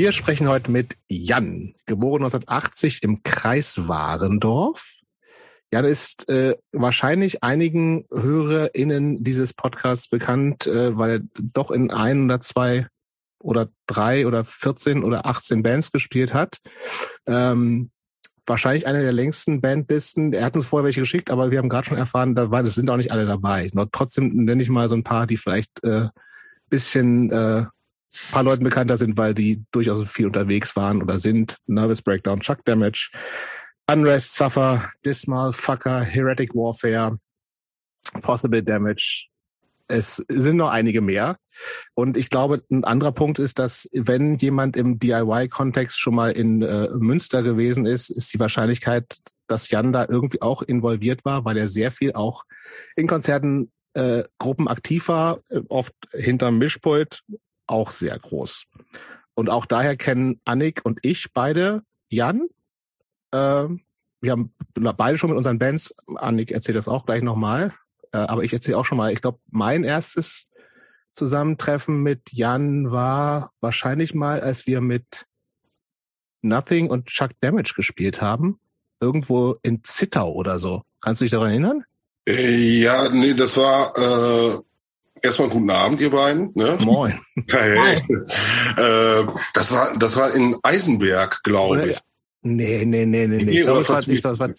Wir sprechen heute mit Jan, geboren 1980 im Kreis Warendorf. Jan ist äh, wahrscheinlich einigen HörerInnen dieses Podcasts bekannt, äh, weil er doch in ein oder zwei oder drei oder 14 oder 18 Bands gespielt hat. Ähm, wahrscheinlich eine der längsten Bandlisten. Er hat uns vorher welche geschickt, aber wir haben gerade schon erfahren, da das sind auch nicht alle dabei. Nur trotzdem nenne ich mal so ein paar, die vielleicht äh, bisschen äh, paar Leuten bekannter sind, weil die durchaus viel unterwegs waren oder sind. Nervous Breakdown, Chuck Damage, Unrest, Suffer, Dismal, Fucker, Heretic Warfare, Possible Damage. Es sind noch einige mehr. Und ich glaube, ein anderer Punkt ist, dass wenn jemand im DIY-Kontext schon mal in äh, Münster gewesen ist, ist die Wahrscheinlichkeit, dass Jan da irgendwie auch involviert war, weil er sehr viel auch in Konzerten äh, Gruppen aktiv war, äh, oft hinterm Mischpult, auch sehr groß. Und auch daher kennen Annik und ich beide Jan. Äh, wir haben beide schon mit unseren Bands, Annik erzählt das auch gleich nochmal, äh, aber ich erzähle auch schon mal, ich glaube, mein erstes Zusammentreffen mit Jan war wahrscheinlich mal, als wir mit Nothing und Chuck Damage gespielt haben. Irgendwo in Zittau oder so. Kannst du dich daran erinnern? Äh, ja, nee, das war äh, erstmal guten Abend, ihr beiden. Ne? Moin. Hey. äh, das war das war in Eisenberg, glaube ich. Nee, nee, nee, nee, nee. Ich glaube, es war, ich, glaub, es war,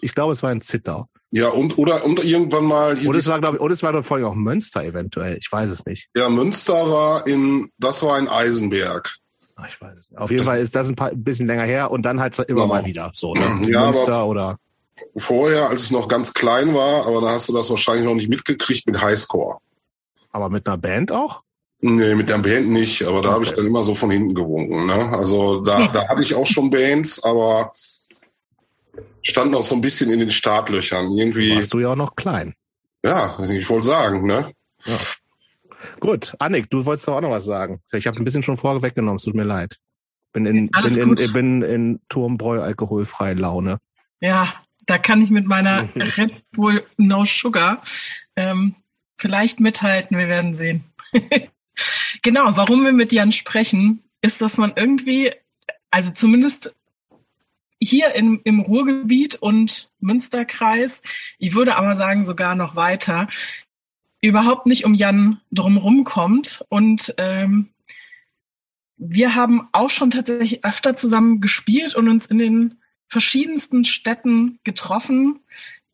ich glaube, es war in Zittau. Ja, und oder und irgendwann mal hier. Und es war, glaube ich, und es war doch vorher auch Münster eventuell. Ich weiß es nicht. Ja, Münster war in, das war in Eisenberg. Ach, ich weiß es nicht. Auf jeden Fall ist das ein, paar, ein bisschen länger her und dann halt immer genau. mal wieder so. Ne? Ja, Münster oder. Vorher, als es noch ganz klein war, aber da hast du das wahrscheinlich noch nicht mitgekriegt mit Highscore. Aber mit einer Band auch? Nee, mit der Band nicht, aber da okay. habe ich dann immer so von hinten gewunken. Ne? Also da, da hatte ich auch schon Bands, aber stand noch so ein bisschen in den Startlöchern. Irgendwie. Warst du ja auch noch klein. Ja, ich wollte sagen, ne? Ja. Gut, Annik, du wolltest doch auch noch was sagen. Ich habe ein bisschen schon vorweggenommen, es tut mir leid. Bin in, bin in, bin in Turmbräu alkoholfreie Laune. Ja, da kann ich mit meiner Red Bull No Sugar ähm, vielleicht mithalten. Wir werden sehen. genau, warum wir mit Jan sprechen, ist, dass man irgendwie, also zumindest hier im, im Ruhrgebiet und Münsterkreis, ich würde aber sagen sogar noch weiter, überhaupt nicht um Jan drumherum kommt. Und ähm, wir haben auch schon tatsächlich öfter zusammen gespielt und uns in den verschiedensten Städten getroffen.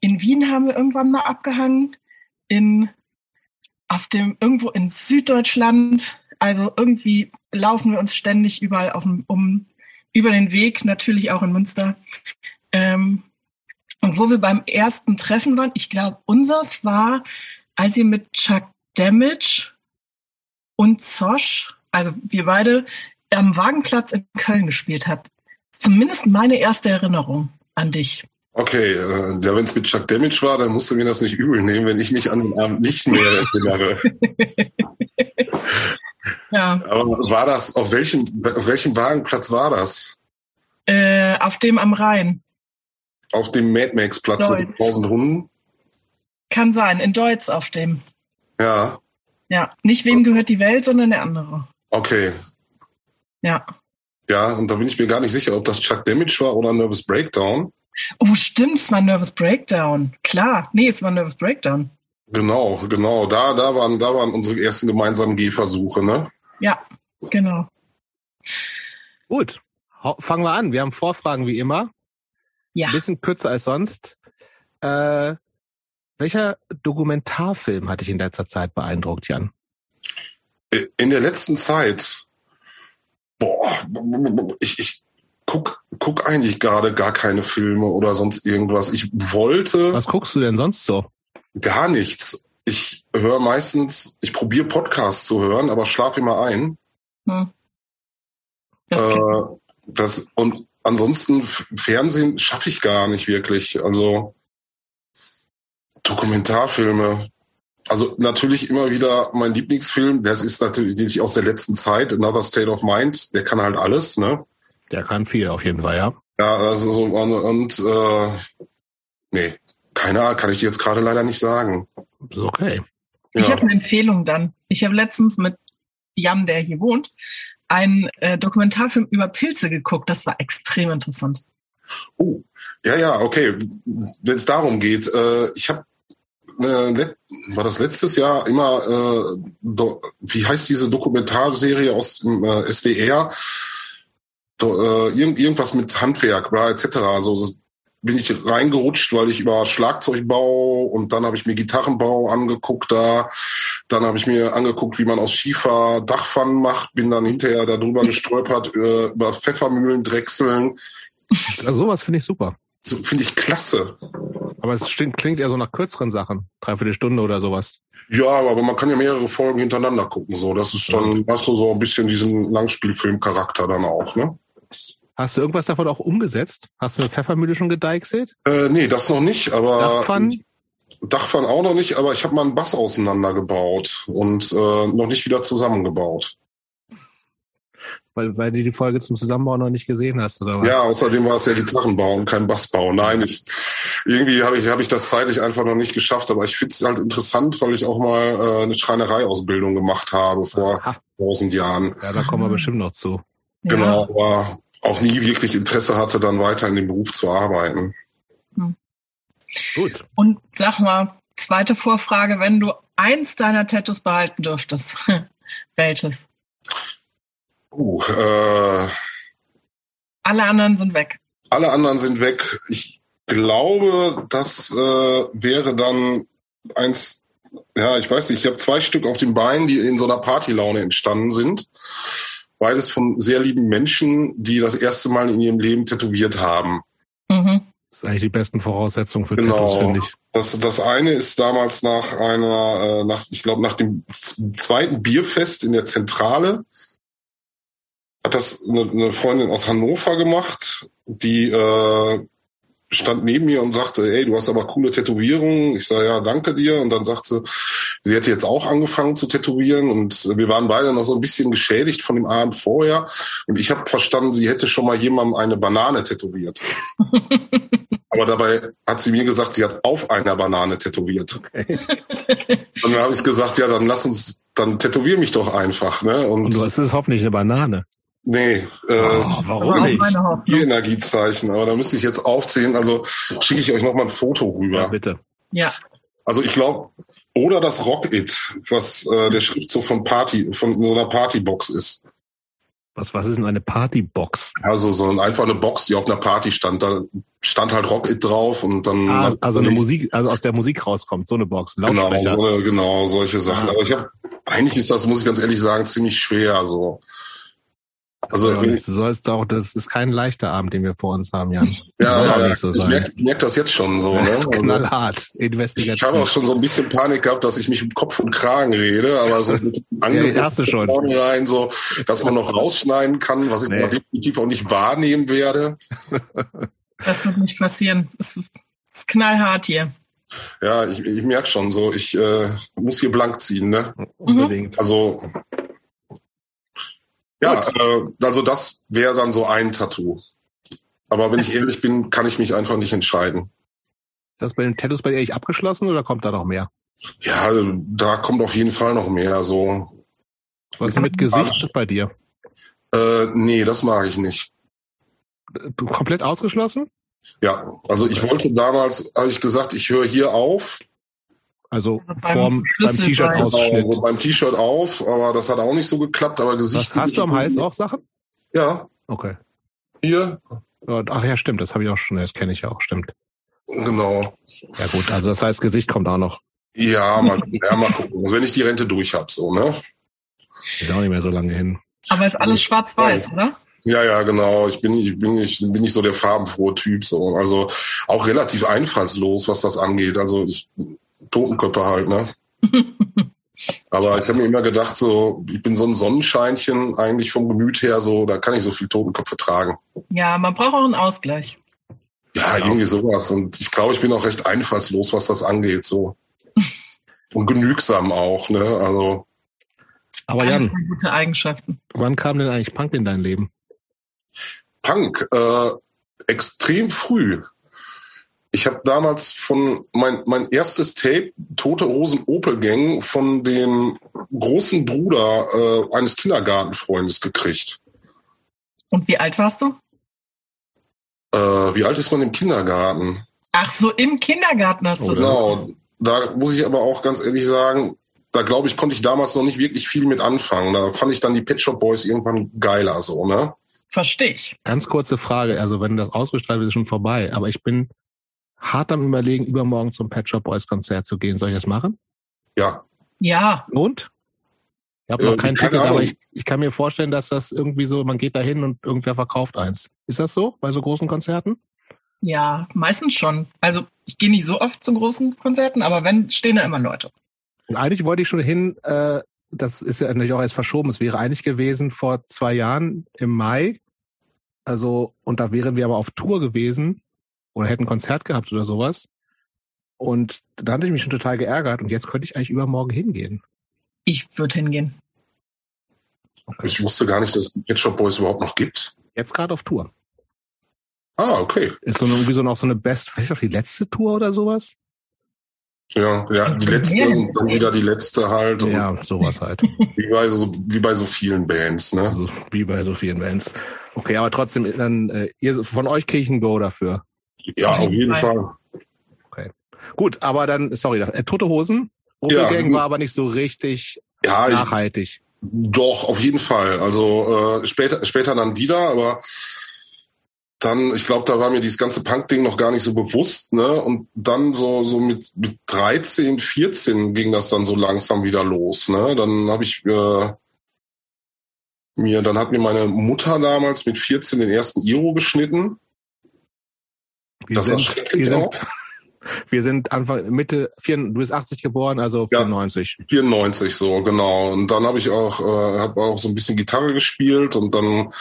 In Wien haben wir irgendwann mal abgehangen, in auf dem irgendwo in Süddeutschland. Also irgendwie laufen wir uns ständig überall auf dem, um über den Weg, natürlich auch in Münster. Ähm, und wo wir beim ersten Treffen waren, ich glaube, unseres war, als ihr mit Chuck Damage und Zosch, also wir beide, am Wagenplatz in Köln gespielt habt. Zumindest meine erste Erinnerung an dich. Okay, äh, ja, wenn es mit Chuck Damage war, dann musst du mir das nicht übel nehmen, wenn ich mich an den Abend nicht mehr erinnere. Ja. Aber war das, auf welchem, auf welchem Wagenplatz war das? Äh, auf dem am Rhein. Auf dem Mad Max Platz Deutz. mit 1000 Hunden? Kann sein, in Deutsch auf dem. Ja. Ja, nicht wem gehört die Welt, sondern der andere. Okay. Ja. Ja, und da bin ich mir gar nicht sicher, ob das Chuck Damage war oder Nervous Breakdown. Oh, stimmt, es war Nervous Breakdown. Klar. Nee, es war Nervous Breakdown. Genau, genau. Da, da waren, da waren unsere ersten gemeinsamen Gehversuche, ne? Ja, genau. Gut. Fangen wir an. Wir haben Vorfragen wie immer. Ja. Ein bisschen kürzer als sonst. Äh, welcher Dokumentarfilm hat dich in letzter Zeit beeindruckt, Jan? In der letzten Zeit, boah, ich, ich guck, guck eigentlich gerade gar keine Filme oder sonst irgendwas. Ich wollte. Was guckst du denn sonst so? Gar nichts. Ich höre meistens, ich probiere Podcasts zu hören, aber schlafe immer ein. Hm. Das, äh, das und ansonsten Fernsehen schaffe ich gar nicht wirklich. Also Dokumentarfilme. Also natürlich immer wieder mein Lieblingsfilm, das ist natürlich aus der letzten Zeit, Another State of Mind, der kann halt alles, ne? Der kann viel auf jeden Fall, ja. Ja, also so und, und äh, nee, keine Ahnung, kann ich jetzt gerade leider nicht sagen. Ist okay. Ich ja. habe eine Empfehlung dann. Ich habe letztens mit Jan, der hier wohnt, einen äh, Dokumentarfilm über Pilze geguckt. Das war extrem interessant. Oh, ja, ja, okay. Wenn es darum geht, äh, ich habe äh, war das letztes Jahr immer, äh, wie heißt diese Dokumentarserie aus dem äh, SWR? Äh, irgend, irgendwas mit Handwerk oder etc. Also bin ich reingerutscht, weil ich über Schlagzeugbau und dann habe ich mir Gitarrenbau angeguckt da. Dann habe ich mir angeguckt, wie man aus Schiefer Dachpfannen macht, bin dann hinterher darüber gestolpert, äh, über Pfeffermühlen drechseln. Also sowas finde ich super. So, finde ich klasse. Aber es klingt eher so nach kürzeren Sachen. Dreiviertel Stunde oder sowas. Ja, aber man kann ja mehrere Folgen hintereinander gucken. So, das ist dann, hast du so ein bisschen diesen Langspielfilm-Charakter dann auch, ne? Hast du irgendwas davon auch umgesetzt? Hast du eine Pfeffermühle schon gedeichselt? Äh, nee, das noch nicht, aber. Dachpfannen? Dachpfannen auch noch nicht, aber ich habe mal einen Bass auseinandergebaut und äh, noch nicht wieder zusammengebaut. Weil, weil du die Folge zum Zusammenbau noch nicht gesehen hast, oder was? Ja, außerdem war es ja Gitarrenbau und kein Bassbau. Nein, ich, irgendwie habe ich, hab ich das zeitlich einfach noch nicht geschafft, aber ich finde es halt interessant, weil ich auch mal äh, eine Schreinereiausbildung gemacht habe vor tausend Jahren. Ja, da kommen wir bestimmt noch zu. Genau, aber auch nie wirklich Interesse hatte, dann weiter in dem Beruf zu arbeiten. Hm. Gut. Und sag mal, zweite Vorfrage, wenn du eins deiner Tattoos behalten dürftest, welches? Uh, äh, alle anderen sind weg. Alle anderen sind weg. Ich glaube, das äh, wäre dann eins, ja, ich weiß nicht, ich habe zwei Stück auf den Beinen, die in so einer Partylaune entstanden sind. Beides von sehr lieben Menschen, die das erste Mal in ihrem Leben tätowiert haben. Mhm. Das ist eigentlich die besten Voraussetzungen für genau. Tattoos, finde ich. Das, das eine ist damals nach einer, äh, nach, ich glaube, nach dem zweiten Bierfest in der Zentrale hat das eine, eine Freundin aus Hannover gemacht, die äh, stand neben mir und sagte, ey, du hast aber coole Tätowierungen. Ich sage, ja, danke dir. Und dann sagt sie, sie hätte jetzt auch angefangen zu tätowieren und wir waren beide noch so ein bisschen geschädigt von dem Abend vorher. Und ich habe verstanden, sie hätte schon mal jemandem eine Banane tätowiert. aber dabei hat sie mir gesagt, sie hat auf einer Banane tätowiert. Okay. dann habe ich gesagt, ja, dann lass uns, dann tätowier mich doch einfach. Ne? Und, und du hast es hoffentlich eine Banane. Nee, äh, oh, warum nicht? Vier Energiezeichen, aber da müsste ich jetzt aufzählen. Also schicke ich euch nochmal ein Foto rüber. Ja, bitte. Ja. Also ich glaube, oder das Rock It, was äh, der Schriftzug von Party, von so einer Partybox ist. Was, was ist denn eine Partybox? Also so ein, einfach eine Box, die auf einer Party stand. Da stand halt Rock It drauf und dann. Ah, also eine Musik, also aus der Musik rauskommt, so eine Box. Genau, so eine, genau, solche Sachen. Ah. Aber ich habe, eigentlich ist das, muss ich ganz ehrlich sagen, ziemlich schwer. Also also ja, du sollst auch, das ist kein leichter Abend, den wir vor uns haben, Jan. Ja, ja, ja. So ich merke merk das jetzt schon so. Ne? Also, Knallhart, investigativ. Ich habe auch schon so ein bisschen Panik gehabt, dass ich mich im Kopf und Kragen rede, aber so mit Angebot ja, hast du schon. rein, so, dass man noch rausschneiden kann, was ich nee. definitiv auch nicht wahrnehmen werde. Das wird nicht passieren. Es ist knallhart hier. Ja, ich, ich merke schon so, ich äh, muss hier blank ziehen, ne? Unbedingt. Also ja, äh, also das wäre dann so ein Tattoo. Aber wenn ich ehrlich bin, kann ich mich einfach nicht entscheiden. Ist das bei den Tattoos bei dir eigentlich abgeschlossen oder kommt da noch mehr? Ja, da kommt auf jeden Fall noch mehr. So. Was mit Gesicht bei dir? Äh, nee, das mag ich nicht. Du komplett ausgeschlossen? Ja, also ich wollte damals, habe ich gesagt, ich höre hier auf also, also vorm, beim T-Shirt-Ausschnitt. Also beim T-Shirt auf, aber das hat auch nicht so geklappt. Aber Gesicht. Was, hast du am Hals auch Sachen? Ja. Okay. Hier. Ach ja, stimmt. Das habe ich auch schon. Das kenne ich ja auch. Stimmt. Genau. Ja gut. Also das heißt, Gesicht kommt auch noch. Ja, mal, ja, mal gucken. Wenn ich die Rente durch habe, so ne. Ist auch nicht mehr so lange hin. Aber ist alles schwarz-weiß, ja. oder? Ja, ja, genau. Ich bin, ich bin, ich bin nicht so der farbenfrohe Typ, so. Also auch relativ einfallslos, was das angeht. Also ich Totenköpfe halt, ne? Aber ich habe mir immer gedacht, so, ich bin so ein Sonnenscheinchen eigentlich vom Gemüt her, so, da kann ich so viel Totenköpfe tragen. Ja, man braucht auch einen Ausgleich. Ja, irgendwie sowas. Und ich glaube, ich bin auch recht einfallslos, was das angeht, so. Und genügsam auch, ne? Also. Aber Jan, gute Eigenschaften. Wann kam denn eigentlich Punk in dein Leben? Punk, äh, extrem früh. Ich habe damals von mein mein erstes Tape Tote Hosen Opel Gang von dem großen Bruder äh, eines Kindergartenfreundes gekriegt. Und wie alt warst du? Äh, wie alt ist man im Kindergarten? Ach so, im Kindergarten hast du Genau. Da muss ich aber auch ganz ehrlich sagen, da glaube ich, konnte ich damals noch nicht wirklich viel mit anfangen. Da fand ich dann die Pet Shop Boys irgendwann geiler so, ne? Verstehe ich. Ganz kurze Frage, also wenn das ausgestrahlt wird, ist schon vorbei, aber ich bin hart am überlegen, übermorgen zum Pet Shop Boys Konzert zu gehen. Soll ich das machen? Ja. Ja. Und? Ich habe noch äh, kein Ticket, aber ich, ich kann mir vorstellen, dass das irgendwie so, man geht da hin und irgendwer verkauft eins. Ist das so bei so großen Konzerten? Ja, meistens schon. Also ich gehe nicht so oft zu großen Konzerten, aber wenn, stehen da immer Leute. Und eigentlich wollte ich schon hin, äh, das ist ja natürlich auch erst verschoben, es wäre eigentlich gewesen vor zwei Jahren im Mai. Also, und da wären wir aber auf Tour gewesen oder hätten ein Konzert gehabt oder sowas. Und da hatte ich mich schon total geärgert und jetzt könnte ich eigentlich übermorgen hingehen. Ich würde hingehen. Okay. Ich wusste gar nicht, dass es Pet Shop Boys überhaupt noch gibt. Jetzt gerade auf Tour. Ah, okay. Ist so irgendwie so noch so eine Best, vielleicht auch die letzte Tour oder sowas? Ja, ja, die letzte und dann wieder die letzte halt. Ja, sowas halt. Wie bei so, wie bei so vielen Bands, ne? Also, wie bei so vielen Bands. Okay, aber trotzdem, dann, äh, ihr, von euch kriege ich ein Go dafür. Ja, auf jeden Fall. Okay. Gut, aber dann, sorry, äh, Tote Hosen. Opel ja, war aber nicht so richtig ja, nachhaltig. Ich, doch, auf jeden Fall. Also äh, später, später dann wieder, aber dann, ich glaube, da war mir dieses ganze Punk-Ding noch gar nicht so bewusst, ne? Und dann so, so mit, mit 13, 14 ging das dann so langsam wieder los, ne? Dann habe ich äh, mir, dann hat mir meine Mutter damals mit 14 den ersten Iro geschnitten. Wir das sind, war schrecklich wir auch. Sind, wir sind Anfang, Mitte, vier, du bist 80 geboren, also 94. Ja, 94 so, genau. Und dann habe ich auch, äh, habe auch so ein bisschen Gitarre gespielt und dann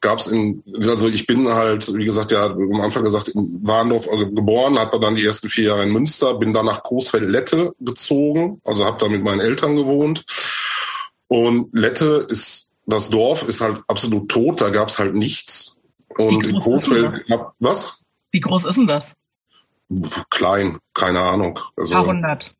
gab's in, also ich bin halt, wie gesagt, ja, am Anfang gesagt, in Warndorf äh, geboren, habe dann die ersten vier Jahre in Münster, bin dann nach Coesfeld-Lette gezogen, also habe da mit meinen Eltern gewohnt. Und Lette ist, das Dorf ist halt absolut tot, da gab's halt nichts. Und in Coesfeld, was? Wie groß ist denn das? Klein, keine Ahnung. Also, ein paar hundert.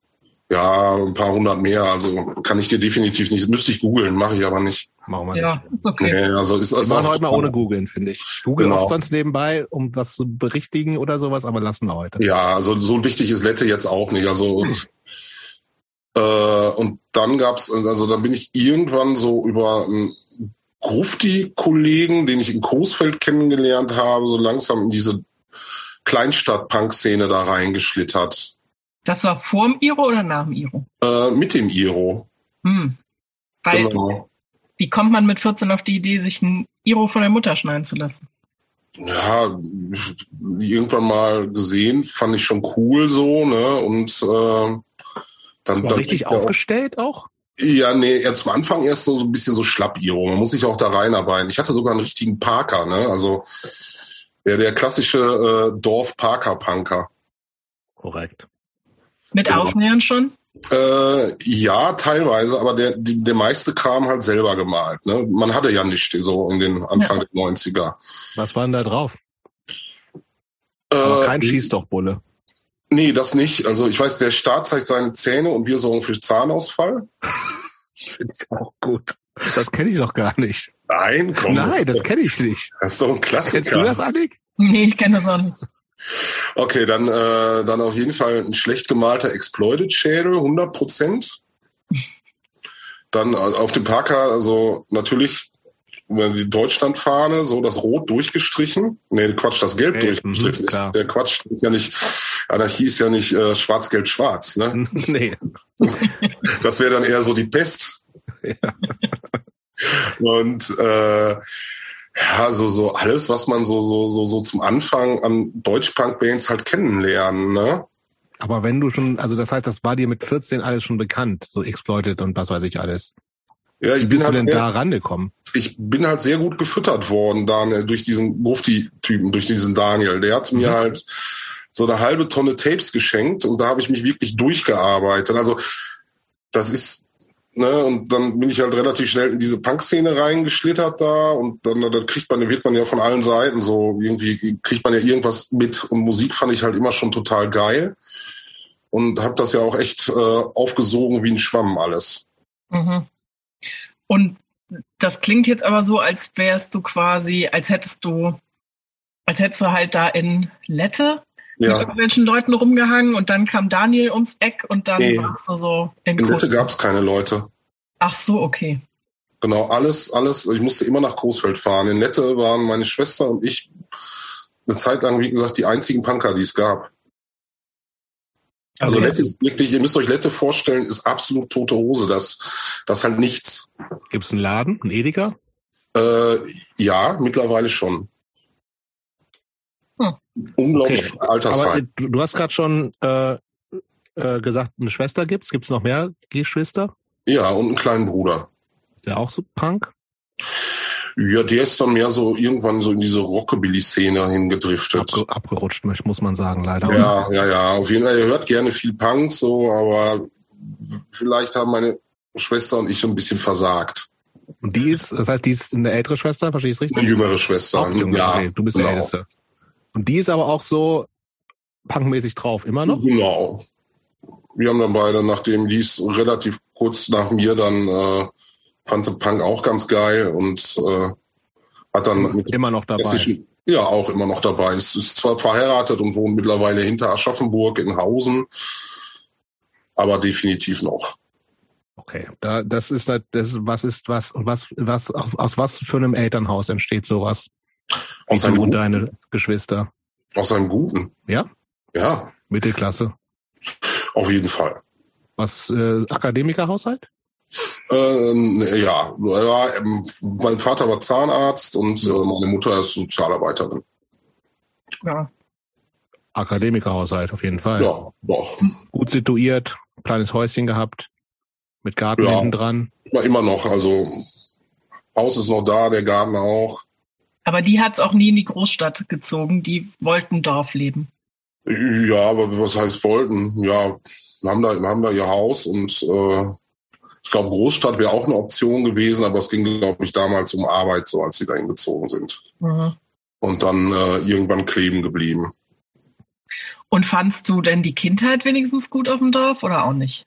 Ja, ein paar hundert mehr. Also kann ich dir definitiv nicht. Müsste ich googeln, mache ich aber nicht. Machen wir ja, nicht. Ist okay. Nee, also ist, ist wir machen heute mal ohne googeln, finde ich. Google genau. oft sonst nebenbei, um was zu berichtigen oder sowas, aber lassen wir heute. Ja, also so wichtig ist Lette jetzt auch nicht. Also hm. äh, und dann gab's, also dann bin ich irgendwann so über einen Grufti-Kollegen, den ich in Coesfeld kennengelernt habe, so langsam in diese Kleinstadt-Punk-Szene da reingeschlittert. Das war vor dem Iro oder nach dem Iro? Äh, mit dem Iro. Hm. Weil, genau. Wie kommt man mit 14 auf die Idee, sich ein Iro von der Mutter schneiden zu lassen? Ja, irgendwann mal gesehen, fand ich schon cool so, ne? Und äh, dann, dann richtig aufgestellt auch? Ja, nee, er zum Anfang erst so, so ein bisschen so Schlapp-Iro. Man muss sich auch da reinarbeiten. Ich hatte sogar einen richtigen Parker, ne? Also der, der klassische äh, Dorf-Parker-Punker. Korrekt. Mit genau. Aufnähern schon? Äh, ja, teilweise, aber der, die, der meiste Kram halt selber gemalt. Ne? Man hatte ja nicht so in den Anfang ja. der 90er. Was war denn da drauf? Äh, kein Schießdochbulle. Nee, das nicht. Also ich weiß, der Staat zeigt seine Zähne und wir sorgen für Zahnausfall. Finde ich auch gut. Das kenne ich doch gar nicht. Nein, komm. Nein, das, das kenne ich nicht. Das ist doch ein Klassiker. Kennst du das, Annik? Nee, ich kenne das auch nicht. Okay, dann, äh, dann auf jeden Fall ein schlecht gemalter Exploited-Schädel, 100 Prozent. Dann äh, auf dem Parker, also natürlich die Deutschlandfahne, so das Rot durchgestrichen. Nee, Quatsch, das Gelb hey, durchgestrichen. Mh, der Quatsch ist ja nicht, Anarchie ist ja nicht äh, schwarz-gelb-schwarz, ne? nee. Das wäre dann eher so die Pest. Ja. Und äh, ja, so, so alles, was man so, so, so, so zum Anfang an Deutsch-Punk-Bands halt kennenlernen, ne? Aber wenn du schon, also das heißt, das war dir mit 14 alles schon bekannt, so Exploited und was weiß ich alles. Ja, ich Wie bin bist halt du denn sehr, da rangekommen? Ich bin halt sehr gut gefüttert worden, Daniel, durch diesen Grufti-Typen, durch diesen Daniel. Der hat mhm. mir halt so eine halbe Tonne Tapes geschenkt und da habe ich mich wirklich durchgearbeitet. Also das ist Ne, und dann bin ich halt relativ schnell in diese Punk-Szene reingeschlittert da und dann, dann kriegt man, wird man ja von allen Seiten so, irgendwie kriegt man ja irgendwas mit und Musik fand ich halt immer schon total geil und habe das ja auch echt äh, aufgesogen wie ein Schwamm alles. Mhm. Und das klingt jetzt aber so, als wärst du quasi, als hättest du, als hättest du halt da in Lette ja. mit irgendwelchen Leuten rumgehangen und dann kam Daniel ums Eck und dann nee. warst du so in In Lette gab es keine Leute. Ach so, okay. Genau, alles, alles, ich musste immer nach Großfeld fahren. In Lette waren meine Schwester und ich eine Zeit lang, wie gesagt, die einzigen Punker, die es gab. Also okay. Lette ist wirklich, ihr müsst euch Lette vorstellen, ist absolut tote Hose. Das, das halt nichts. Gibt es einen Laden, einen Edeka? Äh, ja, mittlerweile schon. Hm. Unglaublich okay. Altersheim. Aber du, du hast gerade schon äh, äh, gesagt, eine Schwester gibt's. Gibt's noch mehr Geschwister? Ja, und einen kleinen Bruder. Der auch so Punk? Ja, der ist dann mehr so irgendwann so in diese Rockabilly-Szene hingedriftet. Abge abgerutscht, muss man sagen, leider. Ja, ja, ja. Auf jeden Fall, er hört gerne viel Punk, so, aber vielleicht haben meine Schwester und ich so ein bisschen versagt. Und die ist, das heißt, die ist eine ältere Schwester, verstehe ich es richtig? Eine jüngere Schwester. Auch jüngere, ja, okay, du bist genau. der Älteste. Und die ist aber auch so punkmäßig drauf, immer noch? Genau. Wir haben dann beide, nachdem die ist relativ kurz nach mir dann äh, fand sie Punk auch ganz geil und äh, hat dann mit immer noch dabei. Ja, auch immer noch dabei. Ist, ist zwar verheiratet und wohnt mittlerweile hinter Aschaffenburg in Hausen, aber definitiv noch. Okay, da, das ist das, was ist was was was aus, aus was für einem Elternhaus entsteht sowas? Aus einem und deine Geschwister. Aus einem guten. Ja. Ja. Mittelklasse. Auf jeden Fall. Was äh, Akademikerhaushalt? Ähm, ja, ja, ähm, mein Vater war Zahnarzt und äh, meine Mutter ist Sozialarbeiterin. Ja. Akademikerhaushalt auf jeden Fall. Ja, doch. Gut situiert, kleines Häuschen gehabt, mit Garten ja, hinten dran. Ja, immer noch. Also Haus ist noch da, der Garten auch. Aber die hat es auch nie in die Großstadt gezogen. Die wollten Dorf leben. Ja, aber was heißt wollten? Ja, wir haben da, wir haben da ihr Haus und äh, ich glaube, Großstadt wäre auch eine Option gewesen, aber es ging, glaube ich, damals um Arbeit, so als sie dahin gezogen sind. Mhm. Und dann äh, irgendwann kleben geblieben. Und fandst du denn die Kindheit wenigstens gut auf dem Dorf oder auch nicht?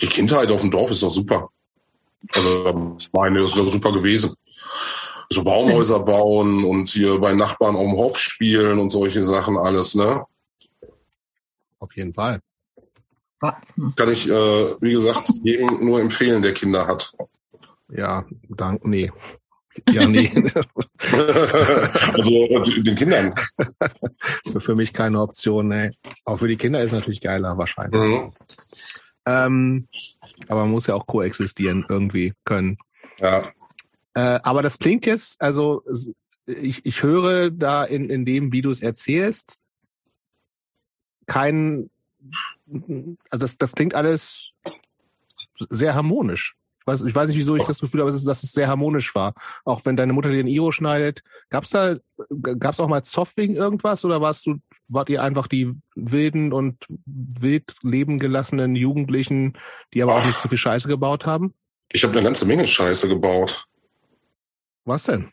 Die Kindheit auf dem Dorf ist doch super. Also meine ist doch super gewesen. So Baumhäuser bauen und hier bei Nachbarn auf dem Hof spielen und solche Sachen alles, ne? Auf jeden Fall. Kann ich, äh, wie gesagt, jedem nur empfehlen, der Kinder hat. Ja, dank, nee. Ja, nee. also den Kindern. Für mich keine Option, nee. Auch für die Kinder ist natürlich geiler wahrscheinlich. Mhm. Ähm, aber man muss ja auch koexistieren irgendwie können. Ja. Äh, aber das klingt jetzt, also ich, ich höre da in, in dem, wie du es erzählst, kein also das, das klingt alles sehr harmonisch. Ich weiß, ich weiß nicht, wieso ich das Gefühl habe, dass es sehr harmonisch war. Auch wenn deine Mutter den Iro schneidet. Gab's da, gab's auch mal Zoff wegen irgendwas oder warst du, wart ihr einfach die wilden und wild leben gelassenen Jugendlichen, die aber auch nicht so viel Scheiße gebaut haben? Ich habe eine ganze Menge Scheiße gebaut. Was denn?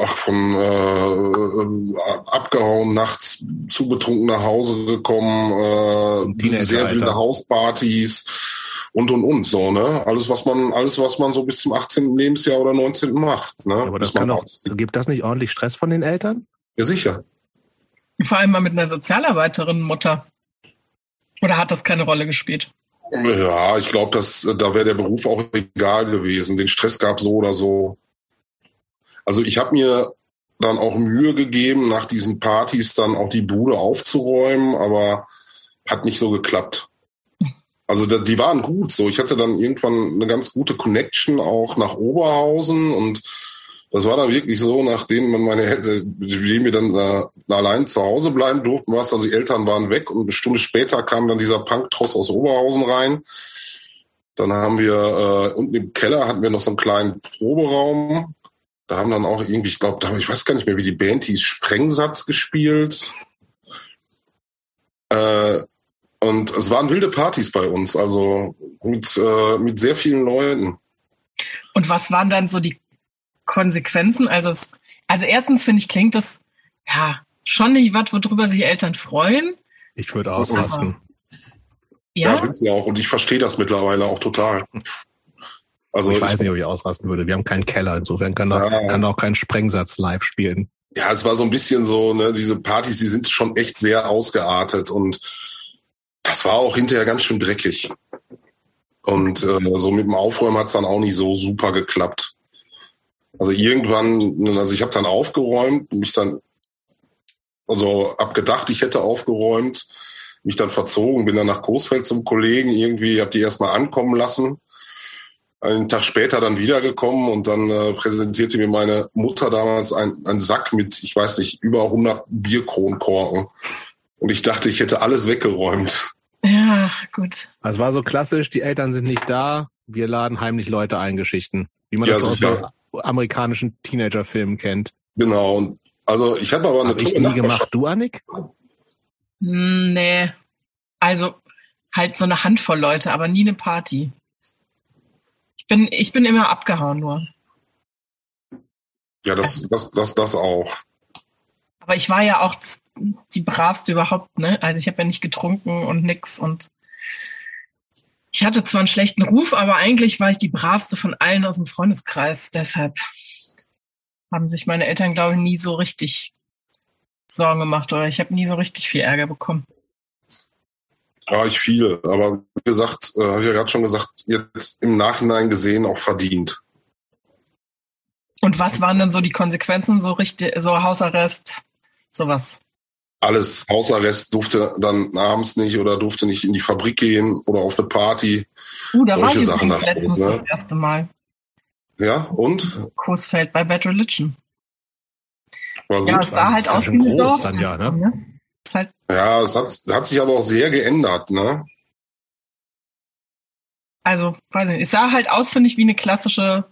ach, von äh, abgehauen, nachts zu betrunken nach Hause gekommen, äh, sehr wilde Hauspartys und und und so, ne? Alles, was man, alles, was man so bis zum 18. Lebensjahr oder 19. macht. Ne? Aber das kann doch, gibt das nicht ordentlich Stress von den Eltern? Ja, sicher. Vor allem mal mit einer Sozialarbeiterin Mutter. Oder hat das keine Rolle gespielt? Ja, ich glaube, da wäre der Beruf auch egal gewesen. Den Stress gab so oder so. Also ich habe mir dann auch Mühe gegeben, nach diesen Partys dann auch die Bude aufzuräumen, aber hat nicht so geklappt. Also die waren gut so. Ich hatte dann irgendwann eine ganz gute Connection auch nach Oberhausen und das war dann wirklich so, nachdem man meine Eltern, wir dann äh, allein zu Hause bleiben durften, was also die Eltern waren weg und eine Stunde später kam dann dieser Punktross aus Oberhausen rein. Dann haben wir äh, unten im Keller hatten wir noch so einen kleinen Proberaum da haben dann auch irgendwie, ich glaube, ich weiß gar nicht mehr, wie die Band hieß, Sprengsatz gespielt. Äh, Und es waren wilde Partys bei uns, also mit, äh, mit sehr vielen Leuten. Und was waren dann so die Konsequenzen? Also, es, also erstens finde ich, klingt das ja schon nicht was, worüber sich Eltern freuen. Ich würde ausrasten. Ja, ja sind sie auch. Und ich verstehe das mittlerweile auch total. Also ich, ich weiß nicht, ob ich ausrasten würde. Wir haben keinen Keller, insofern kann, ja. da, kann auch kein Sprengsatz live spielen. Ja, es war so ein bisschen so, ne, diese Partys, die sind schon echt sehr ausgeartet und das war auch hinterher ganz schön dreckig. Und äh, so mit dem Aufräumen hat's dann auch nicht so super geklappt. Also irgendwann, also ich habe dann aufgeräumt, mich dann, also abgedacht, ich hätte aufgeräumt, mich dann verzogen, bin dann nach Coesfeld zum Kollegen, irgendwie, habe die erstmal ankommen lassen. Einen Tag später dann wiedergekommen und dann äh, präsentierte mir meine Mutter damals einen, Sack mit, ich weiß nicht, über 100 Bierkronkorken. Und ich dachte, ich hätte alles weggeräumt. Ja, gut. Also war so klassisch, die Eltern sind nicht da, wir laden heimlich Leute ein, Geschichten. Wie man ja, das aus so amerikanischen Teenager-Filmen kennt. Genau. Und also ich habe aber eine hab ich nie gemacht. Du, Annik? Hm, nee. Also halt so eine Handvoll Leute, aber nie eine Party. Ich bin, ich bin immer abgehauen nur. Ja, das, das, das, das auch. Aber ich war ja auch die bravste überhaupt, ne? Also ich habe ja nicht getrunken und nix und ich hatte zwar einen schlechten Ruf, aber eigentlich war ich die bravste von allen aus dem Freundeskreis. Deshalb haben sich meine Eltern, glaube ich, nie so richtig Sorgen gemacht oder ich habe nie so richtig viel Ärger bekommen. Ja, ich viel, aber gesagt, äh, habe ich ja gerade schon gesagt, jetzt im Nachhinein gesehen auch verdient. Und was waren denn so die Konsequenzen, so richtig, so Hausarrest, sowas? alles. Hausarrest durfte dann abends nicht oder durfte nicht in die Fabrik gehen oder auf eine Party. Uh, da Solche war Sachen dann letztens ne? das erste Mal. Ja, und? Coesfeld bei Bad Religion. War gut. Ja, es sah halt aus wie ein Dorf. Dann, ja, ne? ne? Halt ja, es hat, hat sich aber auch sehr geändert, ne? Also, weiß nicht, es sah halt aus, finde ich, wie eine klassische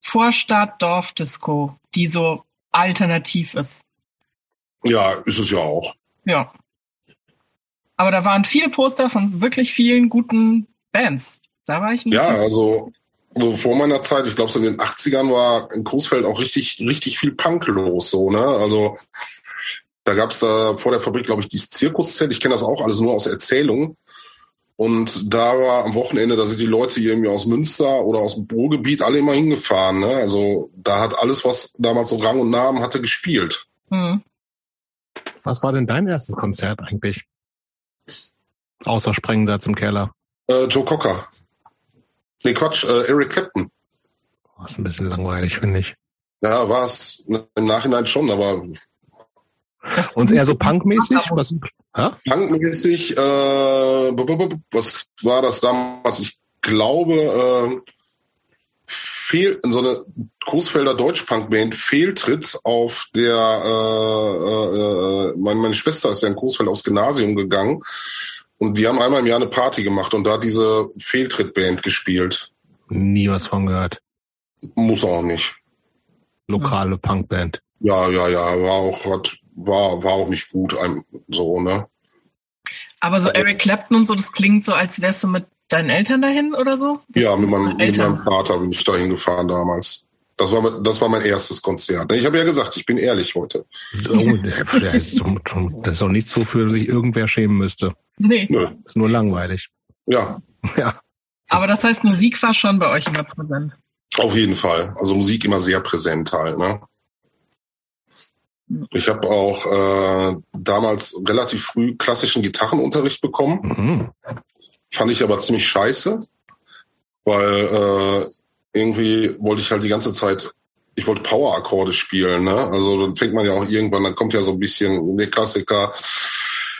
Vorstadt-Dorf-Disco, die so alternativ ist. Ja, ist es ja auch. Ja. Aber da waren viele Poster von wirklich vielen guten Bands. Da war ich ein Ja, also, also vor meiner Zeit, ich glaube so in den 80ern war in Coesfeld auch richtig, richtig viel Punk los, so, ne? Also da gab's da vor der Fabrik, glaube ich, dieses Zirkuszelt. Ich kenne das auch alles nur aus Erzählungen. Und da war am Wochenende, da sind die Leute hier irgendwie aus Münster oder aus dem Ruhrgebiet alle immer hingefahren. Ne? Also da hat alles, was damals so Rang und Namen hatte, gespielt. Mhm. Was war denn dein erstes Konzert eigentlich? Außer Sprengsatz im Keller. Äh, Joe Cocker. Nee, Quatsch, äh, Eric Clapton. Das ist ein bisschen langweilig, finde ich. Ja, war es im Nachhinein schon, aber. Und eher so punkmäßig? Was, Punkmäßig, äh, was war das damals? Ich glaube, äh, fehl, so eine Großfelder Deutschpunk-Band Fehltritt auf der, äh, äh, meine, meine Schwester ist ja in Großfeld aufs Gymnasium gegangen und die haben einmal im Jahr eine Party gemacht und da hat diese Fehltritt-Band gespielt. Nie was von gehört. Muss auch nicht. Lokale Punkband. Ja, ja, ja, war auch, hat, war, war auch nicht gut, so, ne? Aber so Eric Clapton und so, das klingt so, als wärst du mit deinen Eltern dahin oder so? Das ja, mit meinem, mit meinem Vater bin ich dahin gefahren damals. Das war, das war mein erstes Konzert. Ich habe ja gesagt, ich bin ehrlich heute. Oh, das, ist, das ist doch nichts, wofür sich irgendwer schämen müsste. Nee. Nö. Ist nur langweilig. Ja. Ja. Aber das heißt, Musik war schon bei euch immer präsent. Auf jeden Fall. Also Musik immer sehr präsent halt, ne? Ich habe auch äh, damals relativ früh klassischen Gitarrenunterricht bekommen. Mhm. Fand ich aber ziemlich scheiße, weil äh, irgendwie wollte ich halt die ganze Zeit, ich wollte Power-Akkorde spielen, ne? Also dann fängt man ja auch irgendwann, dann kommt ja so ein bisschen der Klassiker,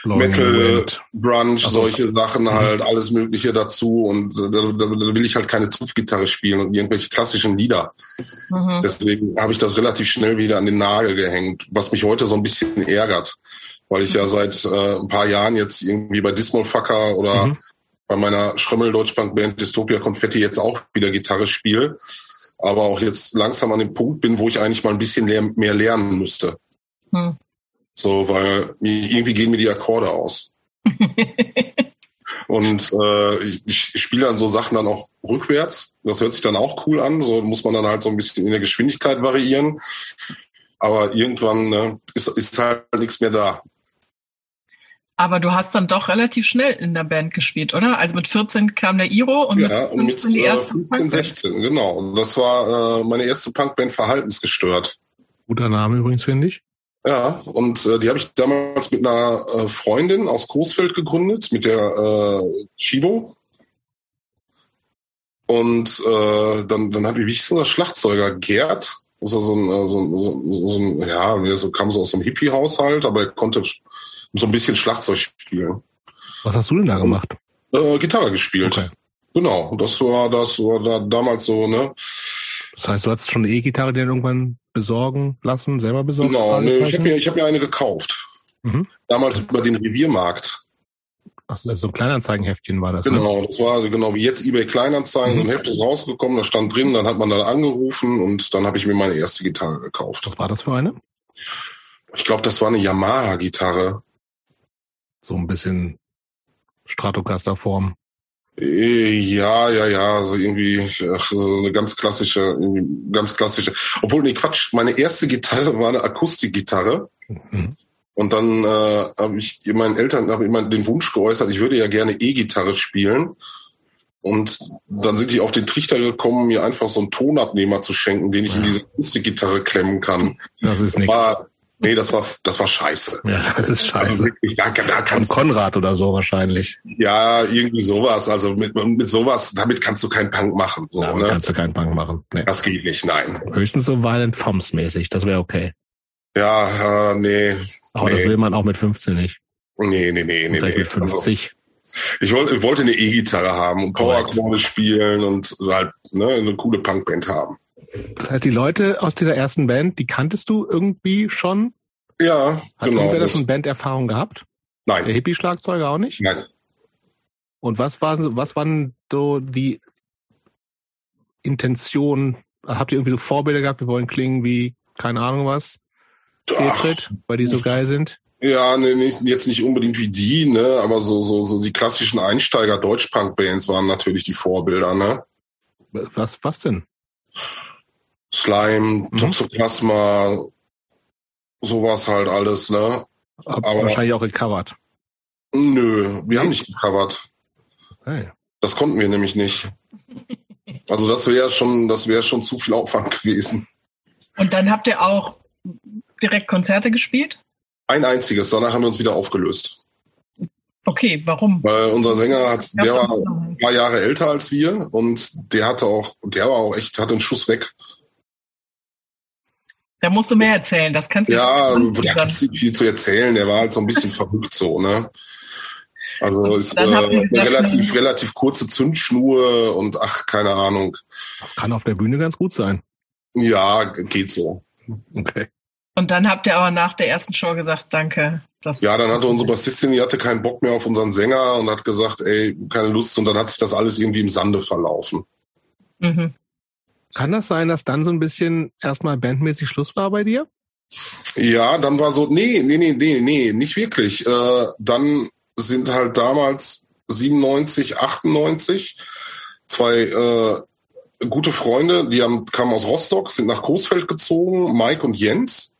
Metal, Brunch, so. solche Sachen mhm. halt, alles Mögliche dazu. Und da, da, da will ich halt keine Zupfgitarre spielen und irgendwelche klassischen Lieder. Mhm. Deswegen habe ich das relativ schnell wieder an den Nagel gehängt, was mich heute so ein bisschen ärgert. Weil ich ja seit äh, ein paar Jahren jetzt irgendwie bei Dismal Fucker oder mhm bei meiner Schrömmel-Deutschbank-Band Dystopia Konfetti jetzt auch wieder Gitarre spiele, aber auch jetzt langsam an dem Punkt bin, wo ich eigentlich mal ein bisschen mehr lernen müsste. So, weil irgendwie gehen mir die Akkorde aus. Und äh, ich, ich spiele dann so Sachen dann auch rückwärts. Das hört sich dann auch cool an. So muss man dann halt so ein bisschen in der Geschwindigkeit variieren. Aber irgendwann ne, ist, ist halt nichts mehr da. Aber du hast dann doch relativ schnell in der Band gespielt, oder? Also mit 14 kam der Iro und ja, mit, und mit äh, 15, 16, genau. Das war äh, meine erste Punkband Verhaltensgestört. Guter Name übrigens, finde ich. Ja, und äh, die habe ich damals mit einer äh, Freundin aus Coesfeld gegründet, mit der äh, Chibo. Und äh, dann, dann hat wie hieß unser Schlagzeuger Gerd, war so ein, so, ein, so, so ein ja, so kam so aus einem Hippie-Haushalt, aber er konnte so ein bisschen Schlagzeug spielen. Was hast du denn da gemacht? Äh, Gitarre gespielt. Okay. Genau, das war das war da damals so, ne? Das heißt, du hast schon eine E-Gitarre dir irgendwann besorgen lassen, selber besorgen? Genau, nee, ich habe mir, ich hab mir eine gekauft. Mhm. Damals über den Reviermarkt. Ach, so ein Kleinanzeigenheftchen war das. Ne? Genau, ne? das war genau wie jetzt eBay Kleinanzeigen. Mhm. So ein Heft ist rausgekommen, da stand drin, dann hat man da angerufen und dann habe ich mir meine erste Gitarre gekauft. Was war das für eine? Ich glaube, das war eine Yamaha-Gitarre. So ein bisschen Stratocaster-Form. Äh, ja, ja, ja, so irgendwie ach, so eine ganz klassische, ganz klassische. Obwohl, nee, Quatsch, meine erste Gitarre war eine Akustikgitarre. Mhm. Und dann äh, habe ich meinen Eltern hab immer den Wunsch geäußert, ich würde ja gerne E-Gitarre spielen. Und dann sind die auf den Trichter gekommen, mir einfach so einen Tonabnehmer zu schenken, den ich ja. in diese Akustikgitarre klemmen kann. Das ist nichts. Nee, das war, das war scheiße. Ja, das ist scheiße. Also wirklich, da, da kannst Von Konrad oder so wahrscheinlich. Ja, irgendwie sowas. Also mit, mit sowas, damit kannst du keinen Punk machen. So, damit ne? kannst du keinen Punk machen. Nee. Das geht nicht, nein. Höchstens so Violent Thumbs mäßig, das wäre okay. Ja, äh, nee. Aber nee. das will man auch mit 15 nicht. Nee, nee, nee, nee. Vielleicht nee. mit 50. Also, ich wollte, eine E-Gitarre haben und Power-Akkorde spielen und halt ne, eine coole Punkband haben. Das heißt, die Leute aus dieser ersten Band, die kanntest du irgendwie schon? Ja, Hat genau. Hat irgendwer schon Banderfahrung gehabt? Nein. Der Hippie-Schlagzeuger auch nicht? Nein. Und was war, was waren so die Intentionen? Habt ihr irgendwie so Vorbilder gehabt? Wir wollen klingen wie, keine Ahnung was, Fehltritt, weil die so geil sind? Ja, nee, nicht, jetzt nicht unbedingt wie die, ne, aber so, so, so die klassischen Einsteiger Deutschpunk-Bands waren natürlich die Vorbilder, ne? Was, was denn? Slime, mhm. Toxoplasma, sowas halt alles, ne? Aber wahrscheinlich auch gecovert. Nö, wir haben nicht gecovert. Hey. Das konnten wir nämlich nicht. Also das wäre schon, das wäre schon zu viel Aufwand gewesen. Und dann habt ihr auch direkt Konzerte gespielt? Ein einziges. Danach haben wir uns wieder aufgelöst. Okay, warum? Weil unser Sänger hat, der war ein paar Jahre älter als wir und der hatte auch, der war auch echt, hatte einen Schuss weg. Da musst du mehr erzählen. Das kannst du Ja, da gibt es nicht viel zu erzählen. Der war halt so ein bisschen verrückt so, ne? Also ist äh, eine relativ, relativ kurze Zündschnur und ach, keine Ahnung. Das kann auf der Bühne ganz gut sein. Ja, geht so. Okay. Und dann habt ihr aber nach der ersten Show gesagt, danke. ja, dann hatte unsere Bassistin, die hatte keinen Bock mehr auf unseren Sänger und hat gesagt, ey, keine Lust. Und dann hat sich das alles irgendwie im Sande verlaufen. Mhm. Kann das sein, dass dann so ein bisschen erstmal bandmäßig Schluss war bei dir? Ja, dann war so, nee, nee, nee, nee, nee, nicht wirklich. Äh, dann sind halt damals 97, 98 zwei äh, gute Freunde, die haben, kamen aus Rostock, sind nach Coesfeld gezogen, Mike und Jens.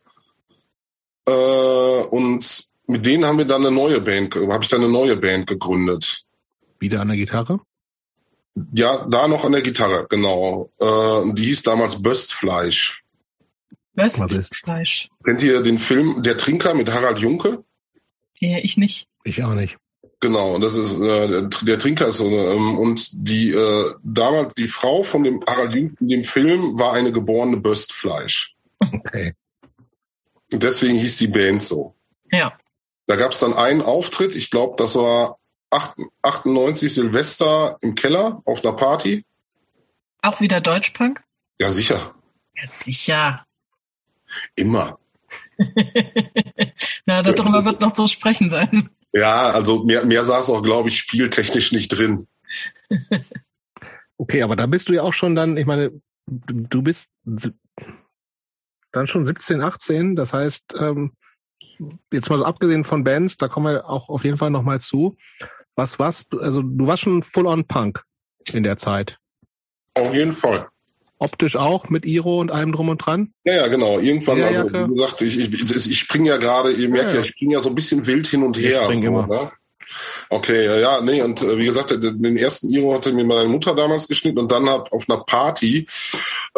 Äh, und mit denen haben wir dann eine neue Band, habe ich dann eine neue Band gegründet. Wieder an der Gitarre? Ja, da noch an der Gitarre, genau. Äh, die hieß damals Böstfleisch. Böstfleisch. Kennt ihr den Film Der Trinker mit Harald Junke? Ja, ich nicht. Ich auch nicht. Genau, das ist äh, der, Trinker ist so ähm, und die äh, damals die Frau von dem Harald Junke in dem Film war eine geborene Böstfleisch. Okay. Und deswegen hieß die Band so. Ja. Da gab es dann einen Auftritt, ich glaube, das war 98 Silvester im Keller auf einer Party. Auch wieder Deutschpunk? Ja, sicher. Ja, sicher. Immer. Na, darüber wird noch zu sprechen sein. Ja, also mehr, mehr saß auch, glaube ich, spieltechnisch nicht drin. okay, aber da bist du ja auch schon dann, ich meine, du bist dann schon 17, 18, das heißt, ähm, jetzt mal so abgesehen von Bands, da kommen wir auch auf jeden Fall nochmal zu. Was warst du? Also du warst schon full on Punk in der Zeit. Auf jeden Fall. Optisch auch mit Iro und allem drum und dran? Ja, ja, genau. Irgendwann, ja, also wie gesagt, ich, ich, ich springe ja gerade, ihr merkt ja, ja, ich springe ja so ein bisschen wild hin und her. Ich so, immer. Ne? Okay, ja, nee, und äh, wie gesagt, den ersten Iro hatte mir meine Mutter damals geschnitten und dann hat auf einer Party,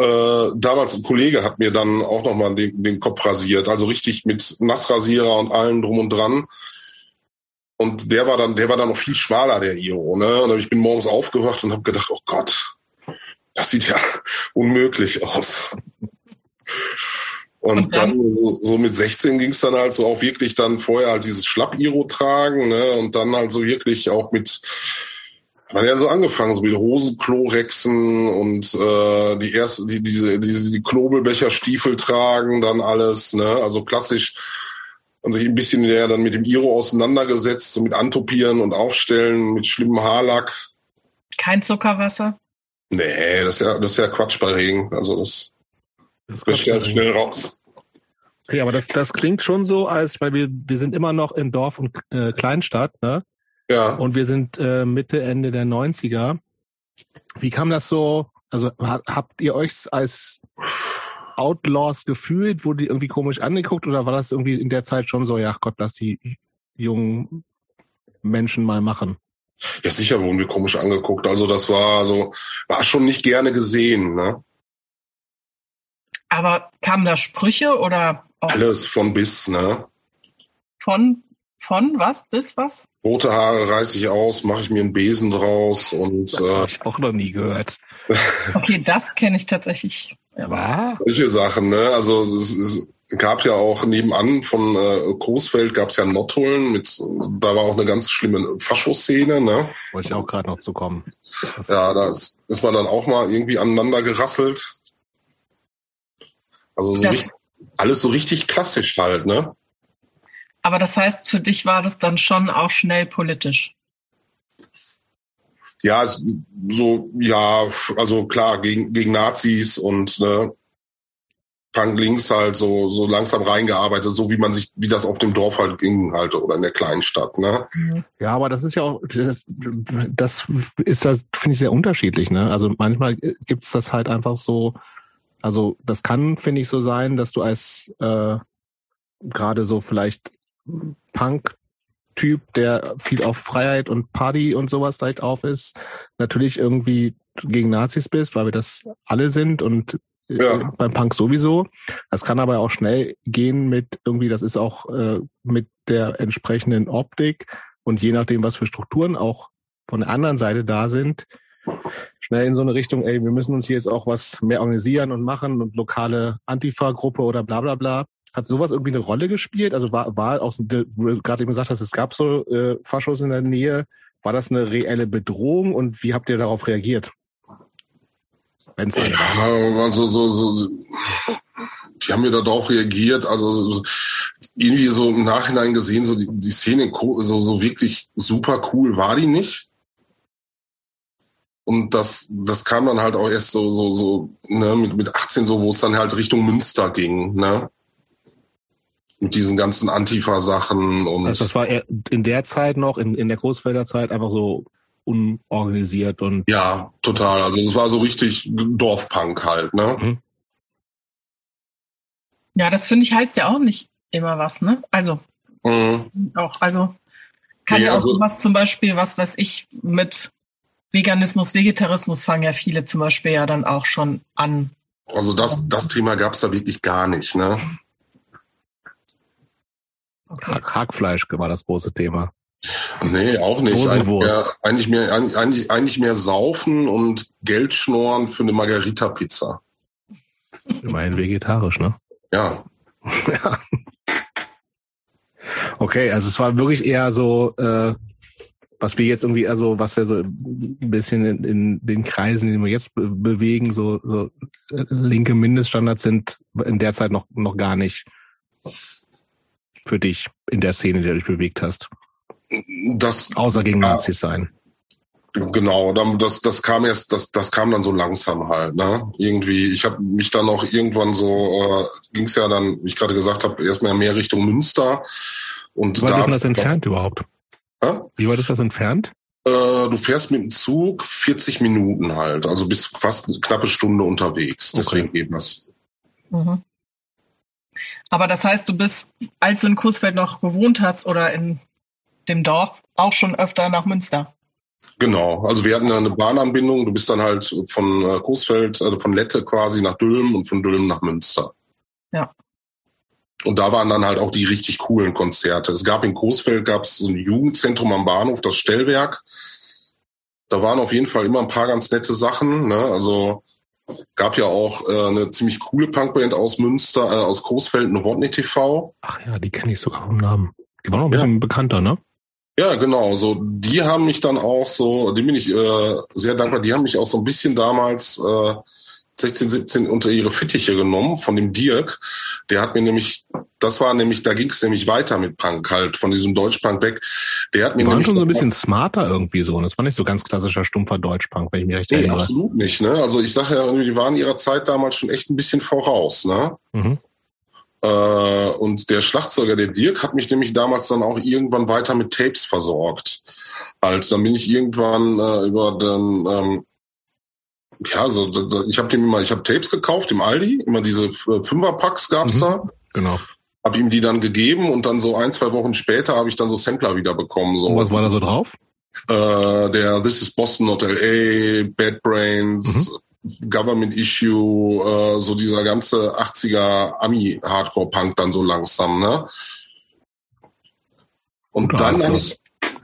äh, damals ein Kollege hat mir dann auch nochmal den, den Kopf rasiert, also richtig mit Nassrasierer und allem drum und dran. Und der war dann, der war dann noch viel schmaler, der Iro, ne? Und ich bin morgens aufgewacht und habe gedacht, oh Gott, das sieht ja unmöglich aus. Und, und dann, dann so, so, mit 16 ging es dann halt so auch wirklich dann vorher halt dieses Schlapp-Iro tragen, ne? Und dann halt so wirklich auch mit, man ja so angefangen, so mit Hosenklorexen und äh, die erste, die, diese, diese die Knobelbecherstiefel tragen, dann alles, ne? Also klassisch und sich ein bisschen ja dann mit dem Iro auseinandergesetzt, so mit Antopieren und Aufstellen, mit schlimmem Haarlack. Kein Zuckerwasser? Nee, das ist ja, das ist ja Quatsch bei Regen. Also das das ja schnell raus. Okay, aber das, das klingt schon so, als weil wir, wir sind immer noch in Dorf und äh, Kleinstadt, ne? Ja. Und wir sind äh, Mitte, Ende der 90er. Wie kam das so? Also habt ihr euch als Outlaws gefühlt? Wurde die irgendwie komisch angeguckt oder war das irgendwie in der Zeit schon so, ja Gott, lass die jungen Menschen mal machen? Ja, sicher wurden wir komisch angeguckt. Also das war so, war schon nicht gerne gesehen, ne? Aber kamen da Sprüche oder auch alles von bis, ne? Von von was bis was? Rote Haare reiße ich aus, mache ich mir einen Besen draus und das äh, habe ich auch noch nie gehört. okay, das kenne ich tatsächlich. Ja. Solche Sachen, ne? Also es, es gab ja auch nebenan von äh, Coesfeld gab es ja Nottuln mit, da war auch eine ganz schlimme Faschoszene, ne? Wollte ich auch gerade noch zu kommen. Ja, da ist, ist man dann auch mal irgendwie aneinander gerasselt. Also so ja. richtig, alles so richtig klassisch halt, ne? Aber das heißt, für dich war das dann schon auch schnell politisch? Ja, so, ja, also klar, gegen, gegen Nazis und ne, Punk links halt so, so langsam reingearbeitet, so wie man sich, wie das auf dem Dorf halt ging halt oder in der kleinen Stadt, ne? Ja, aber das ist ja auch, das, ist das, finde ich, sehr unterschiedlich, ne? Also manchmal gibt's das halt einfach so, also das kann, finde ich, so sein, dass du als äh, gerade so vielleicht Punk-Typ, der viel auf Freiheit und Party und sowas vielleicht auf ist, natürlich irgendwie gegen Nazis bist, weil wir das alle sind und äh, ja. beim Punk sowieso. Das kann aber auch schnell gehen mit irgendwie, das ist auch äh, mit der entsprechenden Optik und je nachdem, was für Strukturen auch von der anderen Seite da sind, schnell in so eine Richtung, ey, wir müssen uns hier jetzt auch was mehr organisieren und machen und lokale Antifa-Gruppe oder bla bla bla. Hat sowas irgendwie eine Rolle gespielt? Also war, war du gerade eben gesagt hast, es gab so äh, Faschos in der Nähe, war das eine reelle Bedrohung und wie habt ihr darauf reagiert? Wenn's ja, also so, so, die haben mir darauf reagiert, also irgendwie so im Nachhinein gesehen, so die, die Szene so, so wirklich super cool war die nicht. Und das, das kam dann halt auch erst so, so, so, ne, mit, mit 18 so, wo es dann halt Richtung Münster ging, ne? Mit diesen ganzen Antifa-Sachen und. Also das war in der Zeit noch, in, in der Großfelder Zeit einfach so unorganisiert und. Ja, total. Also es war so richtig Dorfpunk halt, ne? Mhm. Ja, das finde ich heißt ja auch nicht immer was, ne? Also. Mhm. Auch, also kann nee, ja auch also, was zum Beispiel, was weiß ich, mit Veganismus, Vegetarismus fangen ja viele zum Beispiel ja dann auch schon an. Also das, das Thema gab es da wirklich gar nicht, ne? Okay. Hackfleisch war das große Thema. Nee, auch nicht. Eigentlich mehr, eigentlich mehr, eigentlich, eigentlich mehr saufen und Geld schnorren für eine Margarita-Pizza. Immerhin vegetarisch, ne? Ja. ja. Okay, also es war wirklich eher so, äh, was wir jetzt irgendwie, also was ja so ein bisschen in, in den Kreisen, die wir jetzt be bewegen, so, so äh, linke Mindeststandards sind in der Zeit noch, noch gar nicht für dich in der Szene, die du dich bewegt hast. Das, Außer gegen ja, Nazis sein. Genau, das, das kam erst, das, das kam dann so langsam halt, ne? Irgendwie, ich habe mich dann auch irgendwann so, äh, ging es ja dann, wie ich gerade gesagt habe, erstmal mehr Richtung Münster. Und Wie weit da, ist denn das entfernt überhaupt? Hä? Wie weit ist das entfernt? Äh, du fährst mit dem Zug 40 Minuten halt, also bist fast eine knappe Stunde unterwegs. Deswegen okay. geht das. Mhm. Aber das heißt, du bist, als du in Coesfeld noch gewohnt hast oder in dem Dorf, auch schon öfter nach Münster. Genau, also wir hatten eine Bahnanbindung. Du bist dann halt von äh, Coesfeld, also von Lette quasi nach Dülmen und von Dülmen nach Münster. Ja. Und da waren dann halt auch die richtig coolen Konzerte. Es gab in Coesfeld gab es so ein Jugendzentrum am Bahnhof, das Stellwerk. Da waren auf jeden Fall immer ein paar ganz nette Sachen. Ne? Also gab ja auch äh, eine ziemlich coole Punkband aus Münster, äh, aus Coesfeld, Novotny TV. Ach ja, die kenne ich sogar vom Namen. Die waren auch ein bisschen ja. bekannter, ne? Ja, genau. So, die haben mich dann auch so, dem bin ich äh, sehr dankbar. Die haben mich auch so ein bisschen damals äh, 16, 17 unter ihre Fittiche genommen von dem Dirk. Der hat mir nämlich, das war nämlich, da ging es nämlich weiter mit Punk halt, von diesem Deutschpunk weg. Der hat mir die waren schon so ein bisschen smarter irgendwie so. Und das war nicht so ganz klassischer stumpfer Deutschpunk, wenn ich mich recht nee, erinnere. absolut nicht. Ne? Also ich sage ja, die waren ihrer Zeit damals schon echt ein bisschen voraus. Ne? Mhm. Äh, und der Schlagzeuger, der Dirk, hat mich nämlich damals dann auch irgendwann weiter mit Tapes versorgt. Halt, dann bin ich irgendwann äh, über den, ähm, ja, also ich habe dem immer, ich habe Tapes gekauft im Aldi, immer diese äh, Fünferpacks gab's mhm, da. Genau. Hab ihm die dann gegeben und dann so ein, zwei Wochen später habe ich dann so Sampler wieder bekommen. So. Und was war da so drauf? Äh, der This is Boston Not LA, Bad Brains, mhm. Government Issue, äh, so dieser ganze 80er Ami-Hardcore-Punk dann so langsam, ne? Und Guter dann habe ich,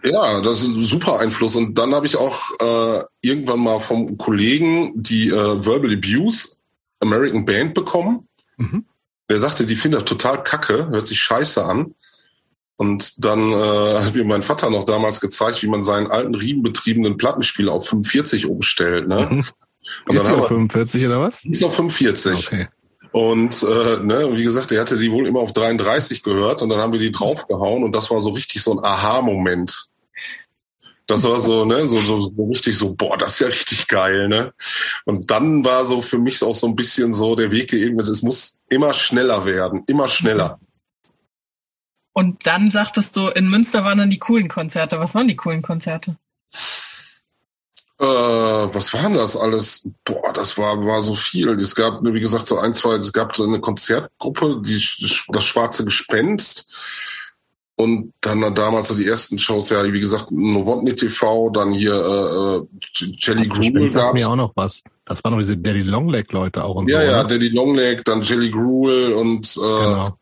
ja, das ist ein super Einfluss. Und dann habe ich auch äh, irgendwann mal vom Kollegen die äh, Verbal Abuse American Band bekommen. Mhm. Der sagte, die findet total kacke, hört sich scheiße an. Und dann äh, hat mir mein Vater noch damals gezeigt, wie man seinen alten riemenbetriebenen Plattenspieler auf 45 umstellt. Ne? Mhm. Und ist dann auf 45 oder was? Ist noch 45. Okay. Und äh, ne, wie gesagt, er hatte sie wohl immer auf 33 gehört und dann haben wir die draufgehauen und das war so richtig so ein Aha-Moment. Das war so, ne, so, so, so richtig so, boah, das ist ja richtig geil, ne? Und dann war so für mich auch so ein bisschen so der Weg geebnet, es muss immer schneller werden, immer schneller. Und dann sagtest du, in Münster waren dann die coolen Konzerte. Was waren die coolen Konzerte? Äh, was waren das alles? Boah, das war, war so viel. Es gab, wie gesagt, so ein, zwei, es gab so eine Konzertgruppe, die, das Schwarze Gespenst. Und dann damals so die ersten Shows, ja, wie gesagt, Novotny TV, dann hier äh, äh Jelly Gruel gab mir auch noch was. Das waren noch diese Daddy Longleg Leute auch und ja, so. Ja, ja, Daddy Longleg, dann Jelly Gruel und äh, genau.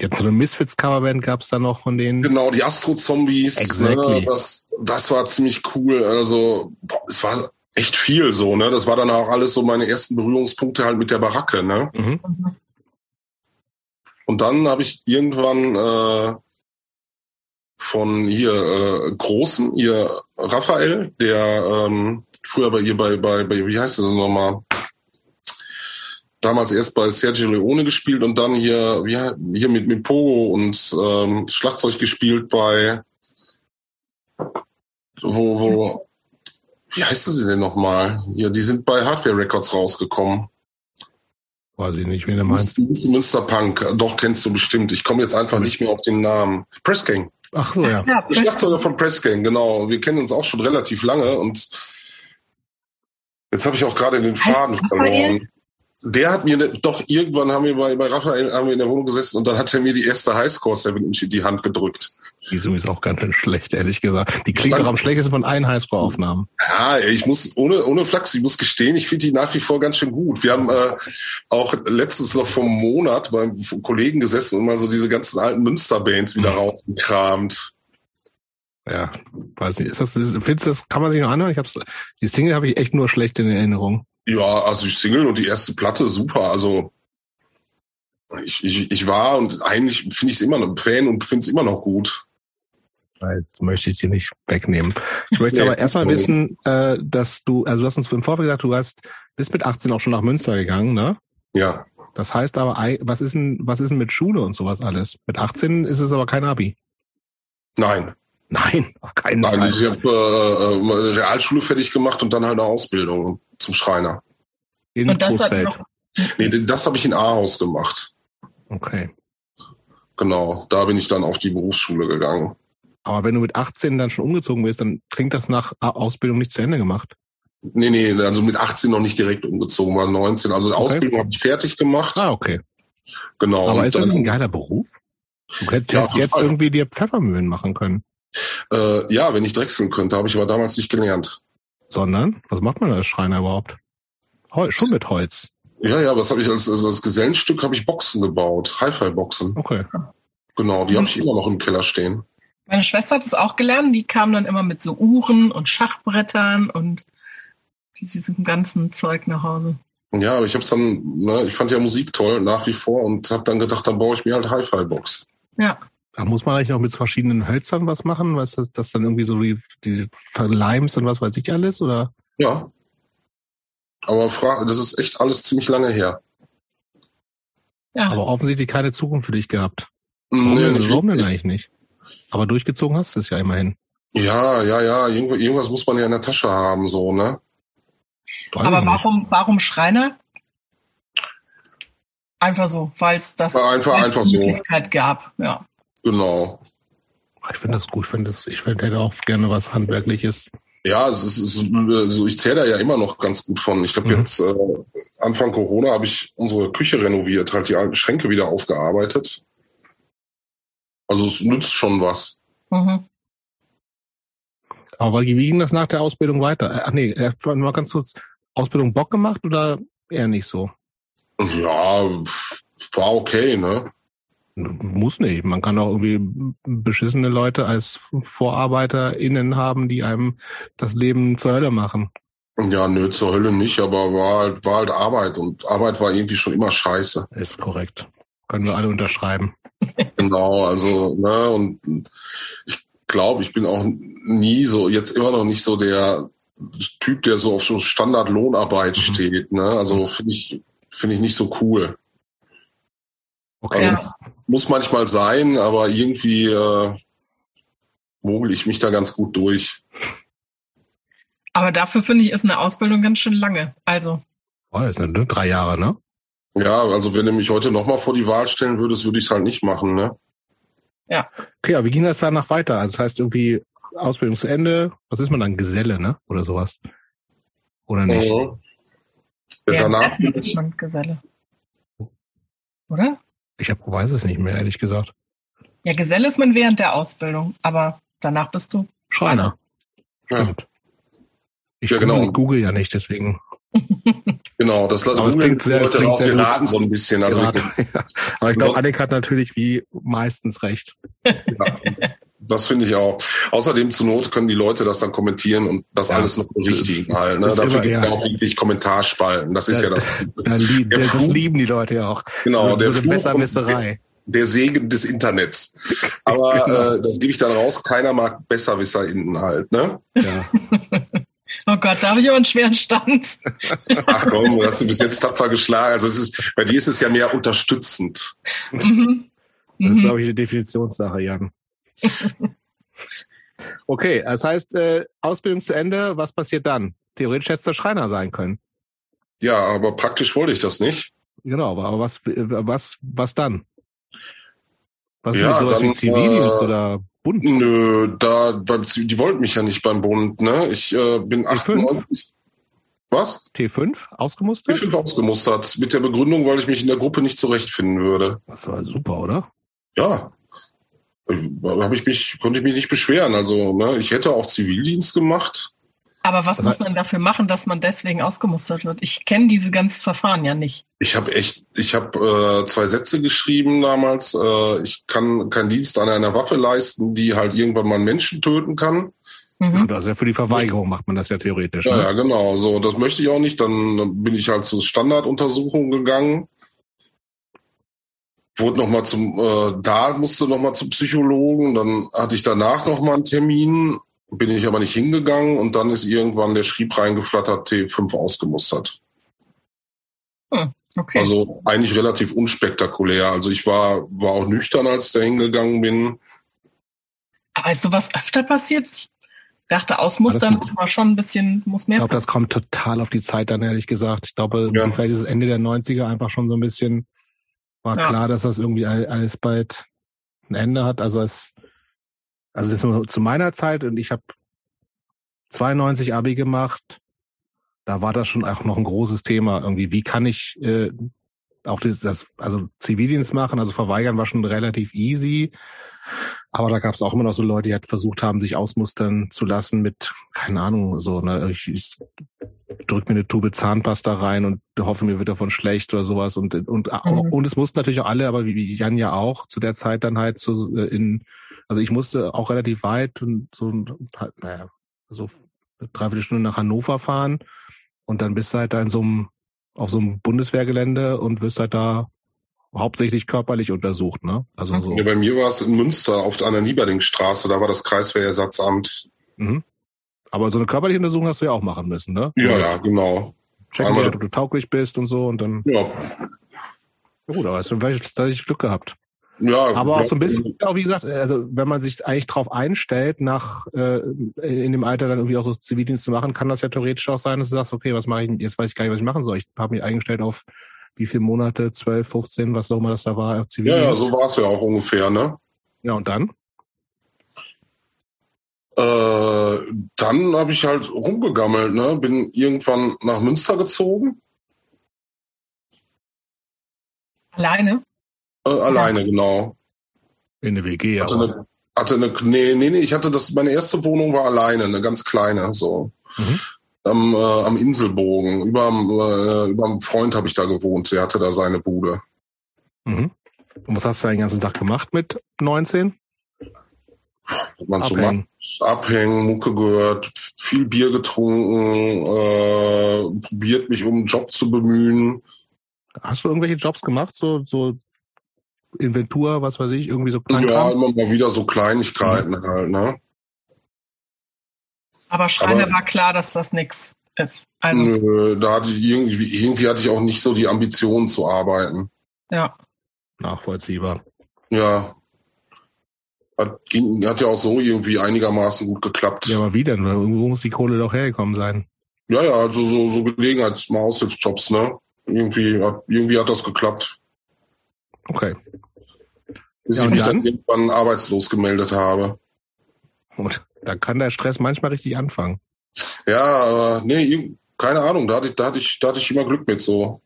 Jetzt so eine Misfits-Coverband gab es da noch von denen. Genau, die Astro-Zombies. Ne, exactly. Ne, das, das war ziemlich cool. Also, boah, es war echt viel so, ne? Das war dann auch alles so meine ersten Berührungspunkte halt mit der Baracke, ne? Mhm. Und dann habe ich irgendwann äh, von hier äh, Großen, hier Raphael, der ähm, früher bei ihr bei, bei, bei, wie heißt das nochmal? damals erst bei Sergio Leone gespielt und dann hier, wie, hier mit, mit Pogo und ähm, Schlagzeug gespielt bei wo, wo, wie heißt sie denn nochmal? Ja, die sind bei Hardware Records rausgekommen. Weiß ich nicht, wie du meinst. Münster, Münster Punk, doch kennst du bestimmt. Ich komme jetzt einfach nicht mehr auf den Namen. Pressgang. Ach so, ja. ja Schlagzeuger von Pressgang, genau. Wir kennen uns auch schon relativ lange und jetzt habe ich auch gerade den Faden verloren der hat mir ne, doch irgendwann haben wir bei, bei Raphael haben wir in der Wohnung gesessen und dann hat er mir die erste Highscore 7 Inch in die Hand gedrückt. Die ist übrigens auch ganz schön schlecht, ehrlich gesagt. Die klingt doch am schlechtesten von allen Highscore-Aufnahmen. Ja, ich muss, ohne, ohne Flachs, ich muss gestehen, ich finde die nach wie vor ganz schön gut. Wir haben äh, auch letztens noch vom Monat beim Kollegen gesessen und mal so diese ganzen alten Münster-Bands wieder mhm. rausgekramt. Ja, weiß nicht. Ist das, findest du das, kann man sich noch anhören? Ich hab's, die Single habe ich echt nur schlecht in Erinnerung. Ja, also die Single und die erste Platte super. Also ich, ich, ich war und eigentlich finde ich es immer noch Fan und finde es immer noch gut. Jetzt möchte ich dir nicht wegnehmen. Ich möchte nee, aber erstmal wissen, äh, dass du, also du hast uns im Vorfeld gesagt, du hast bist mit 18 auch schon nach Münster gegangen, ne? Ja. Das heißt aber, was ist denn, was ist denn mit Schule und sowas alles? Mit 18 ist es aber kein Abi. Nein. Nein, auf keinen Nein, Fall. Ich habe äh, Realschule fertig gemacht und dann halt eine Ausbildung zum Schreiner. In und das Großfeld. Hat noch nee, das habe ich in Ahaus gemacht. Okay. Genau, da bin ich dann auf die Berufsschule gegangen. Aber wenn du mit 18 dann schon umgezogen bist, dann klingt das nach Ausbildung nicht zu Ende gemacht. Nee, nee, also mit 18 noch nicht direkt umgezogen, war 19. Also die okay. Ausbildung habe ich fertig gemacht. Ah, okay. Genau. Aber ist das ein geiler Beruf? Du hättest ja, jetzt Fall. irgendwie dir Pfeffermühlen machen können. Äh, ja, wenn ich drechseln könnte, habe ich aber damals nicht gelernt. Sondern? Was macht man als Schreiner überhaupt? Heu, schon mit Holz. Ja, ja, was habe ich als, also als Gesellenstück habe ich Boxen gebaut, Hi-Fi-Boxen. Okay. Genau, die habe ich immer noch im Keller stehen. Meine Schwester hat es auch gelernt, die kam dann immer mit so Uhren und Schachbrettern und diesem ganzen Zeug nach Hause. Ja, aber ich habe dann, ne, ich fand ja Musik toll nach wie vor und habe dann gedacht, dann baue ich mir halt Hi-Fi-Box. Ja. Da muss man eigentlich noch mit verschiedenen Hölzern was machen, was das, das dann irgendwie so die, die Verleims und was weiß ich alles, oder? Ja. Aber frag, das ist echt alles ziemlich lange her. Ja. Aber offensichtlich keine Zukunft für dich gehabt. Warum, nee, denn, warum denn eigentlich nicht? Aber durchgezogen hast du es ja immerhin. Ja, ja, ja. Irgendwas muss man ja in der Tasche haben, so, ne? Aber warum, warum Schreiner? Einfach so, weil es das einfach, einfach die Möglichkeit so. gab, ja. Genau. Ich finde das gut, ich finde das, ich find, hätte auch gerne was Handwerkliches. Ja, es ist, es ist so, ich zähle da ja immer noch ganz gut von. Ich habe mhm. jetzt äh, Anfang Corona habe ich unsere Küche renoviert, halt die alten Schränke wieder aufgearbeitet. Also es nützt schon was. Mhm. Aber wie ging das nach der Ausbildung weiter? Äh, ach nee, mal ganz kurz, Ausbildung Bock gemacht oder eher nicht so? Ja, war okay, ne? Muss nicht. Man kann auch irgendwie beschissene Leute als VorarbeiterInnen haben, die einem das Leben zur Hölle machen. Ja, nö, zur Hölle nicht, aber war halt, war halt Arbeit und Arbeit war irgendwie schon immer scheiße. Ist korrekt. Können wir alle unterschreiben. Genau, also, ne, und ich glaube, ich bin auch nie so, jetzt immer noch nicht so der Typ, der so auf so Standardlohnarbeit mhm. steht. Ne? Also mhm. finde ich, finde ich nicht so cool. Okay. Also, ja. Muss manchmal sein, aber irgendwie äh, mogel ich mich da ganz gut durch. Aber dafür finde ich, ist eine Ausbildung ganz schön lange. Also. Oh, das sind drei Jahre, ne? Ja, also wenn du mich heute nochmal vor die Wahl stellen würdest, würde ich es halt nicht machen, ne? Ja. Okay, aber wie ging das danach weiter? Also das heißt irgendwie Ausbildung zu Ende, was ist man dann? Geselle, ne? Oder sowas? Oder nicht? Mhm. Ja, danach ist man Geselle. Oder? Ich hab, weiß es nicht mehr, ehrlich gesagt. Ja, Geselle ist man während der Ausbildung, aber danach bist du Schreiner. Stimmt. Ich ja, genau. google ja nicht, deswegen Genau, das lassen wir klingt sehr, Leute klingt sehr raten so ein bisschen. Also ja. Aber ich glaube, Annik hat natürlich wie meistens recht. Ja, das finde ich auch. Außerdem zur Not können die Leute das dann kommentieren und das ja. alles noch berichtigen halt. Ne? Dafür gibt es auch wirklich Kommentarspalten. Das ist ja, das. Da, lieb, das Fluch, lieben die Leute ja auch. Genau, so, der so eine Besserwisserei. Der Segen des Internets. Aber genau. äh, das gebe ich dann raus, keiner mag BesserwisserInnen halt, ne? Ja. Oh Gott, da habe ich aber einen schweren Stand. Ach komm, du hast du bis jetzt tapfer geschlagen. Also es ist, bei dir ist es ja mehr unterstützend. Mhm. Das ist, mhm. glaube ich, eine Definitionssache, Jan. Okay, das heißt, äh, Ausbildung zu Ende, was passiert dann? Theoretisch hättest du Schreiner sein können. Ja, aber praktisch wollte ich das nicht. Genau, aber was, was, was dann? Was ja, ist sowas dann, wie Zivildienst äh, oder Bund? Nö, da beim die wollten mich ja nicht beim Bund, ne? Ich äh, bin 98. Was? T5 ausgemustert? T5 ausgemustert. Mit der Begründung, weil ich mich in der Gruppe nicht zurechtfinden würde. Das war super, oder? Ja. Hab ich mich, konnte ich mich nicht beschweren. Also, ne, ich hätte auch Zivildienst gemacht. Aber was muss man dafür machen, dass man deswegen ausgemustert wird? Ich kenne diese ganzen Verfahren ja nicht. Ich habe echt, ich habe äh, zwei Sätze geschrieben damals. Äh, ich kann keinen Dienst an einer Waffe leisten, die halt irgendwann mal einen Menschen töten kann. Mhm. Also ja für die Verweigerung macht man das ja theoretisch. Ja, ne? ja, genau. So, das möchte ich auch nicht. Dann bin ich halt zur Standarduntersuchung gegangen. Wurde noch mal zum, äh, da musste noch mal zum Psychologen. Dann hatte ich danach noch mal einen Termin bin ich aber nicht hingegangen und dann ist irgendwann der Schrieb reingeflattert, T5 ausgemustert. Hm, okay. Also eigentlich relativ unspektakulär. Also ich war, war auch nüchtern, als ich da hingegangen bin. Aber ist sowas öfter passiert? Ich dachte, ausmustern war schon ein bisschen, muss mehr. Ich glaube, das kommt total auf die Zeit dann, ehrlich gesagt. Ich glaube, ja. vielleicht ist es Ende der 90er einfach schon so ein bisschen, war ja. klar, dass das irgendwie alles bald ein Ende hat. Also es Also zu meiner Zeit und ich habe 92 Abi gemacht, da war das schon auch noch ein großes Thema irgendwie. Wie kann ich äh, auch das, das, also Zivildienst machen, also verweigern war schon relativ easy. Aber da gab es auch immer noch so Leute, die halt versucht haben, sich ausmustern zu lassen mit, keine Ahnung, so, ne, ich, ich drück mir eine Tube Zahnpasta rein und hoffe, mir wird davon schlecht oder sowas. Und, und, mhm. und es mussten natürlich auch alle, aber wie Jan ja auch, zu der Zeit dann halt so äh, in, also ich musste auch relativ weit und so, halt, naja, so eine Dreiviertelstunde nach Hannover fahren und dann bist du halt da in so einem, auf so einem Bundeswehrgelände und wirst halt da hauptsächlich körperlich untersucht, ne? Also so. Ja, bei mir war es in Münster auf einer Nieberdingstraße, da war das Kreiswehrersatzamt. Mhm. Aber so eine körperliche Untersuchung hast du ja auch machen müssen, ne? Ja, ja, genau. Checken, ob du tauglich bist und so und dann. Ja. Gut, aber hast du tatsächlich Glück gehabt. Ja, aber auch so ein bisschen, auch wie gesagt, also wenn man sich eigentlich drauf einstellt, nach äh, in dem Alter dann irgendwie auch so Zivildienst zu machen, kann das ja theoretisch auch sein, dass du sagst, okay, was mache ich, jetzt weiß ich gar nicht, was ich machen soll. Ich habe mich eingestellt auf wie viele Monate, 12, 15, was auch immer das da war, Zivildienst. Ja, ja, so war es ja auch ungefähr, ne? Ja, und dann? Äh, dann habe ich halt rumgegammelt, ne? Bin irgendwann nach Münster gezogen. Alleine? Äh, alleine, ja. genau. In der WG, hatte Eine, hatte eine, nee, nee, nee, ich hatte das, meine erste Wohnung war alleine, eine ganz kleine, so. Mhm am, äh, am Inselbogen. Über äh, über einen Freund habe ich da gewohnt. Der hatte da seine Bude. Mhm. Und was hast du den ganzen Tag gemacht mit 19? Was man so macht. Abhängen, Mucke gehört, viel Bier getrunken, äh, probiert mich um einen Job zu bemühen. Hast du irgendwelche Jobs gemacht, so, so Inventur, was weiß ich, irgendwie so Plankram? Ja, immer mal wieder so Kleinigkeiten mhm. halt, ne? Aber Schreiner Aber, war klar, dass das nichts ist. Also, nö, da hatte ich irgendwie, irgendwie hatte ich auch nicht so die Ambition zu arbeiten. Ja. Nachvollziehbar. Ja. Hat, ging, hat ja auch so irgendwie einigermaßen gut geklappt. Ja, aber wie denn? Irgendwo muss die Kohle doch hergekommen sein. Ja, ja, also so, so Gelegenheits-, mal Aushilfsjobs, ne? Irgendwie hat, irgendwie hat das geklappt. Okay. Bis ja, ich mich dann? dann irgendwann arbeitslos gemeldet habe. Und da kann der Stress manchmal richtig anfangen. Ja, aber nee, keine Ahnung, da hatte ich, da hatte ich, da hatte ich immer Glück mit so.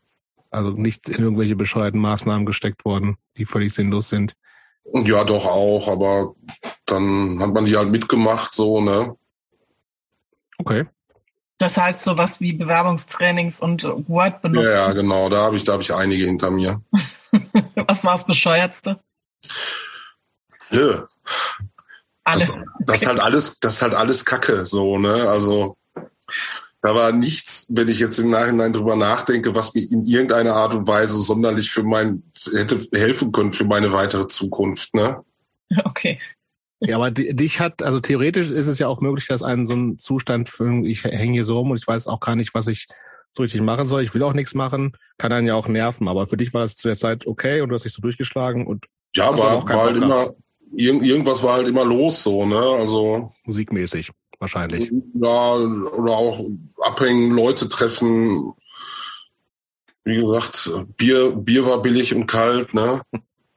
Also nicht in irgendwelche bescheuerten Maßnahmen gesteckt worden, die völlig sinnlos sind. Ja, doch auch, aber dann hat man die halt mitgemacht, so, ne? Okay. Das heißt sowas wie Bewerbungstrainings und Word benutzen. Ja, ja genau, da habe ich, da habe ich einige hinter mir. Was war das bescheuertste? Ja. Das, das ist halt alles, das ist halt alles Kacke, so, ne? Also, da war nichts, wenn ich jetzt im Nachhinein drüber nachdenke, was mir in irgendeiner Art und Weise sonderlich für mein, hätte helfen können für meine weitere Zukunft, ne? Okay. Ja, aber dich hat, also theoretisch ist es ja auch möglich, dass einen so ein Zustand, ich hänge hier so rum und ich weiß auch gar nicht, was ich so richtig machen soll. Ich will auch nichts machen, kann einen ja auch nerven. Aber für dich war das zu der Zeit okay und du hast dich so durchgeschlagen und ja, war, war halt immer, Irgend, irgendwas war halt immer los, so, ne? Also. Musikmäßig, wahrscheinlich. Ja, oder auch abhängen, Leute treffen. Wie gesagt, Bier, Bier war billig und kalt, ne?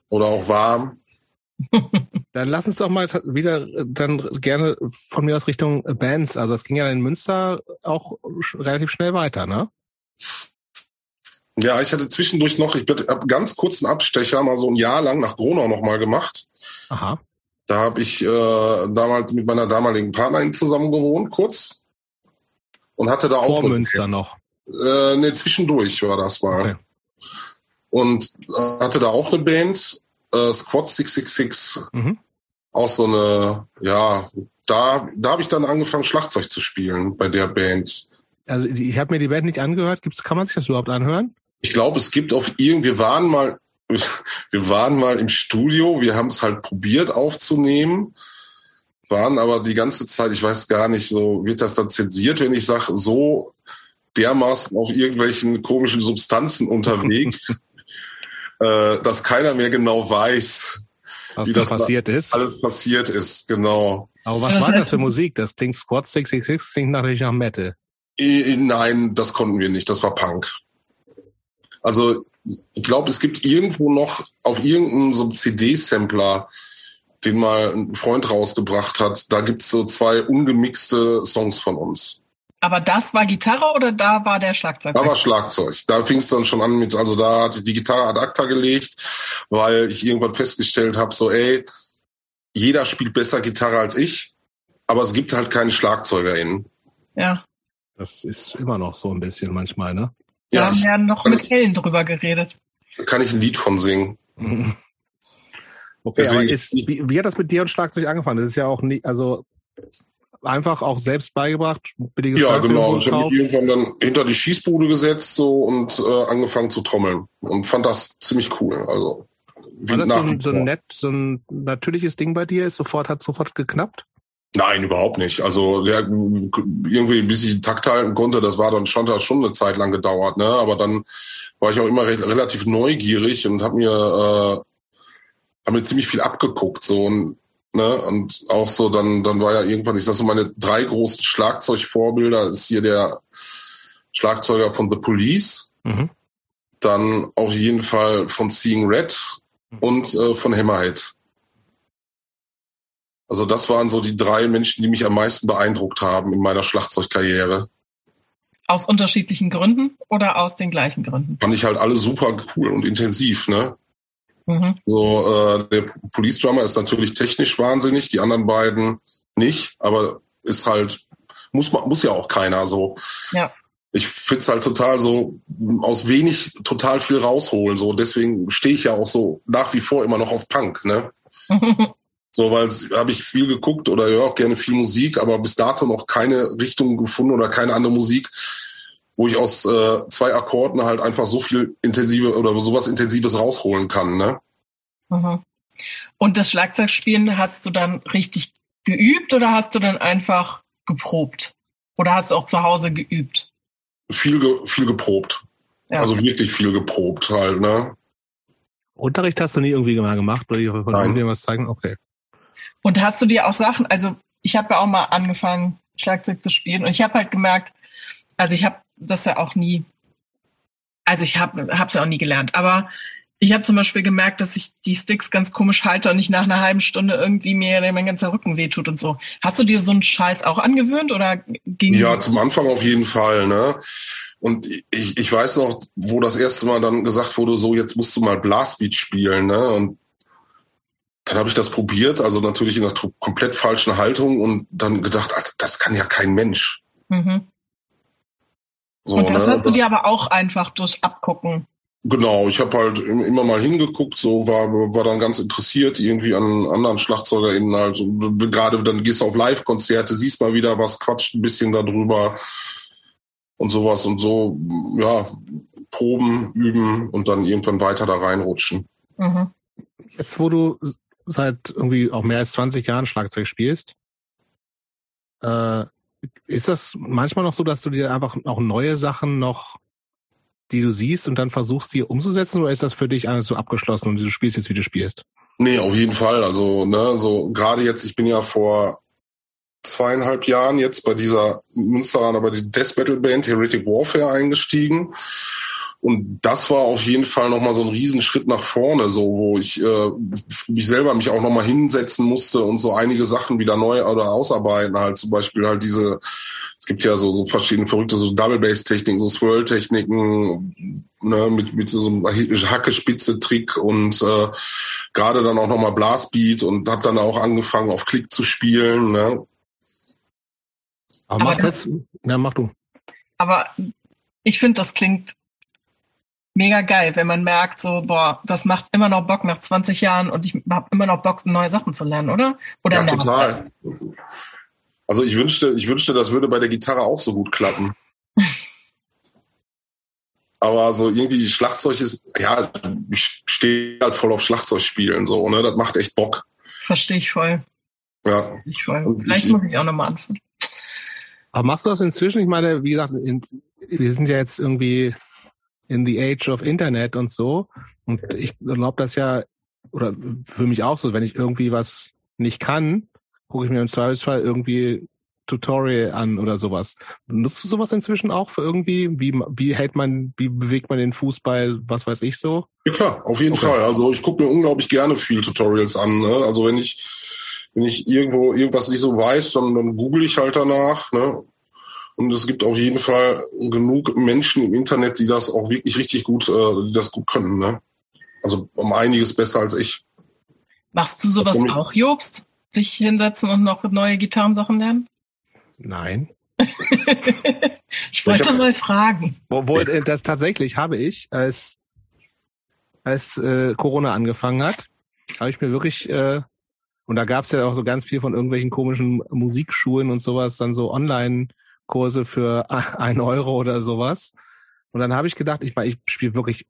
Oder auch warm. Dann lass uns doch mal wieder dann gerne von mir aus Richtung Bands. Also es ging ja in Münster auch relativ schnell weiter, ne? Ja, ich hatte zwischendurch noch, ich habe ganz kurzen Abstecher mal so ein Jahr lang nach Gronau noch mal gemacht. Aha. Da habe ich äh, damals mit meiner damaligen Partnerin zusammen gewohnt, kurz. Und hatte da Vor auch. Münster noch. Äh, ne, zwischendurch war das mal. Okay. Und äh, hatte da auch eine Band, äh, Squad 666. Mhm. Auch so eine, ja, da, da habe ich dann angefangen, Schlagzeug zu spielen bei der Band. Also ich habe mir die Band nicht angehört. Gibt's, kann man sich das überhaupt anhören? Ich glaube, es gibt auf irgendwie, wir waren mal, wir waren mal im Studio, wir haben es halt probiert aufzunehmen, waren aber die ganze Zeit, ich weiß gar nicht, so wird das dann zensiert, wenn ich sage, so dermaßen auf irgendwelchen komischen Substanzen unterwegs, äh, dass keiner mehr genau weiß, was wie das passiert ist. Alles passiert ist, genau. Aber was war das für Musik? Das klingt Squad 666, klingt natürlich nach Metal. Nein, das konnten wir nicht. Das war Punk. Also ich glaube, es gibt irgendwo noch auf irgendeinem so CD-Sampler den mal ein Freund rausgebracht hat. Da gibt's so zwei ungemixte Songs von uns. Aber das war Gitarre oder da war der Schlagzeug? Da war Schlagzeug. Da fing es dann schon an mit, also da hatte die Gitarre ad acta gelegt, weil ich irgendwann festgestellt habe, so ey, jeder spielt besser Gitarre als ich, aber es gibt halt keine SchlagzeugerInnen. Ja. Das ist immer noch so ein bisschen manchmal, ne? Ja, da haben wir noch mit Helen drüber geredet. Da kann ich ein Lied von singen. okay, aber ist, wie, wie, hat das mit dir und Schlagzeug angefangen? Das ist ja auch nicht, also einfach auch selbst beigebracht? Ja, Schlagzeug genau. Ich habe mich irgendwann dann hinter die Schießbude gesetzt so und äh, angefangen zu trommeln und fand das ziemlich cool. Also war das so ein, so ein nett, so ein natürliches Ding bei dir? Ist sofort hat sofort geknappt? Nein, überhaupt nicht. Also der, irgendwie, bis ich den Takt halten konnte, das war dann schon, das schon eine Zeit lang gedauert. Ne? Aber dann war ich auch immer recht, relativ neugierig und habe mir, äh, hab mir ziemlich viel abgeguckt. So und, ne? und auch so, dann, dann war ja irgendwann, ich sag so, meine drei großen Schlagzeugvorbilder ist hier der Schlagzeuger von The Police, mhm. dann auf jeden Fall von Seeing Red und äh, von Hammerhead. Also das waren so die drei Menschen, die mich am meisten beeindruckt haben in meiner Schlagzeugkarriere. Aus unterschiedlichen Gründen oder aus den gleichen Gründen? Fand ich halt alle super cool und intensiv, ne? Mhm. So, äh, der Police Drummer ist natürlich technisch wahnsinnig, die anderen beiden nicht, aber ist halt, muss man, muss ja auch keiner so. Ja. Ich find's halt total so, aus wenig total viel rausholen. So, deswegen stehe ich ja auch so nach wie vor immer noch auf Punk, ne? So, weil habe ich viel geguckt oder höre auch gerne viel Musik, aber bis dato noch keine Richtung gefunden oder keine andere Musik, wo ich aus äh, zwei Akkorden halt einfach so viel intensive oder sowas Intensives rausholen kann. Ne? Mhm. Und das Schlagzeugspielen hast du dann richtig geübt oder hast du dann einfach geprobt? Oder hast du auch zu Hause geübt? Viel, ge viel geprobt. Ja. Also wirklich viel geprobt halt, ne? Unterricht hast du nie irgendwie mal gemacht oder dir was zeigen? Okay. Und hast du dir auch Sachen, also ich habe ja auch mal angefangen, Schlagzeug zu spielen und ich habe halt gemerkt, also ich habe das ja auch nie, also ich habe es ja auch nie gelernt, aber ich habe zum Beispiel gemerkt, dass ich die Sticks ganz komisch halte und ich nach einer halben Stunde irgendwie mir mein ganzer Rücken wehtut und so. Hast du dir so einen Scheiß auch angewöhnt oder ging Ja, zum Anfang auf jeden Fall, ne? Und ich, ich weiß noch, wo das erste Mal dann gesagt wurde, so jetzt musst du mal Blastbeat spielen, ne? Und dann habe ich das probiert, also natürlich in einer komplett falschen Haltung und dann gedacht, das kann ja kein Mensch. Mhm. So, und das ne? hast du dir aber auch einfach durch Abgucken. Genau, ich habe halt immer mal hingeguckt, so war war dann ganz interessiert irgendwie an anderen SchlagzeugerInnen halt. Gerade dann gehst du auf Live-Konzerte, siehst mal wieder was, quatscht ein bisschen darüber und sowas und so, ja, proben, üben und dann irgendwann weiter da reinrutschen. Mhm. Jetzt, wo du seit irgendwie auch mehr als 20 Jahren Schlagzeug spielst, äh, ist das manchmal noch so, dass du dir einfach auch neue Sachen noch, die du siehst und dann versuchst, die umzusetzen, oder ist das für dich alles so abgeschlossen und du spielst jetzt, wie du spielst? Nee, auf jeden Fall. Also, ne, so gerade jetzt, ich bin ja vor zweieinhalb Jahren jetzt bei dieser Münsteraner, bei der Death Metal Band Heretic Warfare eingestiegen. Und das war auf jeden Fall nochmal so ein Riesenschritt nach vorne, so wo ich äh, mich selber mich auch nochmal hinsetzen musste und so einige Sachen wieder neu oder ausarbeiten. Halt zum Beispiel halt diese, es gibt ja so, so verschiedene verrückte so Double Bass Techniken, so Swirl Techniken, ne, mit, mit so einem Hackespitze-Trick und äh, gerade dann auch nochmal Blastbeat und habe dann auch angefangen auf Klick zu spielen. Ne. Aber, aber das, jetzt, ja, mach du. Aber ich finde, das klingt mega geil, wenn man merkt, so, boah, das macht immer noch Bock nach 20 Jahren und ich habe immer noch Bock, neue Sachen zu lernen, oder? oder ja, total. Also ich wünschte, ich wünschte, das würde bei der Gitarre auch so gut klappen. Aber so irgendwie Schlagzeug ist, ja, ich stehe halt voll auf Schlagzeugspielen, so, ne? Das macht echt Bock. Verstehe ich voll. Ja. Verstehe ich voll. Vielleicht ich, muss ich auch nochmal anfangen. Aber machst du das inzwischen? Ich meine, wie gesagt, in, wir sind ja jetzt irgendwie in the age of Internet und so. Und ich glaube das ja, oder für mich auch so, wenn ich irgendwie was nicht kann, gucke ich mir im Zweifelsfall irgendwie Tutorial an oder sowas. Nutzt du sowas inzwischen auch für irgendwie? Wie, wie hält man, wie bewegt man den Fußball, was weiß ich so? Ja klar, auf jeden okay. Fall. Also ich gucke mir unglaublich gerne viel Tutorials an. Ne? Also wenn ich, wenn ich irgendwo irgendwas nicht so weiß, dann, dann google ich halt danach. Ne? Und es gibt auf jeden Fall genug Menschen im Internet, die das auch wirklich richtig gut, äh, die das gut können. Ne? Also um einiges besser als ich. Machst du sowas auch, Jobst? Dich hinsetzen und noch neue Gitarrensachen lernen? Nein. ich wollte ich hab, mal fragen. Wo, wo, äh, das tatsächlich habe ich, als, als äh, Corona angefangen hat, habe ich mir wirklich, äh, und da gab es ja auch so ganz viel von irgendwelchen komischen Musikschulen und sowas, dann so Online-Kurse für ein Euro oder sowas. Und dann habe ich gedacht, ich, ich spiele wirklich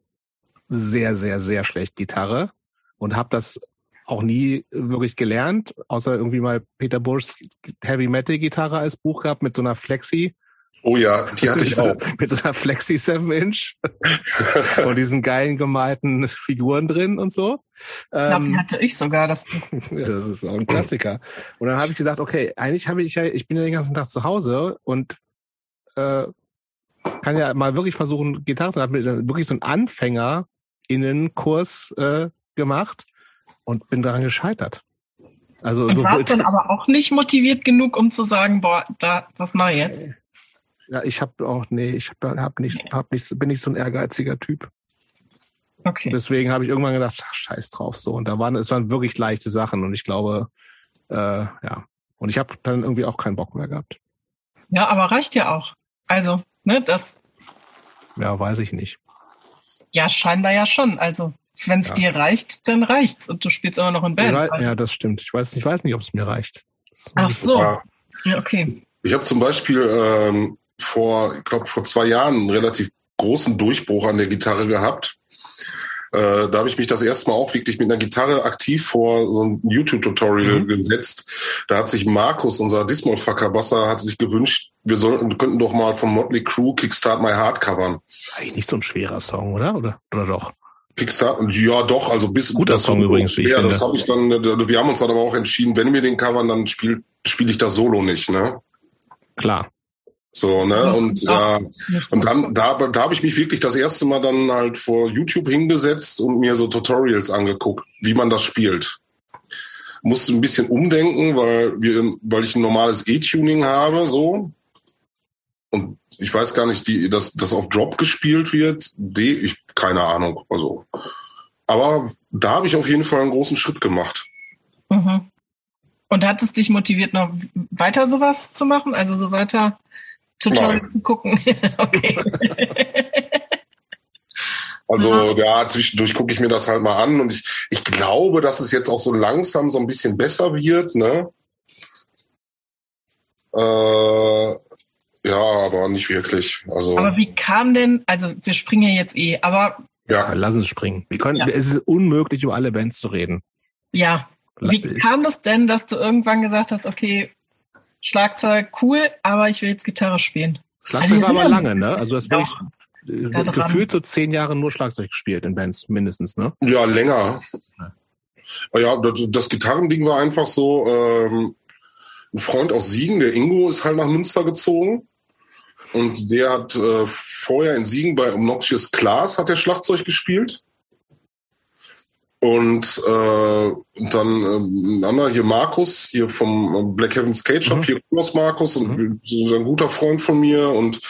sehr, sehr, sehr schlecht Gitarre und habe das auch nie wirklich gelernt, außer irgendwie mal Peter Burrs Heavy Metal Gitarre als Buch gehabt mit so einer Flexi. Oh ja, die hatte ich auch. mit so einer Flexi 7 Inch und diesen geilen gemalten Figuren drin und so. Ich glaube, die ähm, hatte ich sogar, das Buch. das ist auch ein Klassiker. Und dann habe ich gesagt, okay, eigentlich habe ich ja, ich bin ja den ganzen Tag zu Hause und äh, kann ja mal wirklich versuchen, Gitarre zu haben, wirklich so einen Anfänger-Innenkurs äh, gemacht und bin daran gescheitert. Also und so warst dann aber auch nicht motiviert genug, um zu sagen, boah, da, das mache ich jetzt. Ja, ich habe auch, nee, ich hab, hab nicht, hab nicht, bin nicht so ein ehrgeiziger Typ. Okay. Deswegen habe ich irgendwann gedacht, ach, scheiß drauf so. Und da waren, es waren wirklich leichte Sachen und ich glaube, äh, ja. Und ich habe dann irgendwie auch keinen Bock mehr gehabt. Ja, aber reicht ja auch. Also, ne, das. Ja, weiß ich nicht. Ja, scheinbar ja schon. Also, wenn es ja. dir reicht, dann reicht's und du spielst immer noch in Bands. Ja, ja das stimmt. Ich weiß, ich weiß nicht, ob es mir reicht. Ach so. Ja, okay. Ich habe zum Beispiel ähm, vor, ich glaube, vor zwei Jahren einen relativ großen Durchbruch an der Gitarre gehabt. Äh, da habe ich mich das erste Mal auch wirklich mit einer Gitarre aktiv vor so ein YouTube-Tutorial mhm. gesetzt. Da hat sich Markus, unser Dismol-Fackerbasser, hat sich gewünscht, wir sollten, könnten doch mal vom Motley Crew Kickstart My Heart covern. Eigentlich nicht so ein schwerer Song, oder? Oder, oder doch? Kickstarter, ja doch, also bis guter Song, Song übrigens. Ja, das habe ich dann. Wir haben uns dann aber auch entschieden, wenn wir den covern, dann spiele spiel ich das Solo nicht, ne? Klar. So, ne? Und ja, und dann da, da habe ich mich wirklich das erste Mal dann halt vor YouTube hingesetzt und mir so Tutorials angeguckt, wie man das spielt. Musste ein bisschen umdenken, weil wir, weil ich ein normales E-Tuning habe, so. Und ich weiß gar nicht, die, dass das auf Drop gespielt wird. D, ich, keine Ahnung. Also, aber da habe ich auf jeden Fall einen großen Schritt gemacht. Mhm. Und hat es dich motiviert, noch weiter sowas zu machen? Also so weiter Tutorial Nein. zu gucken? okay. Also ja, zwischendurch gucke ich mir das halt mal an und ich, ich glaube, dass es jetzt auch so langsam so ein bisschen besser wird, ne? Äh, ja, aber nicht wirklich. Also. Aber wie kam denn, also wir springen ja jetzt eh, aber. Ja, lass uns springen. Wir können, ja. Es ist unmöglich, über alle Bands zu reden. Ja. Wie kam das denn, dass du irgendwann gesagt hast, okay, Schlagzeug cool, aber ich will jetzt Gitarre spielen? Schlagzeug also, war aber lange, ne? Also das war ich, gefühlt so zehn Jahre nur Schlagzeug gespielt in Bands, mindestens, ne? Ja, länger. Ja, das, das Gitarrending war einfach so, ähm, ein Freund aus Siegen, der Ingo, ist halt nach Münster gezogen. Und der hat äh, vorher in Siegen bei Obnoxious Class hat der Schlagzeug gespielt. Und äh, dann äh, ein anderer hier Markus, hier vom Black Heaven's Cage Shop, mhm. hier Kurs Markus und mhm. ein guter Freund von mir. Und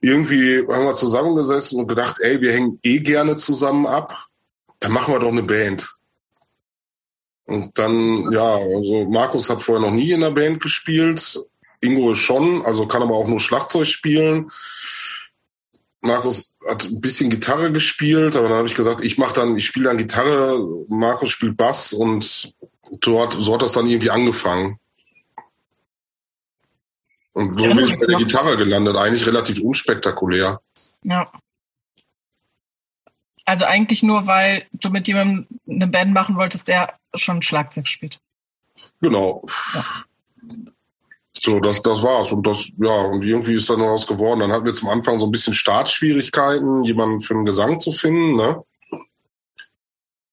irgendwie haben wir zusammengesessen und gedacht, ey, wir hängen eh gerne zusammen ab. Dann machen wir doch eine Band. Und dann, ja, also Markus hat vorher noch nie in der Band gespielt. Ingo ist schon, also kann aber auch nur Schlagzeug spielen. Markus hat ein bisschen Gitarre gespielt, aber dann habe ich gesagt, ich mache dann, ich spiele dann Gitarre, Markus spielt Bass und dort, so hat das dann irgendwie angefangen. Und so bin ich bei der Gitarre gelandet, eigentlich relativ unspektakulär. Ja. Also eigentlich nur, weil du mit jemandem eine Band machen wolltest, der schon Schlagzeug spielt. Genau. Ja. So, das, das war's. Und das, ja, und irgendwie ist dann noch was geworden. Dann hatten wir zum Anfang so ein bisschen Startschwierigkeiten, jemanden für den Gesang zu finden, ne?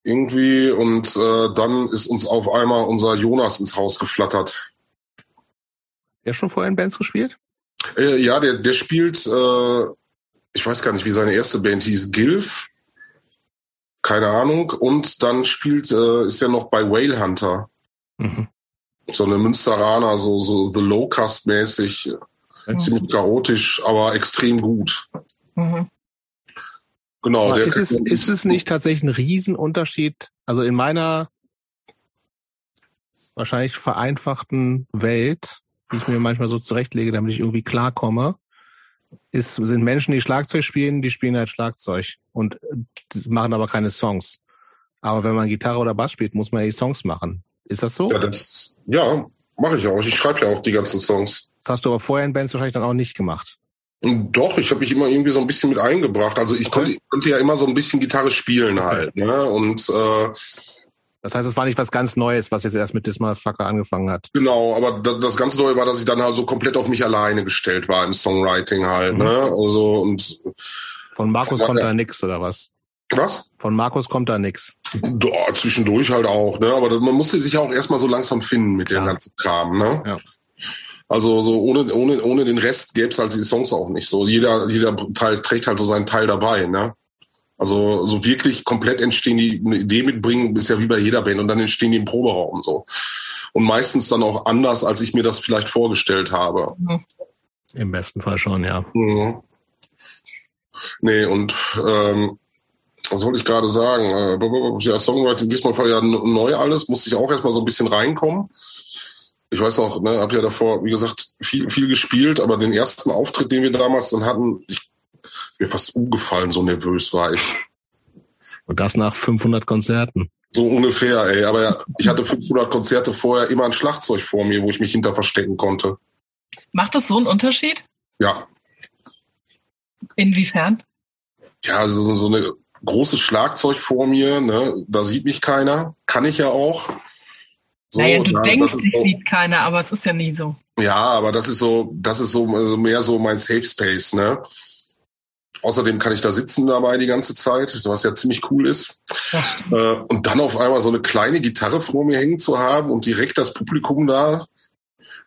Irgendwie, und äh, dann ist uns auf einmal unser Jonas ins Haus geflattert. Der schon vorher in Bands gespielt? Äh, ja, der, der spielt, äh, ich weiß gar nicht, wie seine erste Band hieß, Gilf. Keine Ahnung. Und dann spielt, äh, ist er noch bei Whale Hunter. Mhm. So eine Münsteraner, so, so The Low-Cast-mäßig. Mhm. Ziemlich chaotisch, aber extrem gut. Mhm. Genau. ist, es, ist es nicht tatsächlich ein Riesenunterschied? Also in meiner wahrscheinlich vereinfachten Welt, die ich mir manchmal so zurechtlege, damit ich irgendwie klarkomme, ist, sind Menschen, die Schlagzeug spielen, die spielen halt Schlagzeug und machen aber keine Songs. Aber wenn man Gitarre oder Bass spielt, muss man ja die Songs machen. Ist das so? Ja, ja mache ich auch. Ich schreibe ja auch die ganzen Songs. Das hast du aber vorher in Bands wahrscheinlich dann auch nicht gemacht. Doch, ich habe mich immer irgendwie so ein bisschen mit eingebracht. Also ich okay. konnte, konnte ja immer so ein bisschen Gitarre spielen halt. Ne? Und äh, das heißt, es war nicht was ganz Neues, was jetzt erst mit Dismal Fucker angefangen hat. Genau, aber das, das ganz Neue war, dass ich dann halt so komplett auf mich alleine gestellt war im Songwriting halt. Mhm. Ne? Also und von Markus kommt da nix oder was? Was? Von Markus kommt da nix. Ja, zwischendurch halt auch, ne? Aber man musste sich auch erstmal so langsam finden mit ja. dem ganzen Kram, ne? Ja. Also so ohne, ohne, ohne den Rest gäbe es halt die Songs auch nicht. So jeder, jeder Teil trägt halt so seinen Teil dabei, ne? Also so wirklich komplett entstehen, die eine Idee mitbringen, ist ja wie bei jeder Band und dann entstehen die im Proberaum so. Und meistens dann auch anders, als ich mir das vielleicht vorgestellt habe. Mhm. Im besten Fall schon, ja. Mhm. Nee, und ähm, was wollte ich gerade sagen? Äh, ja, Songwriting diesmal war ja neu alles, musste ich auch erstmal so ein bisschen reinkommen ich weiß auch, ne, habe ja davor, wie gesagt, viel, viel gespielt, aber den ersten Auftritt, den wir damals dann hatten, ich mir fast umgefallen, so nervös war ich. Und das nach 500 Konzerten. So ungefähr, ey. Aber ja, ich hatte 500 Konzerte vorher immer ein Schlagzeug vor mir, wo ich mich hinter verstecken konnte. Macht das so einen Unterschied? Ja. Inwiefern? Ja, also so, so eine großes Schlagzeug vor mir, ne, da sieht mich keiner, kann ich ja auch. So, naja, du na, denkst, dich so, sieht keiner, aber es ist ja nie so. Ja, aber das ist so, das ist so also mehr so mein Safe Space, ne? Außerdem kann ich da sitzen dabei die ganze Zeit, was ja ziemlich cool ist. Äh, und dann auf einmal so eine kleine Gitarre vor mir hängen zu haben und direkt das Publikum da.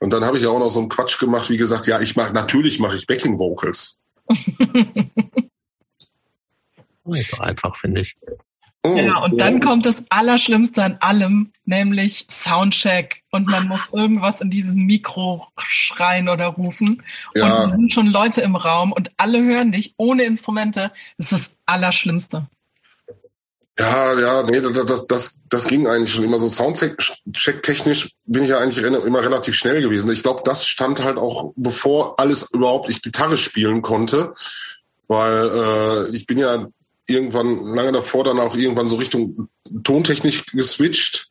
Und dann habe ich ja auch noch so einen Quatsch gemacht, wie gesagt, ja, ich mache natürlich mache ich Backing Vocals. Nicht so einfach, finde ich. Oh, ja, und dann kommt das Allerschlimmste an allem, nämlich Soundcheck. Und man muss irgendwas in diesem Mikro schreien oder rufen. Ja. Und es sind schon Leute im Raum und alle hören dich ohne Instrumente. Das ist das Allerschlimmste. Ja, ja, nee, das, das, das ging eigentlich schon immer so. Soundcheck-technisch bin ich ja eigentlich immer relativ schnell gewesen. Ich glaube, das stand halt auch, bevor alles überhaupt ich Gitarre spielen konnte. Weil äh, ich bin ja irgendwann lange davor dann auch irgendwann so Richtung Tontechnik geswitcht.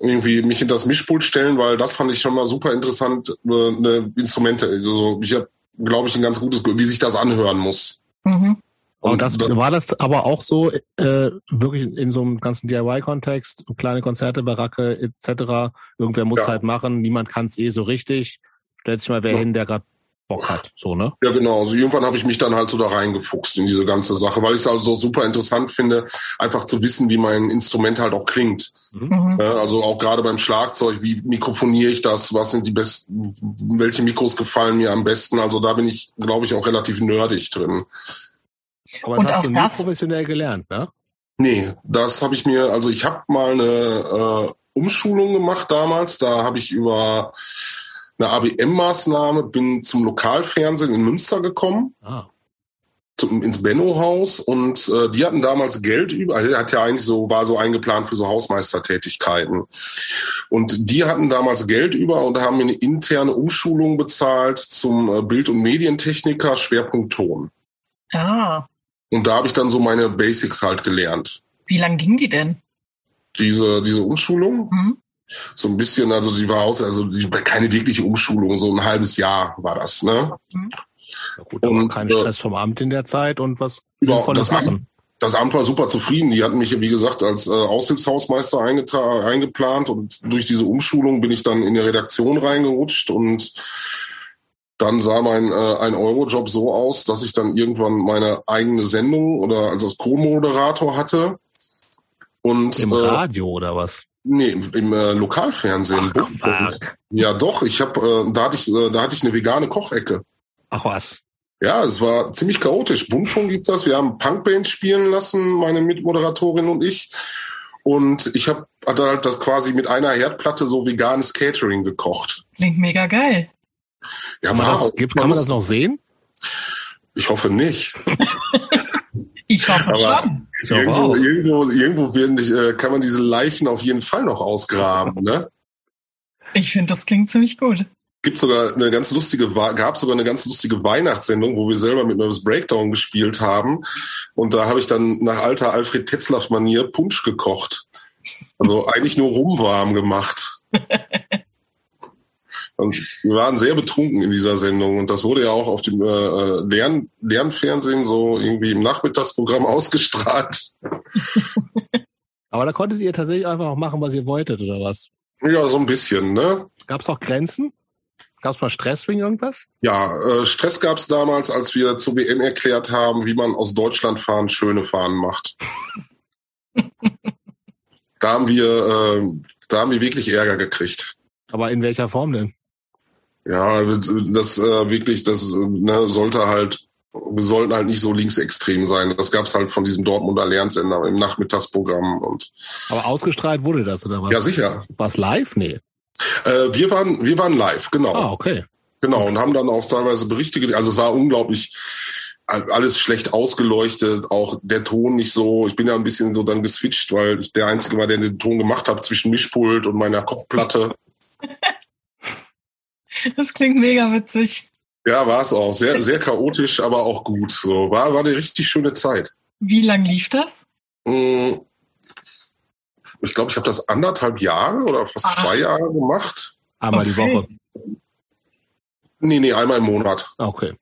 Irgendwie mich in das Mischpult stellen, weil das fand ich schon mal super interessant, äh, eine Instrumente. Also ich habe, glaube ich, ein ganz gutes, wie sich das anhören muss. Mhm. Und das, war das aber auch so, äh, wirklich in so einem ganzen DIY-Kontext, kleine Konzerte, Baracke etc. Irgendwer muss ja. halt machen, niemand kann es eh so richtig. Stellt sich mal wer ja. hin, der gerade Bock hat, so, ne? Ja, genau. Also irgendwann habe ich mich dann halt so da reingefuchst in diese ganze Sache, weil ich es also super interessant finde, einfach zu wissen, wie mein Instrument halt auch klingt. Mhm. also auch gerade beim Schlagzeug, wie mikrofoniere ich das, was sind die besten, welche Mikros gefallen mir am besten. Also da bin ich, glaube ich, auch relativ nerdig drin. Aber das Und hast du nie professionell gelernt, ne? Nee, das habe ich mir, also ich habe mal eine äh, Umschulung gemacht damals, da habe ich über eine ABM-Maßnahme, bin zum Lokalfernsehen in Münster gekommen. Ah. Zum, ins Benno-Haus und äh, die hatten damals Geld über, also hat ja eigentlich so, war so eingeplant für so Hausmeistertätigkeiten. Und die hatten damals Geld über und haben mir eine interne Umschulung bezahlt zum äh, Bild- und Medientechniker, Schwerpunkt Ton. Ah. Und da habe ich dann so meine Basics halt gelernt. Wie lang ging die denn? Diese, diese Umschulung? Mhm so ein bisschen, also die war aus, also die, keine wirkliche Umschulung, so ein halbes Jahr war das, ne? Mhm. Ja gut, und kein äh, Stress vom Amt in der Zeit und was Sinnvolles machen. Amt, das Amt war super zufrieden. Die hatten mich, wie gesagt, als äh, Aushilfshausmeister eingeplant und durch diese Umschulung bin ich dann in die Redaktion reingerutscht und dann sah mein äh, ein Euro-Job so aus, dass ich dann irgendwann meine eigene Sendung oder also als Co-Moderator hatte. Und, Im äh, Radio oder was? Nee, im, im äh, Lokalfernsehen. Ach, ja, doch. Ich habe, äh, da hatte ich, äh, da hatte ich eine vegane Kochecke. Ach was. Ja, es war ziemlich chaotisch. Buntfunk gibt's das. Wir haben Punkbands spielen lassen, meine Mitmoderatorin und ich. Und ich habe hatte halt das quasi mit einer Herdplatte so veganes Catering gekocht. Klingt mega geil. Ja, kann, man das, gibt, kann man das noch sehen? Ich hoffe nicht. ich hoffe Aber schon. Irgendwo, irgendwo, irgendwo werden, äh, kann man diese Leichen auf jeden Fall noch ausgraben, ne? Ich finde, das klingt ziemlich gut gibt sogar eine ganz lustige, gab sogar eine ganz lustige Weihnachtssendung, wo wir selber mit Nervous Breakdown gespielt haben. Und da habe ich dann nach alter Alfred Tetzlaff Manier Punsch gekocht. Also eigentlich nur rumwarm gemacht. Und wir waren sehr betrunken in dieser Sendung und das wurde ja auch auf dem äh, äh Lern Lernfernsehen so irgendwie im Nachmittagsprogramm ausgestrahlt. Aber da konntet ihr tatsächlich einfach auch machen, was ihr wolltet, oder was? Ja, so ein bisschen, ne? Gab es auch Grenzen? Gab es mal Stress wegen irgendwas? Ja, äh, Stress gab es damals, als wir zur WM erklärt haben, wie man aus Deutschland fahren schöne Fahren macht. da haben wir, äh, da haben wir wirklich Ärger gekriegt. Aber in welcher Form denn? Ja, das äh, wirklich, das ne, sollte halt, wir sollten halt nicht so linksextrem sein. Das gab's halt von diesem Dortmunder Lernsender im Nachmittagsprogramm und. Aber ausgestrahlt wurde das oder was? Ja, sicher. Was live? Nee. Äh, wir waren, wir waren live, genau. Ah, okay. Genau, und haben dann auch teilweise Berichte, also es war unglaublich, alles schlecht ausgeleuchtet, auch der Ton nicht so. Ich bin ja ein bisschen so dann geswitcht, weil ich der Einzige war, der den Ton gemacht hat zwischen Mischpult und meiner Kochplatte. Das klingt mega witzig. Ja, war es auch. Sehr, sehr chaotisch, aber auch gut. So war, war eine richtig schöne Zeit. Wie lang lief das? Hm, ich glaube, ich habe das anderthalb Jahre oder fast ah. zwei Jahre gemacht. Einmal okay. die Woche. Nee, nee, einmal im Monat. Okay.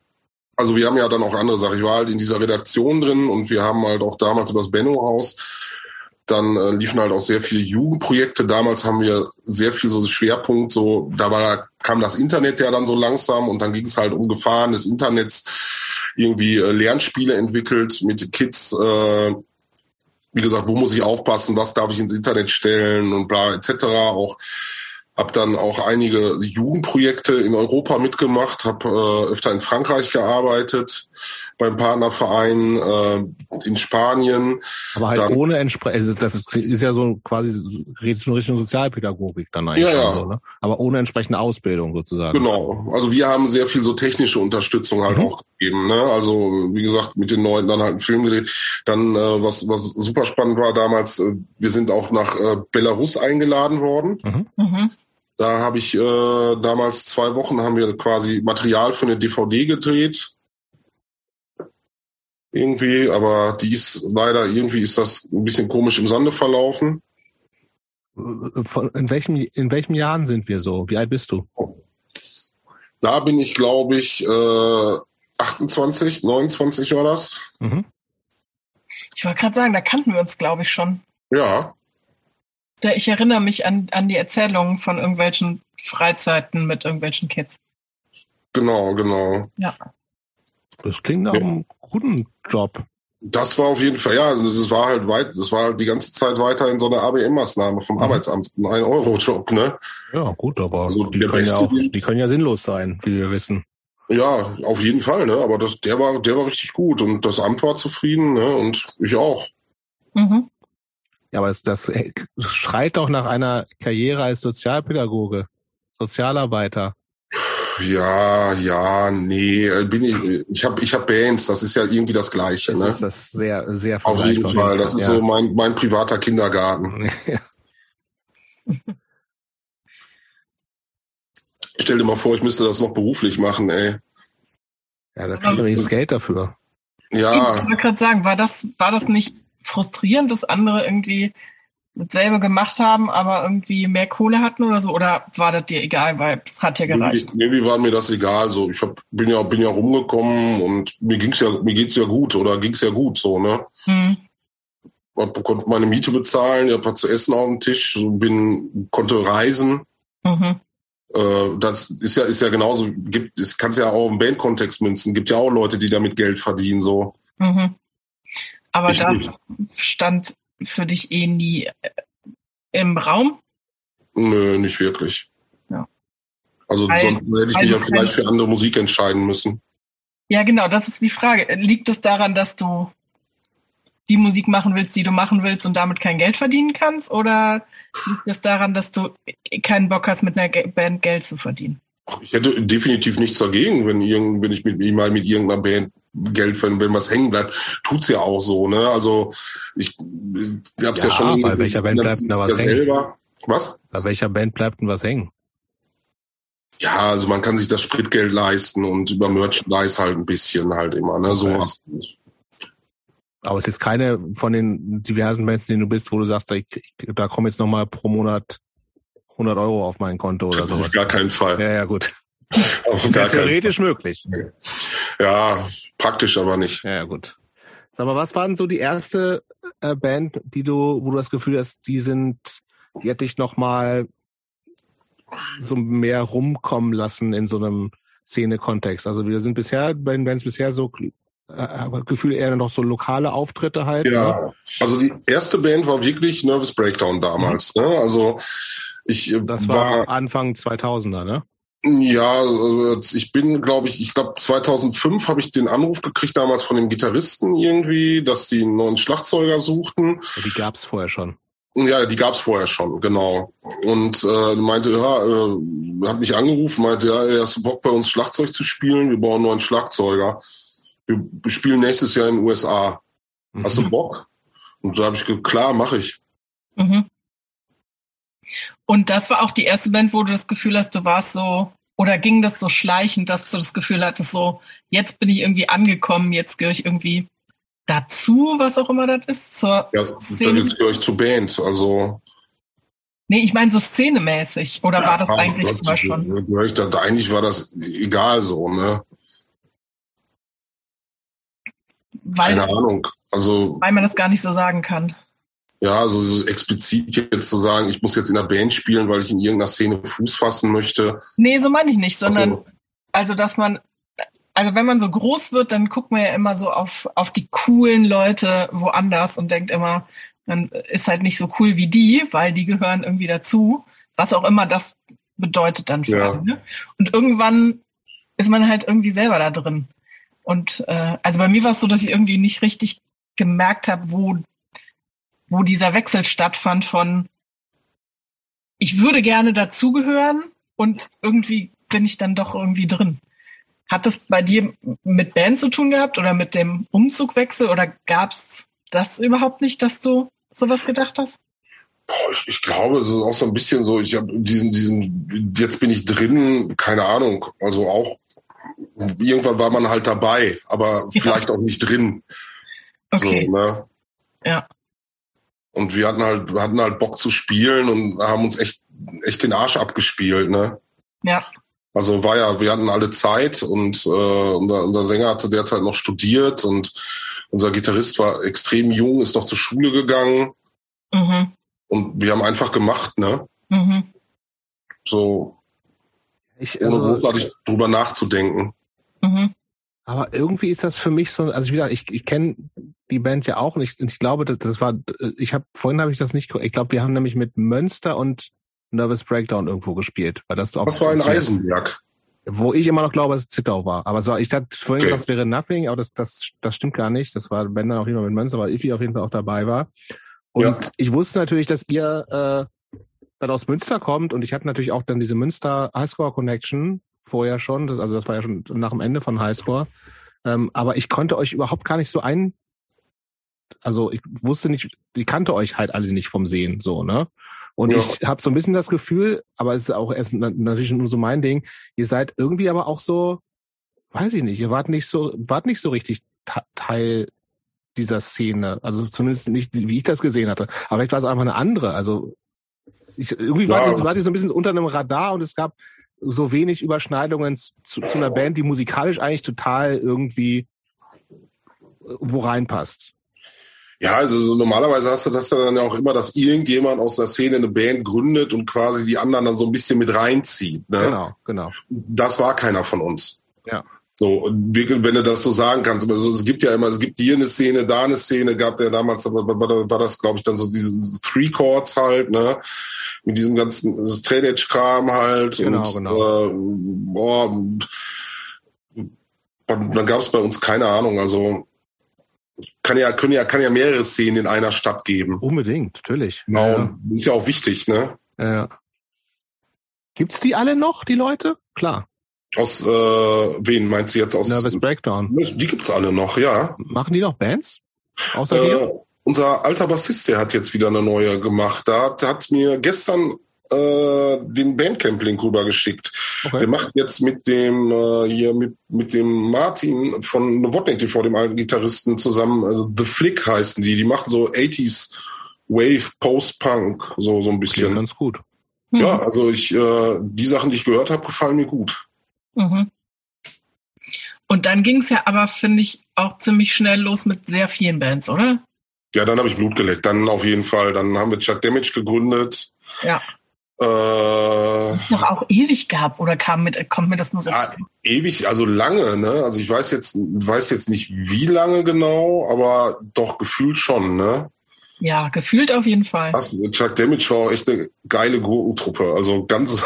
Also wir haben ja dann auch andere Sachen. Ich war halt in dieser Redaktion drin und wir haben halt auch damals über das Benno-Haus, dann äh, liefen halt auch sehr viele Jugendprojekte. Damals haben wir sehr viel so Schwerpunkt, so, da war, kam das Internet ja dann so langsam und dann ging es halt um Gefahren des Internets, irgendwie äh, Lernspiele entwickelt mit Kids, äh, wie gesagt, wo muss ich aufpassen, was darf ich ins Internet stellen und bla etc. Auch habe dann auch einige Jugendprojekte in Europa mitgemacht, habe äh, öfter in Frankreich gearbeitet, beim Partnerverein äh, in Spanien. Aber halt dann, ohne entsprechend, also das ist, ist ja so quasi, redest du in Richtung Sozialpädagogik dann eigentlich. Ja, ja. So, ne? Aber ohne entsprechende Ausbildung sozusagen. Genau. Also wir haben sehr viel so technische Unterstützung halt mhm. auch gegeben. Ne? Also wie gesagt, mit den Leuten dann halt einen Film gedreht. Dann, äh, was, was super spannend war damals, äh, wir sind auch nach äh, Belarus eingeladen worden. Mhm. Mhm. Da habe ich äh, damals zwei Wochen haben wir quasi Material für eine DVD gedreht irgendwie, aber die ist leider irgendwie ist das ein bisschen komisch im Sande verlaufen. in welchem in welchem Jahren sind wir so? Wie alt bist du? Da bin ich, glaube ich, äh, 28, 29 war das. Mhm. Ich wollte gerade sagen, da kannten wir uns, glaube ich, schon. Ja. Da ich erinnere mich an, an die Erzählungen von irgendwelchen Freizeiten mit irgendwelchen Kids. Genau, genau. Ja. Das klingt nach einem guten Job. Das war auf jeden Fall, ja, das war halt weit, das war halt die ganze Zeit weiter in so einer ABM-Maßnahme vom mhm. Arbeitsamt, ein Ein-Euro-Job, ne? Ja, gut, aber also die, können ja auch, die können ja sinnlos sein, wie wir wissen. Ja, auf jeden Fall, ne? Aber das, der war, der war richtig gut und das Amt war zufrieden, ne? Und ich auch. Mhm. Ja, aber das, das schreit doch nach einer Karriere als Sozialpädagoge, Sozialarbeiter. Ja, ja, nee, äh, bin ich. Ich habe, ich hab Bands. Das ist ja irgendwie das Gleiche. Das ne? ist das sehr, sehr. Auf jeden Fall. Das ist ja. so mein mein privater Kindergarten. Ja. Stell dir mal vor, ich müsste das noch beruflich machen, ey. Ja, da kriegt man das Geld dafür. Ja. Ich wollte gerade sagen, war das, war das nicht frustrierend, dass andere irgendwie dasselbe gemacht haben, aber irgendwie mehr Kohle hatten oder so? Oder war das dir egal, weil hat ja gereicht? Irgendwie, irgendwie war mir das egal. So, ich hab, bin ja bin ja rumgekommen und mir ging's ja mir geht's ja gut oder ging's ja gut so ne. Hm. Ich konnte meine Miete bezahlen, ich habe zu essen auf dem Tisch, bin konnte reisen. Mhm. Äh, das ist ja ist ja genauso. Gibt es kannst ja auch im Bandkontext münzen. Gibt ja auch Leute, die damit Geld verdienen so. Mhm. Aber ich das nicht. stand für dich eh nie äh, im Raum? Nö, nicht wirklich. Ja. Also Weil, sonst hätte ich mich ja vielleicht für andere Musik entscheiden müssen. Ja, genau, das ist die Frage. Liegt es daran, dass du die Musik machen willst, die du machen willst und damit kein Geld verdienen kannst? Oder liegt es daran, dass du keinen Bock hast, mit einer Band Geld zu verdienen? Ich hätte definitiv nichts dagegen, wenn, irgend, wenn ich mit, mal mit irgendeiner Band Geld verdiene, wenn was hängen bleibt. Tut's ja auch so, ne? Also ich, ich hab's ja, ja schon bei welcher Band bleibt denn da was hängen? Selber. Was? Bei welcher Band bleibt denn was hängen? Ja, also man kann sich das Spritgeld leisten und über Merchandise halt ein bisschen halt immer, ne? So was. Aber es ist keine von den diversen Bands, denen du bist, wo du sagst, ich, da kommen jetzt nochmal pro Monat 100 Euro auf mein Konto oder so. Auf gar keinen Fall. Ja, ja, gut. Auf ist ja theoretisch möglich. Ja, praktisch aber nicht. Ja, gut. Sag mal, was war denn so die erste äh, Band, die du, wo du das Gefühl hast, die sind, die hätte ich nochmal so mehr rumkommen lassen in so einem Szene-Kontext? Also wir sind bisher bei den Bands bisher so äh, Gefühl eher noch so lokale Auftritte halt. Ja, ne? also die erste Band war wirklich Nervous Breakdown damals. Mhm. Ne? Also ich äh, das war, war Anfang 2000er, ne? Ja, also ich bin, glaube ich, ich glaube 2005 habe ich den Anruf gekriegt damals von dem Gitarristen irgendwie, dass die einen neuen Schlagzeuger suchten. Die gab's vorher schon. Ja, die gab's vorher schon, genau. Und äh, meinte, ja, äh, hat mich angerufen, meinte, ja, er hast du Bock bei uns Schlagzeug zu spielen? Wir brauchen einen neuen Schlagzeuger. Wir spielen nächstes Jahr in den USA. Mhm. Hast du Bock? Und da habe ich gesagt, klar, mache ich. Mhm. Und das war auch die erste Band, wo du das Gefühl hast, du warst so, oder ging das so schleichend, dass du das Gefühl hattest, so, jetzt bin ich irgendwie angekommen, jetzt gehöre ich irgendwie dazu, was auch immer das ist, zur ja, Szene? Dann gehöre ich zur Band, also. Nee, ich meine so szenemäßig, oder ja, war das eigentlich Gott, immer schon? Ich dachte, eigentlich war das egal so, ne? Weil, Keine Ahnung. Also, weil man das gar nicht so sagen kann. Ja, also so explizit jetzt zu sagen, ich muss jetzt in der Band spielen, weil ich in irgendeiner Szene Fuß fassen möchte. Nee, so meine ich nicht, sondern also, also dass man, also wenn man so groß wird, dann guckt man ja immer so auf, auf die coolen Leute woanders und denkt immer, man ist halt nicht so cool wie die, weil die gehören irgendwie dazu, was auch immer das bedeutet dann für ja. einen. Ne? Und irgendwann ist man halt irgendwie selber da drin. Und äh, also bei mir war es so, dass ich irgendwie nicht richtig gemerkt habe, wo, wo dieser Wechsel stattfand von ich würde gerne dazugehören und irgendwie bin ich dann doch irgendwie drin. Hat das bei dir mit Band zu tun gehabt oder mit dem Umzugwechsel oder gab's das überhaupt nicht, dass du sowas gedacht hast? Ich, ich glaube, es ist auch so ein bisschen so, ich habe diesen, diesen, jetzt bin ich drin, keine Ahnung, also auch irgendwann war man halt dabei, aber ja. vielleicht auch nicht drin. Okay. So, ne? Ja. Und wir hatten halt, wir hatten halt Bock zu spielen und haben uns echt, echt den Arsch abgespielt, ne? Ja. Also war ja, wir hatten alle Zeit und äh, unser, unser Sänger hatte derzeit noch studiert und unser Gitarrist war extrem jung, ist noch zur Schule gegangen. Mhm. Und wir haben einfach gemacht, ne? Mhm. So, ich, ohne also, großartig drüber nachzudenken. Mhm. Aber irgendwie ist das für mich so, also wie gesagt, ich, ich kenne die Band ja auch und ich, und ich glaube, das, das war, ich habe vorhin habe ich das nicht, ich glaube, wir haben nämlich mit Münster und Nervous Breakdown irgendwo gespielt, weil das auch. Das war in Eisenberg. Wo ich immer noch glaube, dass es Zittau war. Aber so, ich dachte vorhin, okay. das wäre Nothing, aber das, das, das stimmt gar nicht. Das war, wenn dann auch jemand mit Münster, weil Ifi auf jeden Fall auch dabei war. Und ja. ich wusste natürlich, dass ihr äh, dann aus Münster kommt und ich hatte natürlich auch dann diese Münster Highscore Connection vorher schon, also das war ja schon nach dem Ende von Highscore. Ähm, aber ich konnte euch überhaupt gar nicht so ein, also ich wusste nicht, ich kannte euch halt alle nicht vom Sehen, so, ne? Und ja. ich habe so ein bisschen das Gefühl, aber es ist auch erst natürlich nur so mein Ding, ihr seid irgendwie aber auch so, weiß ich nicht, ihr wart nicht so, wart nicht so richtig Teil dieser Szene. Also zumindest nicht, wie ich das gesehen hatte. Aber vielleicht war es einfach eine andere. Also ich, irgendwie war, ja. war die so ein bisschen unter einem Radar und es gab so wenig Überschneidungen zu, zu einer Band, die musikalisch eigentlich total irgendwie wo reinpasst. Ja, also so normalerweise hast du das dann ja auch immer, dass irgendjemand aus der Szene eine Band gründet und quasi die anderen dann so ein bisschen mit reinzieht. Ne? Genau, genau. Das war keiner von uns. Ja. So, wenn du das so sagen kannst. Also es gibt ja immer, es gibt hier eine Szene, da eine Szene, gab ja damals, war, war, das, glaube ich, dann so diesen Three Chords halt, ne? Mit diesem ganzen Straight Edge Kram halt. Genau, und, genau. Äh, boah, und, dann gab es bei uns keine Ahnung, also kann ja, können ja, kann ja mehrere Szenen in einer Stadt geben. Unbedingt, natürlich. Genau, Ja, ist ja auch wichtig, ne? ja. Gibt's die alle noch, die Leute? Klar. Aus äh, wen meinst du jetzt aus? Nervous Breakdown. Die gibt's alle noch, ja. Machen die noch Bands? Außer dir? Äh, unser alter Bassist, der hat jetzt wieder eine neue gemacht. Da hat, hat mir gestern äh, den Bandcamp-Link rübergeschickt. Okay. Der macht jetzt mit dem äh, hier mit mit dem Martin von Novotnik TV, dem alten Gitarristen, zusammen. Also The Flick heißen die. Die machen so 80s Wave Post-Punk, so so ein Klingt bisschen. ganz gut. Hm. Ja, also ich äh, die Sachen, die ich gehört habe, gefallen mir gut. Mhm. Und dann ging es ja aber, finde ich, auch ziemlich schnell los mit sehr vielen Bands, oder? Ja, dann habe ich Blut geleckt. Dann auf jeden Fall. Dann haben wir Chuck Damage gegründet. Ja. Äh, Noch auch ewig gehabt oder kam mit, kommt mir das nur so Ja, ewig, also lange, ne? Also ich weiß jetzt, weiß jetzt nicht wie lange genau, aber doch gefühlt schon, ne? Ja, gefühlt auf jeden Fall. Das, Chuck Damage war auch echt eine geile Gurkentruppe. Also ganz.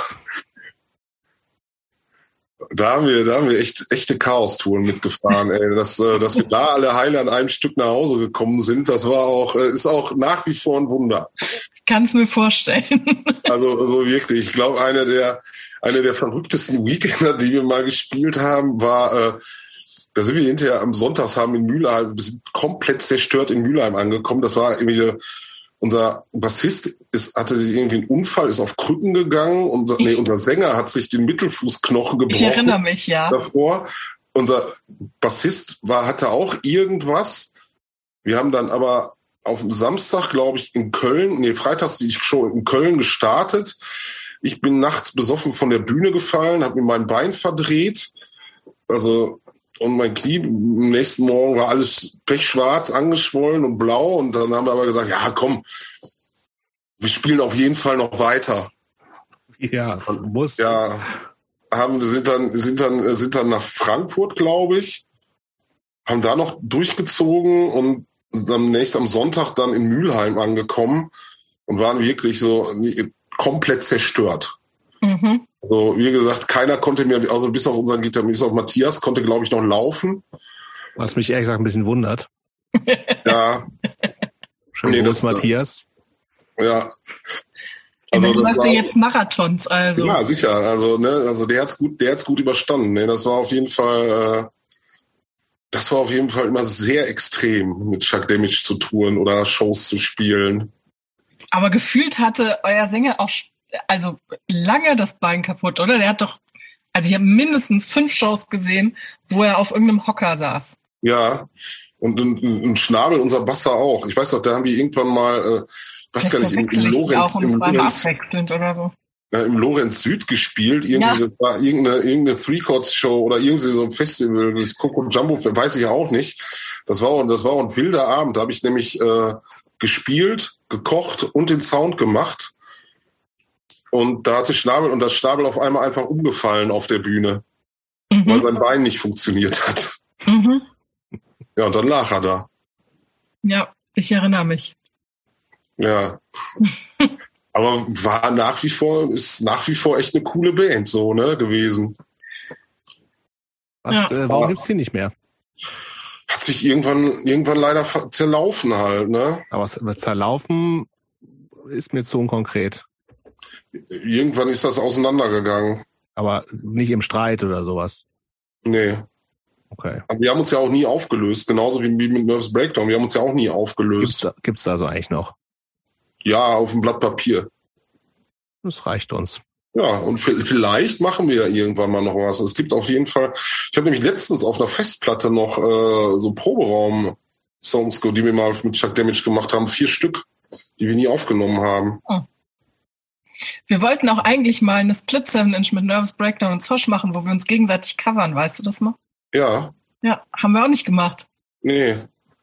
Da haben wir, da haben wir echt echte Chaos-Touren mitgefahren, ey. Dass, äh, dass wir da alle heile an einem Stück nach Hause gekommen sind, das war auch, äh, ist auch nach wie vor ein Wunder. Ich kann es mir vorstellen. Also, also wirklich, ich glaube, eine der, eine der verrücktesten Weekender, die wir mal gespielt haben, war, äh, da sind wir hinterher am Sonntagsabend in Mülheim, wir sind komplett zerstört in Mülheim angekommen. Das war irgendwie, unser Bassist ist, hatte sich irgendwie einen Unfall, ist auf Krücken gegangen. Unser, nee, unser Sänger hat sich den Mittelfußknochen Ich erinnere gebrochen mich, ja. davor. Unser Bassist war, hatte auch irgendwas. Wir haben dann aber auf dem Samstag, glaube ich, in Köln, nee, freitags die Show in Köln gestartet. Ich bin nachts besoffen von der Bühne gefallen, habe mir mein Bein verdreht. Also, und mein Knie, am nächsten Morgen war alles pechschwarz, angeschwollen und blau. Und dann haben wir aber gesagt, ja, komm, wir spielen auf jeden Fall noch weiter. Ja, muss. Ja, haben, sind dann, sind dann, sind dann nach Frankfurt, glaube ich, haben da noch durchgezogen und am nächsten, am Sonntag dann in Mülheim angekommen und waren wirklich so komplett zerstört. Mhm. Also, wie gesagt, keiner konnte mir, also bis auf unseren Gitarristen, bis auf Matthias, konnte, glaube ich, noch laufen. Was mich ehrlich gesagt ein bisschen wundert. Ja, Schön Nee, das- Matthias. ja. Also, Also, du das machst ja war, jetzt Marathons, also. ja, sicher. Also, ne, also der hat's gut, der hat's gut überstanden. Ne, das war auf jeden Fall, äh, das war auf jeden Fall immer sehr extrem, mit Chuck Damage zu touren oder Shows zu spielen. Aber gefühlt hatte euer Sänger auch also lange das Bein kaputt, oder? Der hat doch, also ich habe mindestens fünf Shows gesehen, wo er auf irgendeinem Hocker saß. Ja. Und ein, Schnabel, unser Basser auch. Ich weiß noch, da haben wir irgendwann mal, äh, ich weiß gar nicht, im, im Lorenz, im Lorenz, oder so. äh, im Lorenz Süd gespielt. Irgendwie, Ja. das war irgendeine, irgendeine Three-Chords-Show oder irgendwie so ein Festival, das Coco Jumbo, weiß ich auch nicht. Das war, das war ein wilder Abend. Da habe ich nämlich äh, gespielt, gekocht und den Sound gemacht. Und da hatte Schnabel und das Schnabel auf einmal einfach umgefallen auf der Bühne, weil Mhm. sein Bein nicht funktioniert hat. Mhm. Ja, und dann lag er da. Ja, ich erinnere mich. Ja. Aber war nach wie vor, ist nach wie vor echt eine coole Band, so, ne, gewesen. Was, Ja. äh, warum gibt's die nicht mehr? Hat sich irgendwann, irgendwann leider zerlaufen halt, ne? Aber zerlaufen ist mir zu unkonkret. Irgendwann ist das auseinandergegangen. Aber nicht im Streit oder sowas. Nee. Okay. Aber wir haben uns ja auch nie aufgelöst, genauso wie mit Nervous Breakdown. Wir haben uns ja auch nie Gibt's, aufgelöst. da- gibt's also eigentlich noch? Ja, auf dem Blatt Papier. Das reicht uns. Ja, und vi- vielleicht machen wir ja irgendwann mal noch was. Es gibt auf jeden Fall, ich habe nämlich letztens auf einer Festplatte noch äh, so Proberaum-Songs, die wir mal mit Chuck Damage gemacht haben, vier Stück, die wir nie aufgenommen haben. Wir wollten auch eigentlich mal eine Split 7 Inch mit Nervous Breakdown und Zosch machen, wo wir uns gegenseitig covern, weißt du das noch? Ja, Ja, haben wir auch nicht gemacht. nee.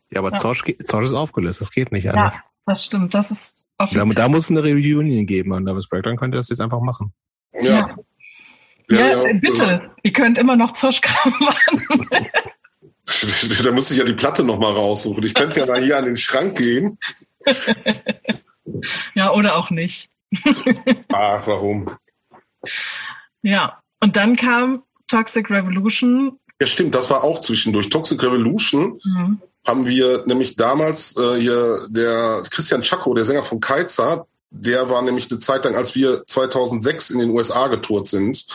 Ja, aber Ja. Zosch, geht- Zosch ist aufgelöst. Das geht nicht. Ja, Anne. das stimmt. Das ist Da, offiziell. da muss es eine Reunion geben. Und Nervous Breakdown könnte das jetzt einfach machen. Ja. Ja, ja bitte. Ihr könnt immer noch Zoschkram machen. da müsste ich ja die Platte nochmal raussuchen. Ich könnte ja mal hier an den Schrank gehen. ja, oder auch nicht. Ach, warum? Ja, und dann kam Toxic Revolution. Ja, stimmt, das war auch zwischendurch. Toxic Revolution mhm. haben wir nämlich damals äh, hier der Christian Chaco, der Sänger von Kaiser, der war nämlich eine Zeit lang, als wir 2006 in den USA getourt sind,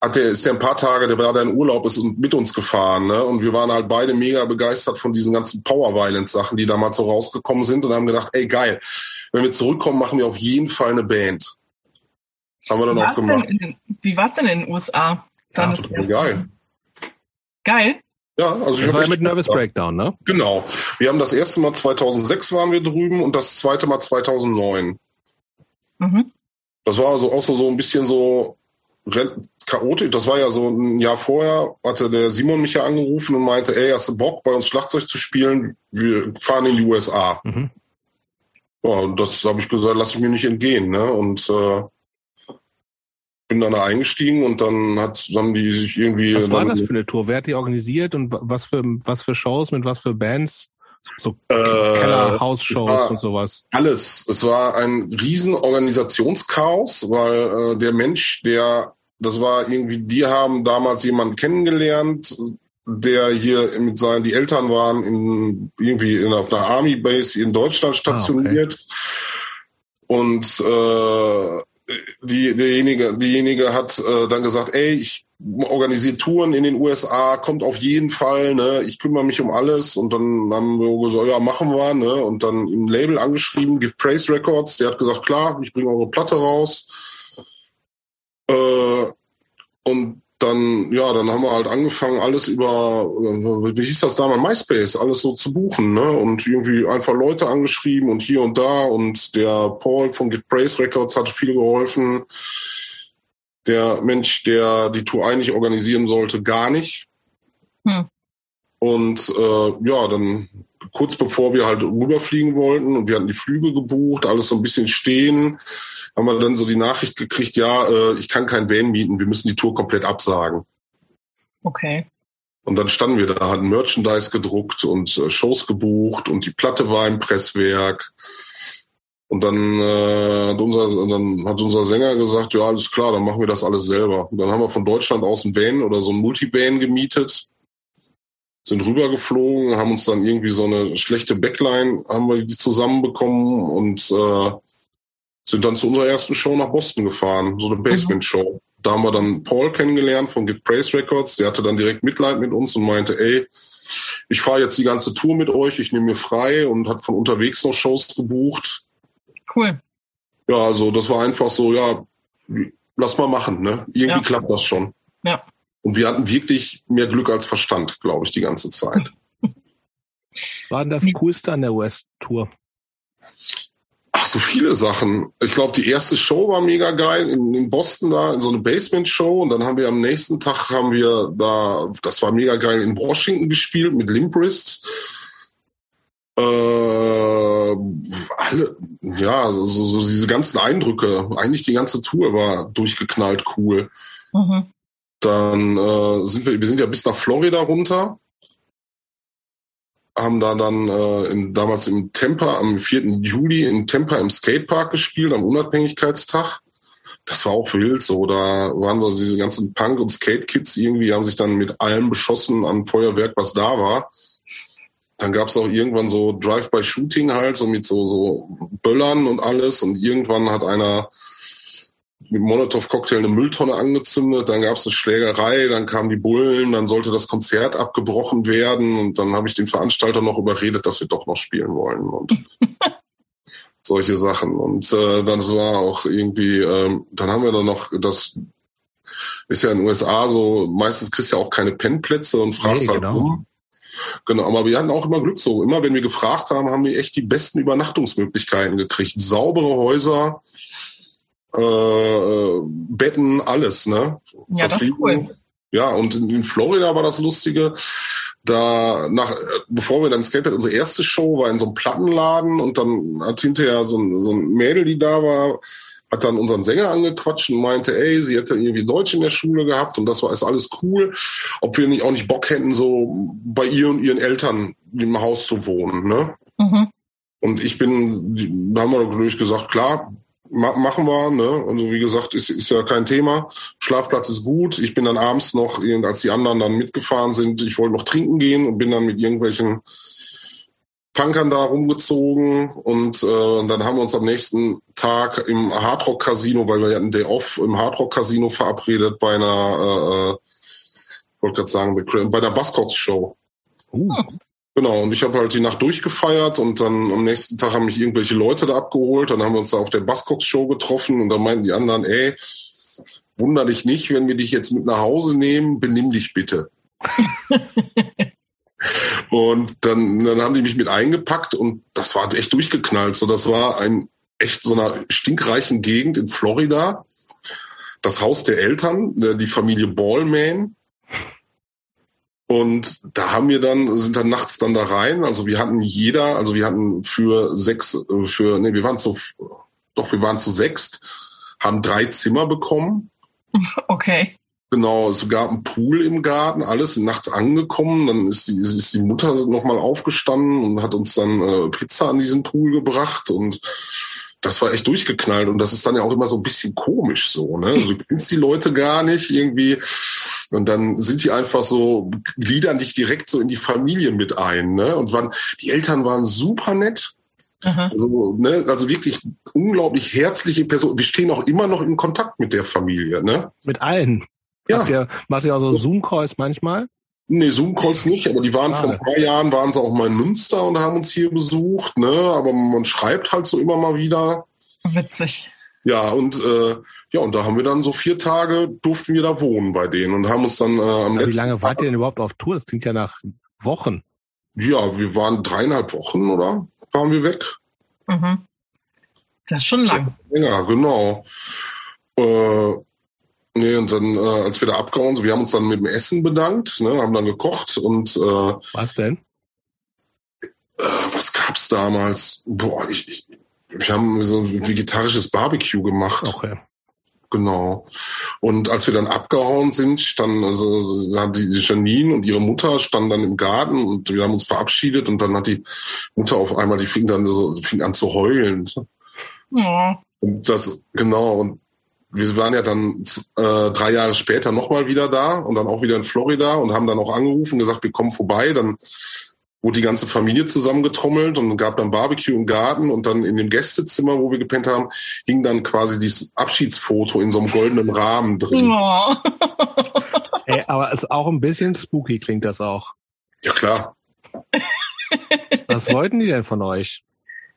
hat der, ist der ein paar Tage, der war da in Urlaub, ist mit uns gefahren, ne? Und wir waren halt beide mega begeistert von diesen ganzen Power Violence Sachen, die damals so rausgekommen sind und haben gedacht, ey geil, wenn wir zurückkommen, machen wir auf jeden Fall eine Band. Haben wir dann auch gemacht. In, wie war es denn in den USA? Dann ja, ist das geil. Geil? Ja, also das war mit Nervous Breakdown, ne? Genau. Wir haben das erste Mal 2006 waren wir drüben und das zweite Mal 2009. Mhm. Das war also auch so, so ein bisschen so chaotisch. Das war ja so ein Jahr vorher, hatte der Simon mich ja angerufen und meinte, ey, hast du Bock, bei uns Schlagzeug zu spielen? Wir fahren in die USA. Mhm. Ja, das habe ich gesagt, lass ich mir nicht entgehen. Ne? Und äh, bin dann da eingestiegen und dann hat haben die sich irgendwie. Was war das für eine Tour? Wer hat die organisiert und was für was für Shows mit was für Bands? So äh, Keller-House-Shows und sowas. Alles. Es war ein riesen Organisationschaos, weil äh, der Mensch, der das war irgendwie, die haben damals jemanden kennengelernt, der hier mit seinen, die Eltern waren in, irgendwie in, auf einer Army Base in Deutschland stationiert. Ah, okay. Und äh, die, derjenige, diejenige hat äh, dann gesagt, ey, ich organisiere Touren in den USA, kommt auf jeden Fall, ne, ich kümmere mich um alles und dann haben wir gesagt, ja, machen wir, ne, und dann im Label angeschrieben, Give Praise Records, der hat gesagt, klar, ich bringe eure Platte raus. Äh, und dann, ja, dann haben wir halt angefangen, alles über, wie hieß das damals, MySpace, alles so zu buchen, ne? Und irgendwie einfach Leute angeschrieben und hier und da und der Paul von Give Praise Records hatte viel geholfen. Der Mensch, der die Tour eigentlich organisieren sollte, gar nicht. Hm. Und äh, ja, dann kurz bevor wir halt rüberfliegen wollten und wir hatten die Flüge gebucht, alles so ein bisschen stehen, haben wir dann so die Nachricht gekriegt, ja, äh, ich kann kein Van mieten, wir müssen die Tour komplett absagen. Okay. Und dann standen wir da, hatten Merchandise gedruckt und äh, Shows gebucht und die Platte war im Presswerk. Und dann, äh, hat unser, dann hat unser Sänger gesagt, ja, alles klar, dann machen wir das alles selber. Und dann haben wir von Deutschland aus ein Van oder so ein Multivan gemietet, sind rübergeflogen, haben uns dann irgendwie so eine schlechte Backline, haben wir die zusammenbekommen und äh, sind dann zu unserer ersten Show nach Boston gefahren, so eine Basement-Show. Da haben wir dann Paul kennengelernt von Give Praise Records. Der hatte dann direkt Mitleid mit uns und meinte, ey, ich fahre jetzt die ganze Tour mit euch, ich nehme mir frei und hat von unterwegs noch Shows gebucht. Cool. Ja, also das war einfach so, ja, lass mal machen, ne? Irgendwie ja. klappt das schon. Ja. Und wir hatten wirklich mehr Glück als Verstand, glaube ich, die ganze Zeit. Was war denn das Coolste an der West-Tour? Ach, so viele Sachen. Ich glaube, die erste Show war mega geil in, in, Boston da, in so eine Basement-Show. Und dann haben wir am nächsten Tag haben wir da, das war mega geil, in Washington gespielt mit Limbrist. Äh, alle, ja, so, so diese ganzen Eindrücke. Eigentlich die ganze Tour war durchgeknallt cool. Mhm. Dann äh, sind wir, wir sind ja bis nach Florida runter haben da dann äh, in, damals im Temper am 4. Juli in Temper im Skatepark gespielt, am Unabhängigkeitstag. Das war auch wild so. Da waren so diese ganzen Punk- und Skate-Kids irgendwie, haben sich dann mit allem beschossen an Feuerwerk, was da war. Dann gab's auch irgendwann so Drive-by-Shooting halt, so mit so, so Böllern und alles. Und irgendwann hat einer mit Molotow-Cocktail eine Mülltonne angezündet, dann gab es eine Schlägerei, dann kamen die Bullen, dann sollte das Konzert abgebrochen werden und dann habe ich den Veranstalter noch überredet, dass wir doch noch spielen wollen und solche Sachen. Und äh, dann war auch irgendwie, ähm, dann haben wir dann noch das ist ja in den USA so, meistens kriegst du ja auch keine Pennplätze und fragst nee, halt genau. rum. Genau, aber wir hatten auch immer Glück so. Immer wenn wir gefragt haben, haben wir echt die besten Übernachtungsmöglichkeiten gekriegt. Saubere Häuser, äh, äh, Betten, alles, ne? Ja, das ist cool. Ja, und in, in, Florida war das Lustige. Da nach, bevor wir dann Skatepad, unsere erste Show war in so einem Plattenladen und dann hat hinterher so ein, so ein Mädel, die da war, hat dann unseren Sänger angequatscht und meinte, ey, sie hätte irgendwie Deutsch in der Schule gehabt und das war ist alles cool. Ob wir nicht auch nicht Bock hätten, so bei ihr und ihren Eltern im Haus zu wohnen, ne? Mhm. Und ich bin, da haben wir natürlich gesagt, klar, machen wir, ne? Also wie gesagt, ist, ist ja kein Thema. Schlafplatz ist gut. Ich bin dann abends noch, als die anderen dann mitgefahren sind, ich wollte noch trinken gehen und bin dann mit irgendwelchen Punkern da rumgezogen und äh, dann haben wir uns am nächsten Tag im Hardrock Casino, weil wir hatten Day Off im Hardrock Casino verabredet bei einer, äh, äh wollte gerade sagen, bei der Buzzcocks Show. Uh. Genau, und ich habe halt die Nacht durchgefeiert und dann am nächsten Tag haben mich irgendwelche Leute da abgeholt. Dann haben wir uns da auf der Buzzcocks Show getroffen und dann meinten die anderen, ey, wunder dich nicht, wenn wir dich jetzt mit nach Hause nehmen, benimm dich bitte. Und dann, dann haben die mich mit eingepackt und das war echt durchgeknallt. So, das war ein echt so einer stinkreichen Gegend in Florida. Das Haus der Eltern, die Familie Ballman. Und da haben wir dann, sind dann nachts dann da rein. Also wir hatten jeder, also wir hatten für sechs, für, nee, wir waren zu, doch, wir waren zu sechst, haben drei Zimmer bekommen. Okay. Genau, es gab einen Pool im Garten, alles nachts angekommen. Dann ist die, ist die Mutter nochmal aufgestanden und hat uns dann äh, Pizza an diesen Pool gebracht und das war echt durchgeknallt und das ist dann ja auch immer so ein bisschen komisch so, ne? Also, du kennst die Leute gar nicht irgendwie und dann sind die einfach so, gliedern dich direkt so in die Familie mit ein, ne? Und waren, die Eltern waren super nett. Aha. Also, ne, also wirklich unglaublich herzliche Personen. Wir stehen auch immer noch in Kontakt mit der Familie, ne? Mit allen. Ja. Macht ihr, macht ihr also Zoom-Calls manchmal? Nee, Zoom-Calls nicht, aber die waren ah, vor ein paar Jahren, waren sie auch mal in Münster und haben uns hier besucht, ne? Aber man schreibt halt so immer mal wieder. Witzig. Ja, und äh, ja, und da haben wir dann so vier Tage durften wir da wohnen bei denen und haben uns dann äh, am letzten Wie lange wart ihr denn überhaupt auf Tour? Das klingt ja nach Wochen. Ja, wir waren dreieinhalb Wochen, oder? Waren wir weg. Mhm. Das ist schon lang. Ja, genau. Äh, Nee, und dann, äh, als wir da abgehauen sind, wir haben uns dann mit dem Essen bedankt, ne, haben dann gekocht und äh, Was denn? Äh, was gab's damals? Boah, ich, ich, wir haben so ein vegetarisches Barbecue gemacht. Okay. Genau. Und als wir dann abgehauen sind, standen also die Janine und ihre Mutter standen dann im Garten und wir haben uns verabschiedet und dann hat die Mutter auf einmal, die fing dann so, fing an zu heulen. Ja. Und das, genau, und wir waren ja dann äh, drei Jahre später nochmal wieder da und dann auch wieder in Florida und haben dann auch angerufen, gesagt, wir kommen vorbei. Dann wurde die ganze Familie zusammengetrommelt und gab dann Barbecue im Garten und dann in dem Gästezimmer, wo wir gepennt haben, hing dann quasi dieses Abschiedsfoto in so einem goldenen Rahmen drin. Oh. Ey, aber es ist auch ein bisschen spooky, klingt das auch. Ja, klar. Was wollten die denn von euch?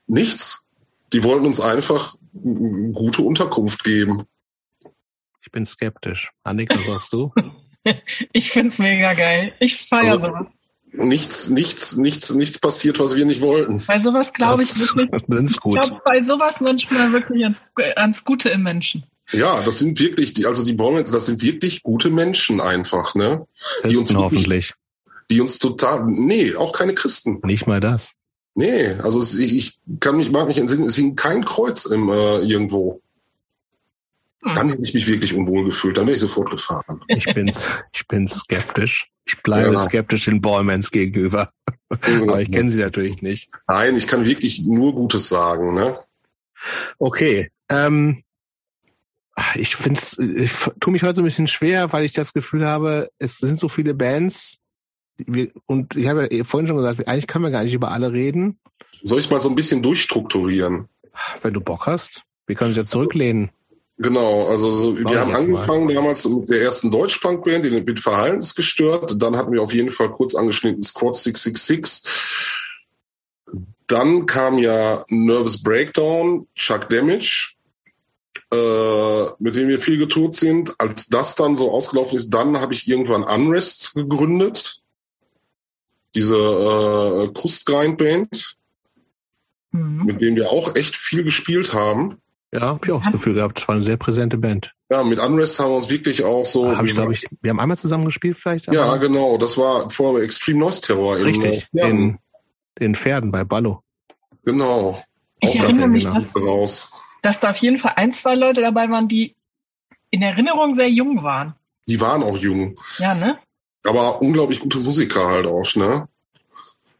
Nichts. Die wollten uns einfach gute Unterkunft geben. Ich bin skeptisch. Annik, was sagst du? ich find's mega geil. Ich feiere also, sowas. Nichts, nichts, nichts, nichts passiert, was wir nicht wollten. Bei sowas glaube ich wirklich. Gut. Ich glaube bei sowas manchmal wirklich ans, ans Gute im Menschen. Ja, das sind wirklich die, also die Baumäns, das sind wirklich gute Menschen einfach, ne? Die uns hoffentlich. Die uns total, nee, auch keine Christen. Nicht mal das. Nee, also es, ich kann mich, mag mich entsinnen, es hing kein Kreuz im, äh, irgendwo. Hm. Dann hätte ich mich wirklich unwohl gefühlt. Dann wäre ich sofort gefahren. Ich bin's, ich bin skeptisch. Ich bleibe ja. skeptisch den Ballmans gegenüber. Aber ich kenne sie natürlich nicht. Nein, ich kann wirklich nur Gutes sagen. Ne? Okay. Ähm, ich finde ich tue mich heute so ein bisschen schwer, weil ich das Gefühl habe, es sind so viele Bands. und ich habe ja vorhin schon gesagt, eigentlich können wir gar nicht über alle reden. Soll ich mal so ein bisschen durchstrukturieren? Wenn du Bock hast. Wir können uns ja zurücklehnen. Genau, also so, wir haben angefangen mal. damals mit der ersten Deutschpunk-Band, die mit Verhaltensgestört. Dann hatten wir auf jeden Fall kurz angeschnitten Squad 666. Dann kam ja Nervous Breakdown, Chuck Damage, äh, mit dem wir viel getourt sind. Als das dann so ausgelaufen ist, dann habe ich irgendwann Unrest gegründet. Diese äh, Krustgrind-Band, mhm. mit dem wir auch echt viel gespielt haben. Ja, habe ich auch das Gefühl gehabt. Es war eine sehr präsente Band. Ja, mit Unrest haben wir uns wirklich auch so. Hab ich, glaube ich, wir haben einmal zusammen gespielt, vielleicht. Ja, genau. Das war vor Extreme Noise Terror. Richtig. In, in, in Pferden bei Ballo. Genau. Ich auch erinnere mich, dass, raus. dass da auf jeden Fall ein, zwei Leute dabei waren, die in Erinnerung sehr jung waren. Die waren auch jung. Ja, ne? Aber unglaublich gute Musiker halt auch, ne?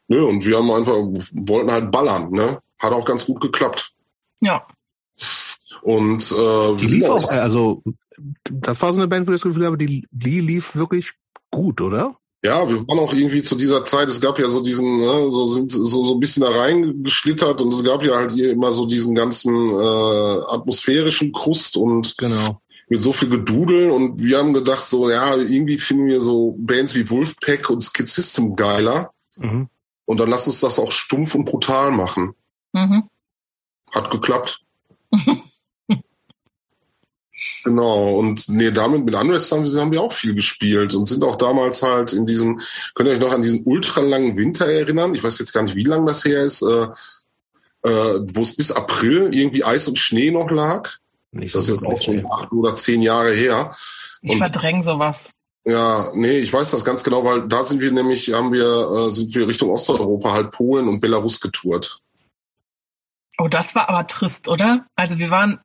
Nö, und wir haben einfach, wollten halt ballern, ne? Hat auch ganz gut geklappt. Ja. Und äh, die lief auch, also das war so eine Band, wo ich das Gefühl habe, die, die lief wirklich gut, oder? Ja, wir waren auch irgendwie zu dieser Zeit, es gab ja so diesen, ne, so sind so, so ein bisschen da reingeschlittert und es gab ja halt hier immer so diesen ganzen äh, atmosphärischen Krust und genau. mit so viel Gedudel und wir haben gedacht, so, ja, irgendwie finden wir so Bands wie Wolfpack und Skid System geiler. Mhm. Und dann lass uns das auch stumpf und brutal machen. Mhm. Hat geklappt. Genau, und nee, damit mit Unrest haben wir, haben wir auch viel gespielt und sind auch damals halt in diesem, könnt ihr euch noch an diesen ultralangen Winter erinnern? Ich weiß jetzt gar nicht, wie lang das her ist, äh, äh, wo es bis April irgendwie Eis und Schnee noch lag. Nicht das ist jetzt auch schon acht oder zehn Jahre her. Ich verdränge sowas. Ja, nee, ich weiß das ganz genau, weil da sind wir nämlich, haben wir, äh, sind wir Richtung Osteuropa, halt Polen und Belarus getourt. Oh, das war aber trist, oder? Also wir waren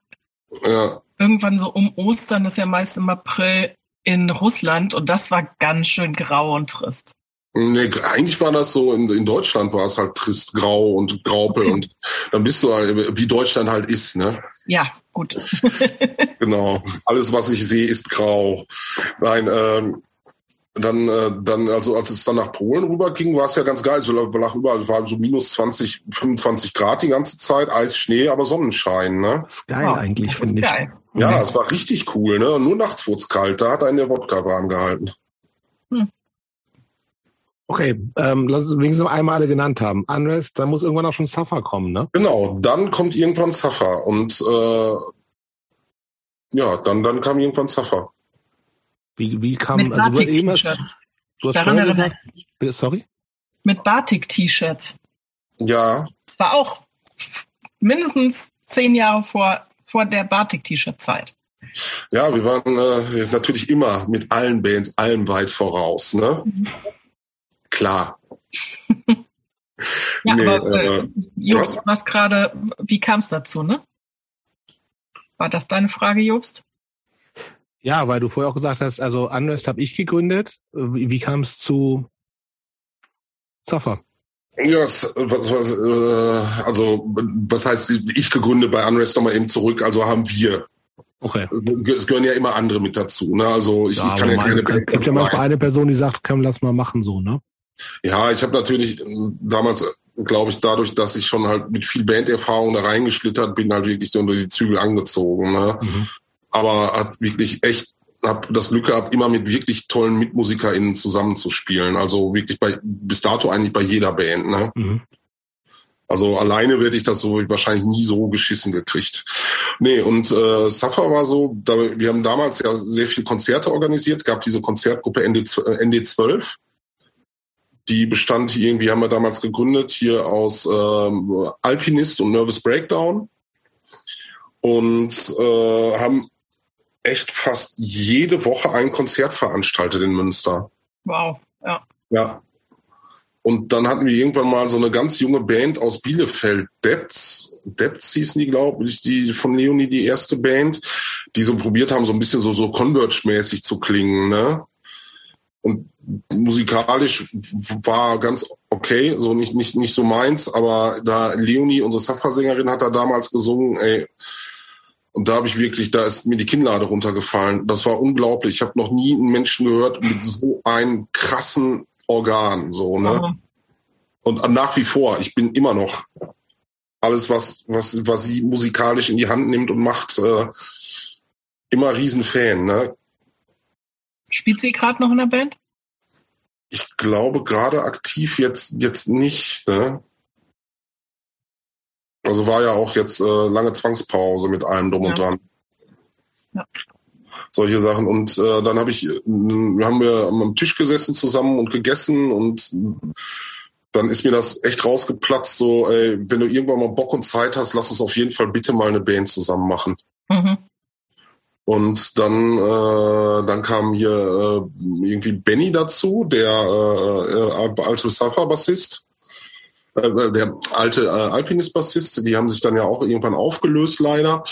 ja irgendwann so um Ostern, das ist ja meist im April in Russland und das war ganz schön grau und trist. Nee, eigentlich war das so, in, in Deutschland war es halt trist, grau und graupel okay. und dann bist du halt, wie Deutschland halt ist, ne? Ja, gut. genau. Alles, was ich sehe, ist grau. Nein, ähm, dann, äh, dann, also als es dann nach Polen rüberging, war es ja ganz geil. So lag überall, war so minus 20, 25 Grad die ganze Zeit, Eis, Schnee, aber Sonnenschein, ne? Das ist geil oh, eigentlich, finde ich. Geil. Ja, es war richtig cool, ne? Und nur nachts wurde es kalt, da hat einen der Wodka warm gehalten. Hm. Okay, ähm, lass uns wenigstens einmal alle genannt haben. Unrest, dann muss irgendwann auch schon Suffer kommen, ne? Genau, dann kommt irgendwann Suffer und äh, ja, dann, dann kam irgendwann Suffer. Wie, wie kam, Mit also du hast du hast vorher gesagt, sorry? Mit Batik-T-Shirts. Ja. Es war auch mindestens zehn Jahre vor vor der Batik-T-Shirt-Zeit. Ja, wir waren äh, natürlich immer mit allen Bands allem weit voraus. Ne? Mhm. Klar. ja, nee, aber äh, äh Jobst, was gerade, wie kam es dazu, ne? War das deine Frage, Jobst? Ja, weil du vorher auch gesagt hast, also Unrest habe ich gegründet. Wie, wie kam es zu Zaffer? Ja, was, was, äh, also was heißt, ich gegründet bei Unrest nochmal eben zurück, also haben wir. Okay. Es gehören ja immer andere mit dazu. Ne? Also ich, ja, ich kann ja keine. Es gibt ja manchmal eine Person, die sagt, komm, lass mal machen so, ne? Ja, ich habe natürlich äh, damals, glaube ich, dadurch, dass ich schon halt mit viel Banderfahrung da reingeschlittert bin, halt wirklich unter die Zügel angezogen. Ne? Mhm. Aber hat wirklich echt habe das Glück gehabt, immer mit wirklich tollen MitmusikerInnen zusammenzuspielen. Also wirklich bei bis dato eigentlich bei jeder Band. Ne? Mhm. Also alleine werde ich das so wahrscheinlich nie so geschissen gekriegt. Nee, und äh, Safa war so, da, wir haben damals ja sehr viele Konzerte organisiert, gab diese Konzertgruppe ND, äh, ND12. Die bestand irgendwie, haben wir damals gegründet, hier aus ähm, Alpinist und Nervous Breakdown. Und äh, haben echt fast jede Woche ein Konzert veranstaltet in Münster. Wow, ja. Ja. Und dann hatten wir irgendwann mal so eine ganz junge Band aus Bielefeld, Depths, Depths hießen die, glaube ich, die von Leonie, die erste Band, die so probiert haben, so ein bisschen so, so Converge-mäßig zu klingen, ne? Und musikalisch war ganz okay, so nicht, nicht, nicht so meins, aber da Leonie, unsere Safa-Sängerin, hat da damals gesungen, ey, und da habe ich wirklich, da ist mir die Kinnlade runtergefallen. Das war unglaublich. Ich habe noch nie einen Menschen gehört mit so einem krassen Organ. So, ne? Mhm. Und nach wie vor, ich bin immer noch alles, was, was, was sie musikalisch in die Hand nimmt und macht, äh, immer Riesenfan. Ne? Spielt sie gerade noch in der Band? Ich glaube gerade aktiv jetzt, jetzt nicht. Ne? Also war ja auch jetzt äh, lange Zwangspause mit allem drum ja. und dran. Ja. Solche Sachen. Und äh, dann habe ich, äh, haben wir am Tisch gesessen zusammen und gegessen und dann ist mir das echt rausgeplatzt, so, ey, wenn du irgendwann mal Bock und Zeit hast, lass uns auf jeden Fall bitte mal eine Band zusammen machen. Mhm. Und dann, äh, dann kam hier äh, irgendwie Benny dazu, der äh, äh, alte Safa-Bassist äh, der alte äh, Alpinist-Bassist, die haben sich dann ja auch irgendwann aufgelöst leider.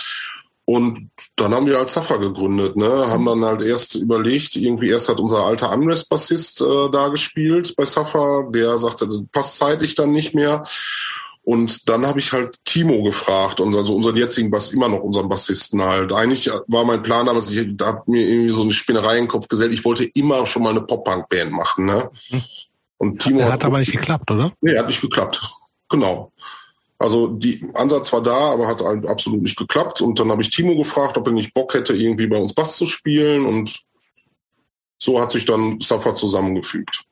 Und dann haben wir als Safa gegründet, ne? Haben dann halt erst überlegt, irgendwie erst hat unser alter Unrest-Bassist äh, da gespielt bei Safa, der sagte, das passt zeitlich dann nicht mehr. Und dann habe ich halt Timo gefragt, also unseren jetzigen Bass, immer noch unseren Bassisten halt. Eigentlich war mein Plan damals, ich habe mir irgendwie so eine Spinnerei im Kopf gesellt, ich wollte immer schon mal eine Pop-Punk-Band machen, ne? Hm. Und Timo der hat, hat aber nicht geklappt, oder? Nee, hat nicht geklappt. Genau. Also die Ansatz war da, aber hat halt absolut nicht geklappt. Und dann habe ich Timo gefragt, ob er nicht Bock hätte, irgendwie bei uns Bass zu spielen. Und so hat sich dann Safa zusammengefügt.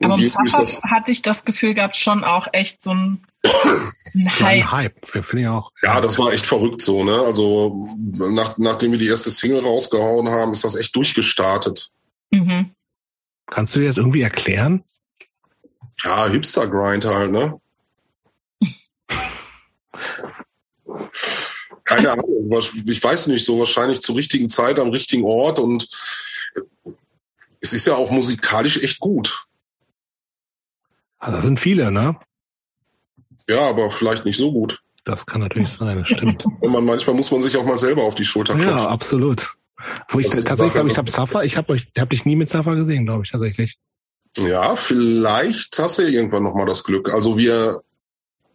Aber im Safa hatte ich das Gefühl gehabt, schon auch echt so ein, ein Hype. Hype, finde ich auch. Ja, das war echt verrückt so, ne? Also nach, nachdem wir die erste Single rausgehauen haben, ist das echt durchgestartet. Mhm. Kannst du dir das irgendwie erklären? Ja, Hipster-Grind halt, ne? Keine Ahnung, ich weiß nicht, so wahrscheinlich zur richtigen Zeit am richtigen Ort und es ist ja auch musikalisch echt gut. Ah, das sind viele, ne? Ja, aber vielleicht nicht so gut. Das kann natürlich sein, das stimmt. Und man, manchmal muss man sich auch mal selber auf die Schulter klopfen. Ja, absolut. Wo ich tatsächlich glaube, ich habe Safa, ich habe euch, hab dich nie mit Safa gesehen, glaube ich tatsächlich. Ja, vielleicht hast du ja irgendwann noch mal das Glück. Also wir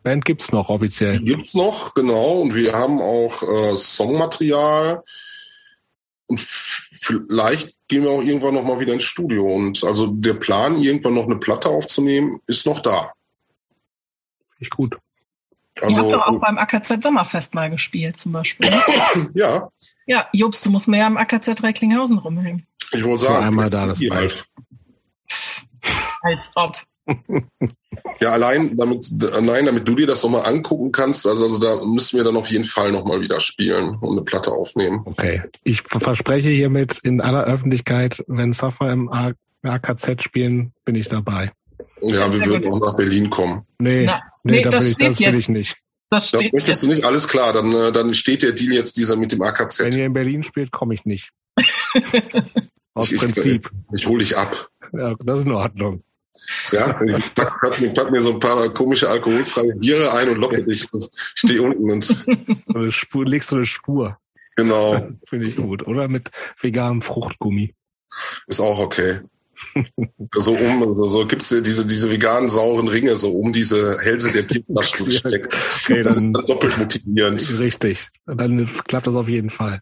Band gibt's noch offiziell. Gibt's noch, genau. Und wir haben auch äh, Songmaterial. Und vielleicht gehen wir auch irgendwann noch mal wieder ins Studio. Und also der Plan, irgendwann noch eine Platte aufzunehmen, ist noch da. Ich gut. Also, Ihr habt doch auch beim AKZ Sommerfest mal gespielt, zum Beispiel. Ja. Ja, Jobst, du musst mehr am AKZ Recklinghausen rumhängen. Ich wollte sagen, einmal da das halt. Als ob. Ja, allein damit, allein damit du dir das nochmal angucken kannst, also, also da müssen wir dann auf jeden Fall nochmal wieder spielen und eine Platte aufnehmen. Okay. Ich verspreche hiermit in aller Öffentlichkeit, wenn Safa im AKZ spielen, bin ich dabei. Ja, wir würden auch nach Berlin kommen. Nee, Na, nee, nee das, will ich, das will ich nicht. Das, steht das möchtest jetzt. du nicht? Alles klar, dann, äh, dann steht der Deal jetzt dieser mit dem AKZ. Wenn ihr in Berlin spielt, komme ich nicht. Aus ich, Prinzip. Ich, ich hole dich ab. Ja, das ist in Ordnung. Ja, ich pack, pack, mir, pack mir so ein paar komische alkoholfreie Biere ein und locke dich. Steh unten und. Eine Spur, legst du eine Spur. Genau. Finde ich gut. Oder mit veganem Fruchtgummi. Ist auch okay. So um, so, so gibt's ja diese, diese veganen sauren Ringe, so um diese Hälse der Bierflaschen gesteckt. Okay, das ist dann doppelt motivierend. Richtig. Dann klappt das auf jeden Fall.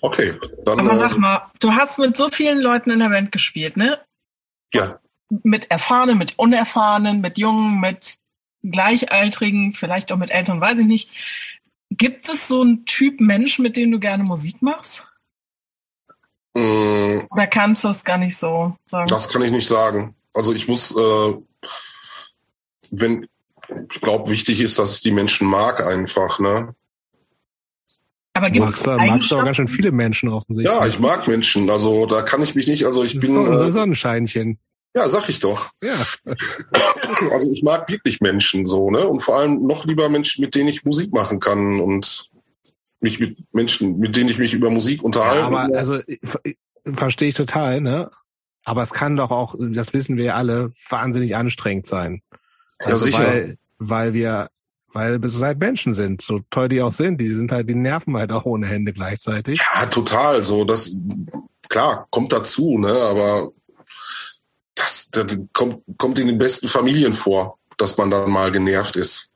Okay, dann. Aber sag äh, mal, du hast mit so vielen Leuten in der Band gespielt, ne? Ja mit Erfahrenen, mit Unerfahrenen, mit Jungen, mit Gleichaltrigen, vielleicht auch mit Eltern, weiß ich nicht. Gibt es so einen Typ Mensch, mit dem du gerne Musik machst? Mm, Oder kannst du es gar nicht so sagen? Das kann ich nicht sagen. Also ich muss, äh, wenn, ich glaube, wichtig ist, dass ich die Menschen mag einfach, ne? Aber gibt magst, du, magst du auch ganz schön viele Menschen offensichtlich. Ja, ich mag Menschen. Also da kann ich mich nicht, also ich bin. So, ein Sonnenscheinchen. Ja, sag ich doch. Ja. Also ich mag wirklich Menschen so, ne? Und vor allem noch lieber Menschen, mit denen ich Musik machen kann und mich mit Menschen, mit denen ich mich über Musik unterhalte. Ja, aber also verstehe ich total, ne? Aber es kann doch auch, das wissen wir ja alle, wahnsinnig anstrengend sein. Also ja, sicher. Weil, weil wir, weil wir halt Menschen sind, so toll die auch sind, die sind halt, die nerven halt auch ohne Hände gleichzeitig. Ja, total. So, das, klar, kommt dazu, ne? Aber das, das kommt, kommt in den besten Familien vor, dass man dann mal genervt ist.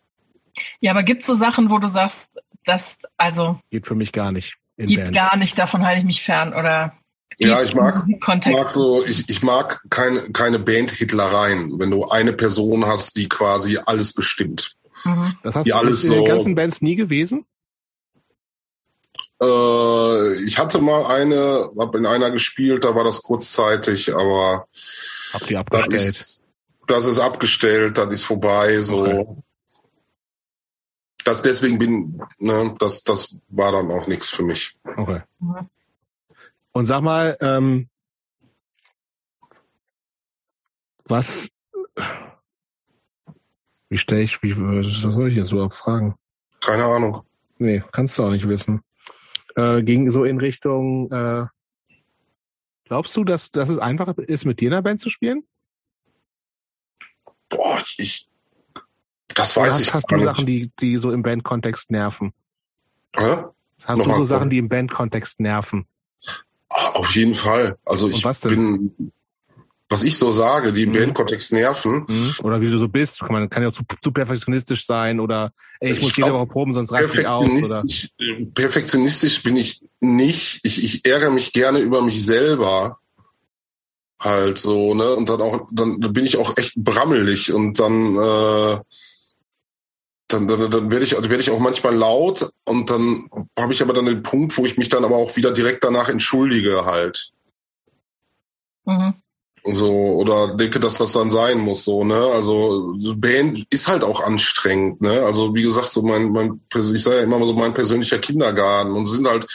Ja, aber gibt es so Sachen, wo du sagst, das, also. Geht für mich gar nicht. geht Bands. gar nicht, davon halte ich mich fern oder. Ja, ich mag, mag so, ich, ich mag keine, keine Band-Hitlereien, wenn du eine Person hast, die quasi alles bestimmt. Mhm. Das hast du alles in den ganzen Bands nie gewesen? Äh, ich hatte mal eine, habe in einer gespielt, da war das kurzzeitig, aber Habt ihr abgestellt? Das ist, das ist abgestellt, das ist vorbei, so. Okay. Das deswegen bin, ne, das, das war dann auch nichts für mich. Okay. Und sag mal, ähm, was, wie stelle ich, wie, was soll ich jetzt überhaupt fragen? Keine Ahnung. Nee, kannst du auch nicht wissen. Äh, ging so in Richtung, äh, Glaubst du, dass, dass es einfacher ist, mit dir in der Band zu spielen? Boah, ich, Das weiß hast, ich Hast du nicht. Sachen, die, die so im Bandkontext nerven? Hä? Hast Nochmal, du so Sachen, die im Bandkontext nerven? Ah, auf jeden Fall. Also ich bin, was ich so sage, die im mhm. Bandkontext nerven. Mhm. Oder wie du so bist. Man kann ja auch zu, zu perfektionistisch sein oder ey, ich, ich muss jede Woche proben, sonst reicht ich aus. Oder? Perfektionistisch bin ich nicht. Ich, ich ärgere mich gerne über mich selber. Halt so, ne? Und dann auch, dann bin ich auch echt brammelig und dann äh, dann, dann, dann werde ich, werde ich auch manchmal laut und dann habe ich aber dann den Punkt, wo ich mich dann aber auch wieder direkt danach entschuldige halt. Mhm. So, oder denke, dass das dann sein muss, so, ne? Also Band ist halt auch anstrengend, ne? Also wie gesagt, so mein, mein ich sage ja immer so mein persönlicher Kindergarten und es sind halt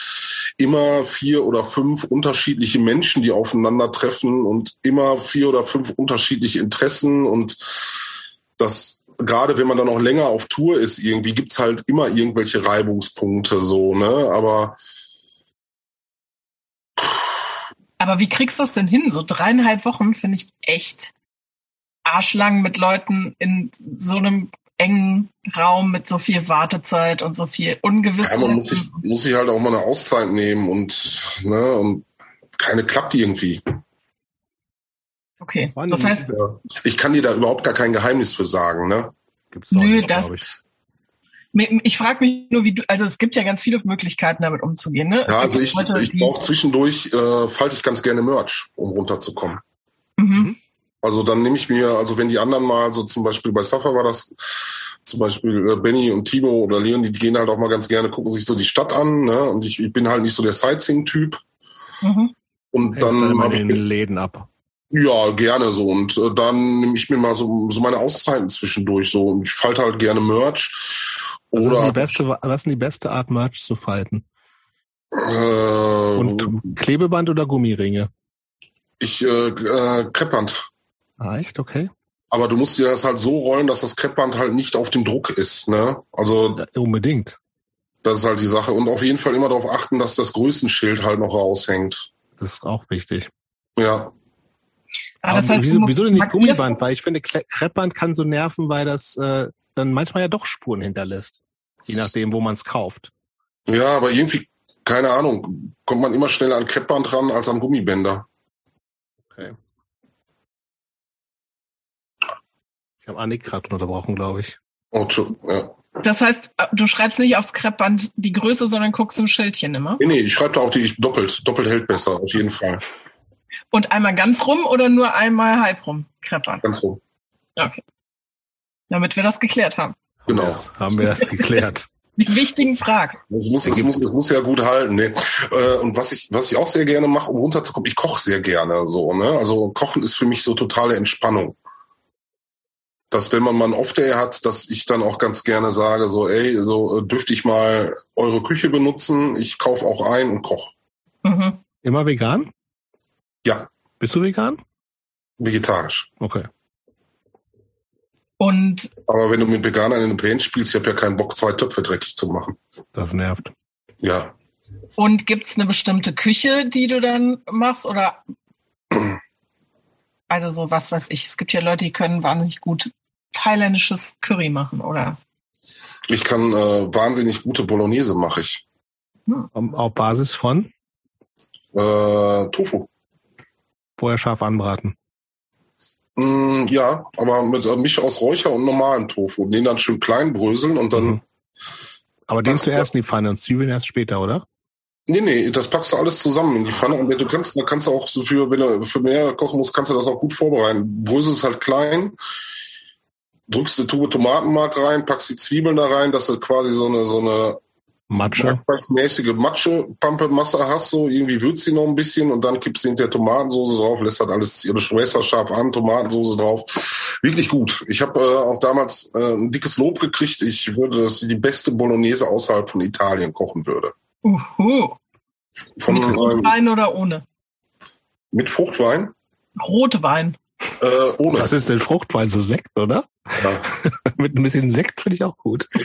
immer vier oder fünf unterschiedliche Menschen, die aufeinandertreffen und immer vier oder fünf unterschiedliche Interessen und das gerade wenn man dann auch länger auf Tour ist, irgendwie gibt's halt immer irgendwelche Reibungspunkte so, ne? Aber aber wie kriegst du das denn hin? So dreieinhalb Wochen finde ich echt arschlang mit Leuten in so einem engen Raum mit so viel Wartezeit und so viel Ungewissheit. Ja, man muss sich, muss sich halt auch mal eine Auszeit nehmen und, ne, und keine klappt irgendwie. Okay, das heißt. Ich kann dir da überhaupt gar kein Geheimnis für sagen, ne? Gibt's nö, nicht, das. Ich, ich frage mich nur, wie du, also es gibt ja ganz viele Möglichkeiten, damit umzugehen, ne? ja, also ich, Leute, ich brauche zwischendurch, äh, falte ich ganz gerne Merch, um runterzukommen. Mhm. Also dann nehme ich mir, also wenn die anderen mal, so zum Beispiel bei Suffer war das, zum Beispiel äh, Benny und Timo oder Leon, die gehen halt auch mal ganz gerne, gucken sich so die Stadt an, ne? Und ich, ich bin halt nicht so der Sightseeing-Typ. Mhm. Und dann, dann mal in den Läden ab. Ja, gerne so. Und äh, dann nehme ich mir mal so, so meine Auszeiten zwischendurch so. Und ich falte halt gerne Merch. Was oder ist die beste, was ist die beste Art, Merch zu falten? Äh, Und Klebeband oder Gummiringe? Ich, äh, äh, Kreppband. Ah, echt? Okay. Aber du musst dir das halt so rollen, dass das Kreppband halt nicht auf dem Druck ist, ne? Also. Ja, unbedingt. Das ist halt die Sache. Und auf jeden Fall immer darauf achten, dass das Größenschild halt noch raushängt. Das ist auch wichtig. Ja. Ah, das heißt, wieso, wieso denn nicht Gummiband? Weil ich finde, Kreppband kann so nerven, weil das äh, dann manchmal ja doch Spuren hinterlässt. Je nachdem, wo man es kauft. Ja, aber irgendwie, keine Ahnung, kommt man immer schneller an Kreppband ran als an Gummibänder. Okay. Ich habe Annik gerade unterbrochen, glaube ich. Oh, ja. Das heißt, äh, du schreibst nicht aufs Kreppband die Größe, sondern guckst im Schildchen immer? Nee, nee, ich schreibe da auch die doppelt. Doppelt hält besser, auf jeden Fall. Und einmal ganz rum oder nur einmal halb rum kreppern? Ganz rum. Okay. Damit wir das geklärt haben. Genau. Das haben wir das geklärt. Die wichtigen Fragen. Es muss, es muss, es muss ja gut halten. Ne? Äh, und was ich, was ich auch sehr gerne mache, um runterzukommen, ich koche sehr gerne so. Ne? Also Kochen ist für mich so totale Entspannung. Dass wenn man mal einen Off-Day hat, dass ich dann auch ganz gerne sage, so, ey, so äh, dürfte ich mal eure Küche benutzen, ich kaufe auch ein und koche. Mhm. Immer vegan? Ja. Bist du vegan? Vegetarisch. Okay. Und Aber wenn du mit Veganern in eine Band spielst, ich habe ja keinen Bock, zwei Töpfe dreckig zu machen. Das nervt. Ja. Und gibt's eine bestimmte Küche, die du dann machst? Oder also so was weiß ich. Es gibt ja Leute, die können wahnsinnig gut thailändisches Curry machen, oder? Ich kann äh, wahnsinnig gute Bolognese mache ich. Hm. Auf Basis von? Äh, Tofu. Vorher scharf anbraten. Mm, ja, aber mit äh, Misch aus Räucher und normalem Tofu. Den dann schön klein bröseln und dann. Mhm. Aber den zuerst in die Pfanne und Zwiebeln erst später, oder? Nee, nee, das packst du alles zusammen in die Pfanne und du kannst, da kannst du auch so für, wenn du für mehr kochen musst, kannst du das auch gut vorbereiten. Brösel ist halt klein, drückst eine Tube Tomatenmark rein, packst die Zwiebeln da rein, dass du quasi so eine, so eine Matsche. mäßige Matsche-Pampe-Masse hast, so irgendwie würzt sie noch ein bisschen und dann kippst du hinter Tomatensoße drauf, lässt halt alles ihre Schwester scharf an, Tomatensoße drauf. Wirklich gut. Ich habe äh, auch damals äh, ein dickes Lob gekriegt. Ich würde, dass sie die beste Bolognese außerhalb von Italien kochen würde. Uhu. Von, mit Fruchtwein ähm, oder ohne? Mit Fruchtwein? Rotwein. Äh, ohne. Was ist denn Fruchtwein? So Sekt, oder? Ja. mit ein bisschen Sekt finde ich auch gut.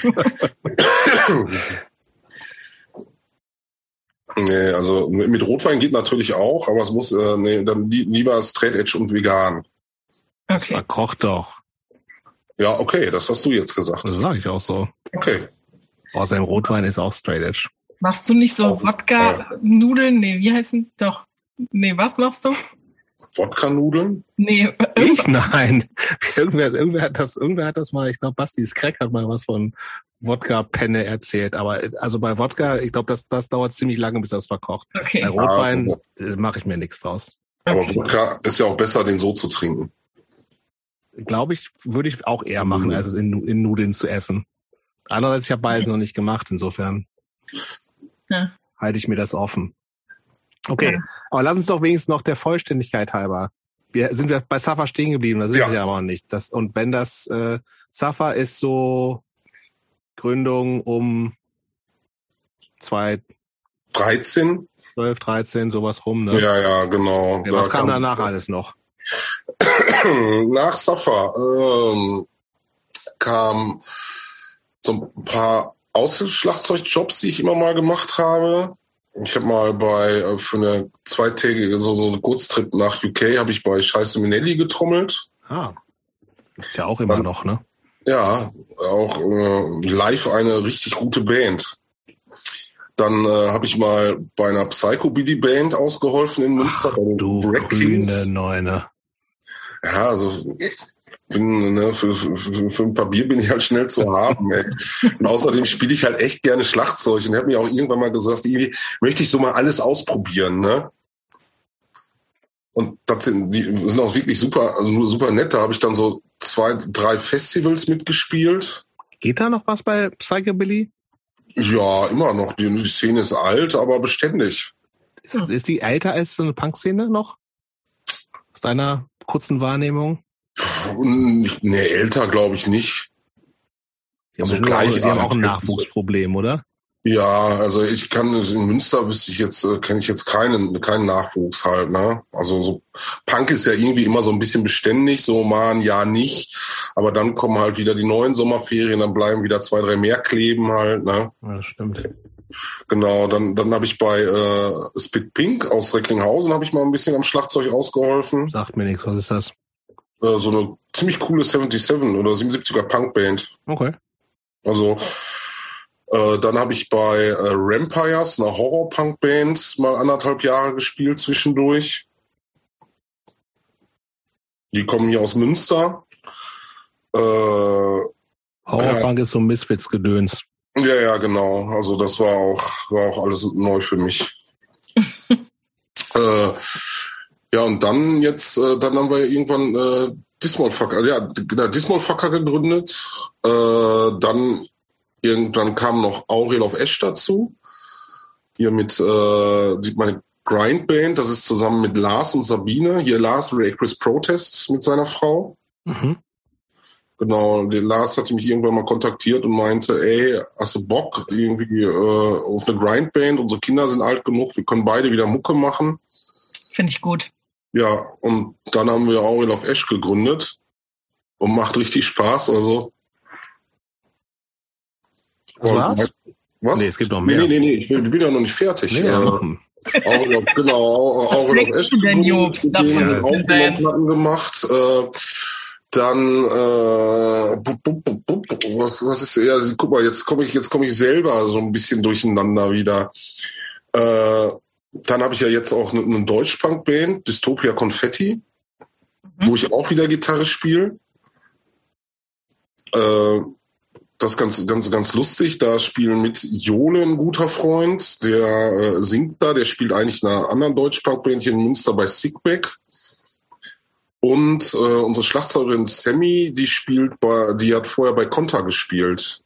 Nee, also mit Rotwein geht natürlich auch, aber es muss äh, nee, dann lieber Straight Edge und vegan. Okay. Das verkocht doch. Ja, okay, das hast du jetzt gesagt. Das sage ich auch so. Okay. Außerdem Rotwein ist auch straight edge. Machst du nicht so Wodka-Nudeln? Nee, wie heißen? Doch. Nee, was machst du? Wodka-Nudeln? Nee. Ich? Nein. irgendwer, irgendwer, hat das, irgendwer hat das mal, ich glaube, Bastis Crack hat mal was von Wodka-Penne erzählt. Aber also bei Wodka, ich glaube, das, das dauert ziemlich lange, bis das verkocht. Okay. Bei Rotwein ah, mache ich mir nichts draus. Aber okay. Wodka ist ja auch besser, den so zu trinken. Glaube ich, würde ich auch eher machen, mhm. als es in, in Nudeln zu essen. Andererseits, ich habe beides noch nicht gemacht, insofern ja. halte ich mir das offen. Okay, ja. aber lass uns doch wenigstens noch der Vollständigkeit halber. Wir sind wir bei Safa stehen geblieben, das ist ja. ja aber nicht. Das, und wenn das äh, Safa ist so Gründung um zwei 13? 12, 13, sowas rum, ne? Ja, ja, genau. Ja, was da kam danach alles noch? Nach Safa ähm, kam so ein paar Aushilfsschlagzeugjobs, die ich immer mal gemacht habe. Ich habe mal bei äh, für eine zweitägige so so einen Kurztrip nach UK habe ich bei Scheiße Minelli getrommelt. Ah, ist ja auch immer Dann, noch, ne? Ja, auch äh, live eine richtig gute Band. Dann äh, habe ich mal bei einer Psycho-Billy Band ausgeholfen in Münster. Ach, du grüne Neune. Ja, also bin, ne, für, für, für ein paar Bier bin ich halt schnell zu haben. Ey. Und außerdem spiele ich halt echt gerne Schlagzeug. Und er hat mir auch irgendwann mal gesagt, irgendwie möchte ich so mal alles ausprobieren. Ne? Und das sind, die sind auch wirklich super, also super nett. Da habe ich dann so zwei, drei Festivals mitgespielt. Geht da noch was bei Psychobilly? Ja, immer noch. Die, die Szene ist alt, aber beständig. Ist, ist die älter als so eine Punk-Szene noch? Aus deiner kurzen Wahrnehmung? Nee, älter glaube ich nicht. Die haben, also gleich, die haben auch ein Nachwuchsproblem, oder? Ja, also ich kann in Münster wüsste ich jetzt äh, kenne ich jetzt keinen keinen Nachwuchs halt, ne? Also so Punk ist ja irgendwie immer so ein bisschen beständig, so mal ein Jahr nicht, aber dann kommen halt wieder die neuen Sommerferien, dann bleiben wieder zwei drei mehr kleben halt, ne? Ja, das stimmt. Genau, dann dann habe ich bei äh, Spit Pink aus Recklinghausen habe ich mal ein bisschen am Schlagzeug ausgeholfen. Sagt mir nichts, was ist das? Äh, so eine ziemlich coole 77 oder 77er Punkband. Okay. Also äh, dann habe ich bei äh, Rampires, einer Horror-Punk-Band, mal anderthalb Jahre gespielt zwischendurch. Die kommen hier aus Münster. Äh, Horrorpunk ist so Misfits-Gedöns. Ja, ja, genau. Also das war auch, war auch alles neu für mich. äh, ja, und dann jetzt, äh, dann haben wir irgendwann äh, Dismallfucker, ja, genau, Dismallfucker gegründet. Äh, dann irgendwann kam noch Aurel of Esch dazu. Hier mit äh, meine Grindband, das ist zusammen mit Lars und Sabine. Hier Lars Chris Protest mit seiner Frau. Mhm. Genau, der Lars hatte mich irgendwann mal kontaktiert und meinte, ey, hast du Bock irgendwie äh, auf eine Grindband? Unsere Kinder sind alt genug, wir können beide wieder Mucke machen. Finde ich gut. Ja, und dann haben wir Aurel of Ash gegründet und macht richtig Spaß. Also. Was war's? Was? Nee, es gibt noch mehr. Nee, nee, nee, ich bin, bin ja noch nicht fertig. Nee, ja, äh, Aurel genau, Aurel gegründet, mit denen Aufnahmeplatten gemacht. Äh, dann äh, was, was ist ja guck mal jetzt komme ich jetzt komme ich selber so ein bisschen durcheinander wieder äh, dann habe ich ja jetzt auch eine, eine Deutsch-Punk-Band, Dystopia Confetti, mhm. wo ich auch wieder Gitarre spiele. Äh, das ist ganz, ganz, ganz lustig. Da spielen mit Jole ein guter Freund, der äh, singt da, der spielt eigentlich in einer anderen Deutsch-Punk-Band hier in Münster bei Sickback. Und äh, unsere Schlagzeugerin Sammy, die spielt bei, die hat vorher bei Conta gespielt.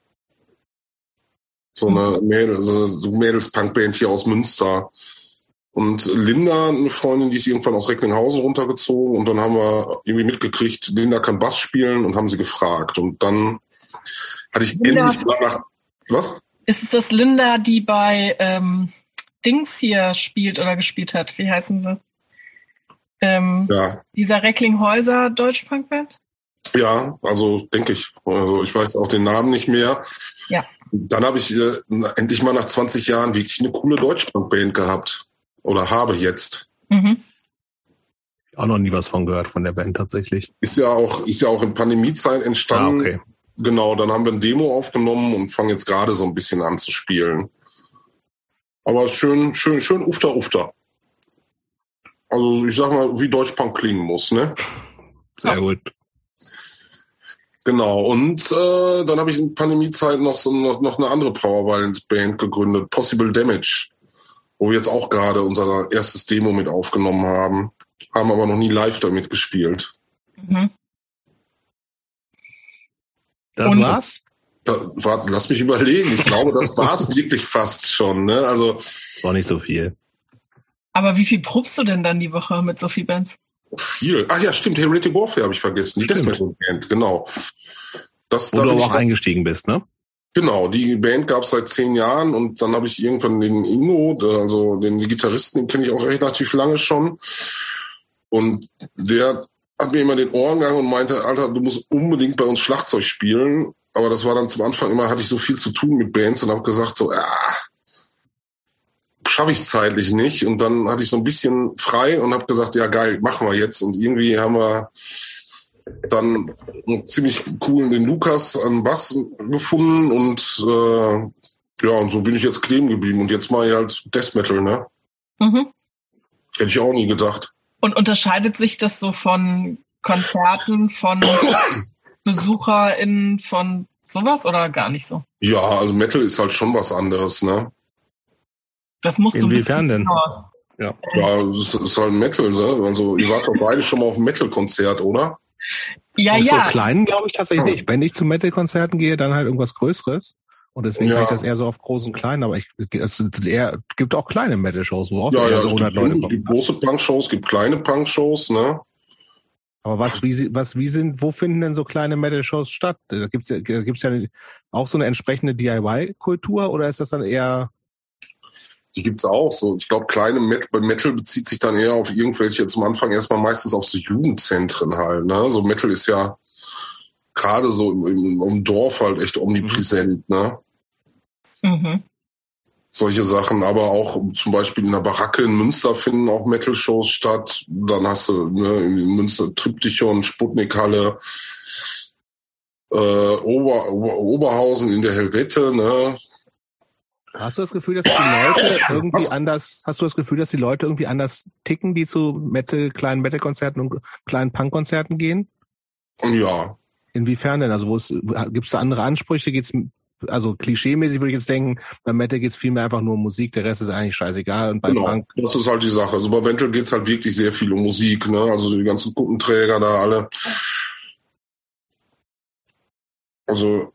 So eine Mädels, so Mädels-Punk-Band hier aus Münster. Und Linda, eine Freundin, die ist irgendwann aus Recklinghausen runtergezogen und dann haben wir irgendwie mitgekriegt, Linda kann Bass spielen und haben sie gefragt. Und dann hatte ich Linda, endlich mal nach. Was? Ist es das Linda, die bei ähm, Dings hier spielt oder gespielt hat? Wie heißen sie? Ähm, ja. Dieser Recklinghäuser Deutschpunkband? Ja, also denke ich. Also ich weiß auch den Namen nicht mehr. Ja. Dann habe ich äh, endlich mal nach 20 Jahren wirklich eine coole Deutschpunkband gehabt oder habe jetzt. Mhm. Auch noch nie was von gehört von der Band tatsächlich. Ist ja auch, ist ja auch in Pandemiezeit entstanden. Ah, okay. Genau, dann haben wir ein Demo aufgenommen und fangen jetzt gerade so ein bisschen an zu spielen. Aber es ist schön, schön, schön ufter, ufter. Also ich sag mal, wie Deutschpunk klingen muss, ne? Sehr ja. gut. Genau, und äh, dann habe ich in Pandemiezeit noch so noch, noch eine andere Power Violence Band gegründet, Possible Damage, wo wir jetzt auch gerade unser erstes Demo mit aufgenommen haben, haben aber noch nie live damit gespielt. Mhm. Das und war's? Da, warte, lass mich überlegen. Ich glaube, das war's wirklich fast schon. Ne? Also war nicht so viel. Aber wie viel probst du denn dann die Woche mit so viel Bands? Viel. Ach ja, stimmt. Heretic Warfare habe ich vergessen. Die Death Metal Band, genau. Das, Wo da du aber auch eingestiegen bist, ne? Genau, die Band gab es seit zehn Jahren und dann habe ich irgendwann den Ingo, also den Gitarristen, den kenne ich auch relativ lange schon. Und der hat mir immer den Ohren gegangen und meinte, Alter, du musst unbedingt bei uns Schlagzeug spielen. Aber das war dann zum Anfang immer, hatte ich so viel zu tun mit Bands und habe gesagt, so, ja, schaffe ich zeitlich nicht. Und dann hatte ich so ein bisschen frei und habe gesagt, ja geil, machen wir jetzt. Und irgendwie haben wir dann einen ziemlich coolen den Lukas an Bass gefunden und äh, ja, und so bin ich jetzt kleben geblieben. Und jetzt mache ich halt Death Metal, ne? Mhm. Hätte ich auch nie gedacht. Und unterscheidet sich das so von Konzerten, von BesucherInnen, von sowas oder gar nicht so? Ja, also Metal ist halt schon was anderes, ne? Das musst du Inwiefern denn? Ja, ja es ist halt Metal, ne? Also ihr wart doch beide schon mal auf einem Metal-Konzert, oder? Ja, Aus ja. so kleinen glaube ich tatsächlich nicht. Wenn ich zu Metal-Konzerten gehe, dann halt irgendwas Größeres. Und deswegen ja. kann ich das eher so auf großen kleinen, aber ich, es eher, gibt auch kleine Metal-Shows, wo auch ja, ja, so 100 Leute kommen. Es gibt große Punk-Shows, es gibt kleine Punk-Shows, ne? Aber was, wie, was, wie sind, wo finden denn so kleine Metal-Shows statt? Da gibt's ja, gibt's ja auch so eine entsprechende DIY-Kultur oder ist das dann eher die gibt's auch so. Ich glaube, kleine Metal, Metal bezieht sich dann eher auf irgendwelche zum Anfang erstmal meistens auf so Jugendzentren halt. Ne? So Metal ist ja gerade so im, im, im, Dorf halt echt omnipräsent. Ne? Mhm. Solche Sachen, aber auch zum Beispiel in der Baracke in Münster finden auch Metal-Shows statt. Dann hast du ne, in Münster Triptychon, Sputnikhalle, äh, Ober, Ober, Oberhausen in der Helvete, ne? Hast du das Gefühl, dass die Leute irgendwie Was? anders, hast du das Gefühl, dass die Leute irgendwie anders ticken, die zu Metal, kleinen Metal-Konzerten und kleinen Punk-Konzerten gehen? Ja. Inwiefern denn? Also wo gibt es da andere Ansprüche? Geht's, also klischeemäßig würde ich jetzt denken, bei Metal geht es vielmehr einfach nur um Musik, der Rest ist eigentlich scheißegal. Und bei genau, Punk das ist halt die Sache. Also bei Metal geht es halt wirklich sehr viel um Musik, ne? Also die ganzen Kuppenträger da alle. Also.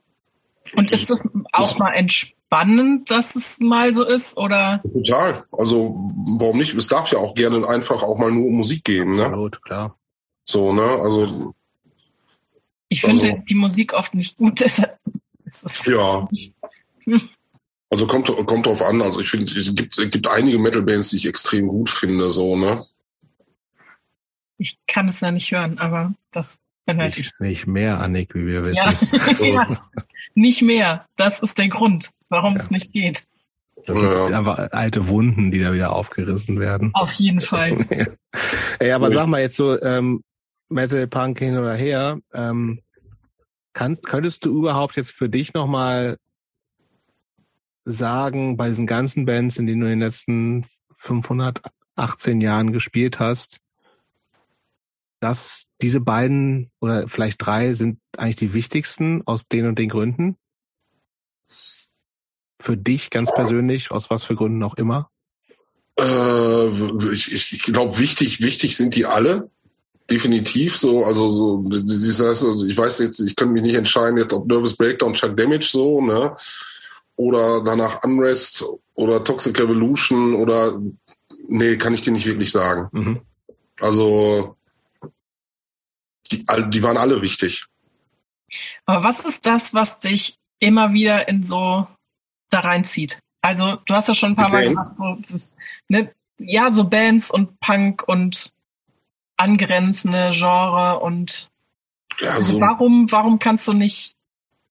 Und ist das auch mal entspannt? Spannend, dass es mal so ist, oder? Total. Also warum nicht? Es darf ja auch gerne einfach auch mal nur um Musik gehen, ne? Absolut, klar. So, ne? Also. Ich finde also, die Musik oft nicht gut, deshalb ist es Ja. Also kommt, kommt drauf an. Also ich finde, es gibt, es gibt einige Metal-Bands, die ich extrem gut finde, so, ne? Ich kann es ja nicht hören, aber das bin halt nicht, ich. Nicht mehr, Annik, wie wir wissen. Ja. ja. Nicht mehr. Das ist der Grund warum ja. es nicht geht. Das sind ja. einfach alte Wunden, die da wieder aufgerissen werden. Auf jeden Fall. Ey, aber sag mal jetzt so, ähm, Metal, Punk hin oder her, ähm, kannst, könntest du überhaupt jetzt für dich nochmal sagen, bei diesen ganzen Bands, in denen du in den letzten 518 Jahren gespielt hast, dass diese beiden oder vielleicht drei sind eigentlich die wichtigsten aus den und den Gründen? Für dich ganz persönlich, aus was für Gründen auch immer? Äh, ich ich glaube, wichtig, wichtig sind die alle. Definitiv so, also so, das heißt, also ich weiß jetzt, ich kann mich nicht entscheiden, jetzt ob Nervous Breakdown, Chuck Damage so, ne? Oder danach Unrest oder Toxic Revolution oder nee, kann ich dir nicht wirklich sagen. Mhm. Also die, die waren alle wichtig. Aber was ist das, was dich immer wieder in so da reinzieht. Also du hast ja schon ein paar Mal gesagt, so, das, ne, ja, so Bands und Punk und angrenzende Genre und ja, also so. warum, warum kannst du nicht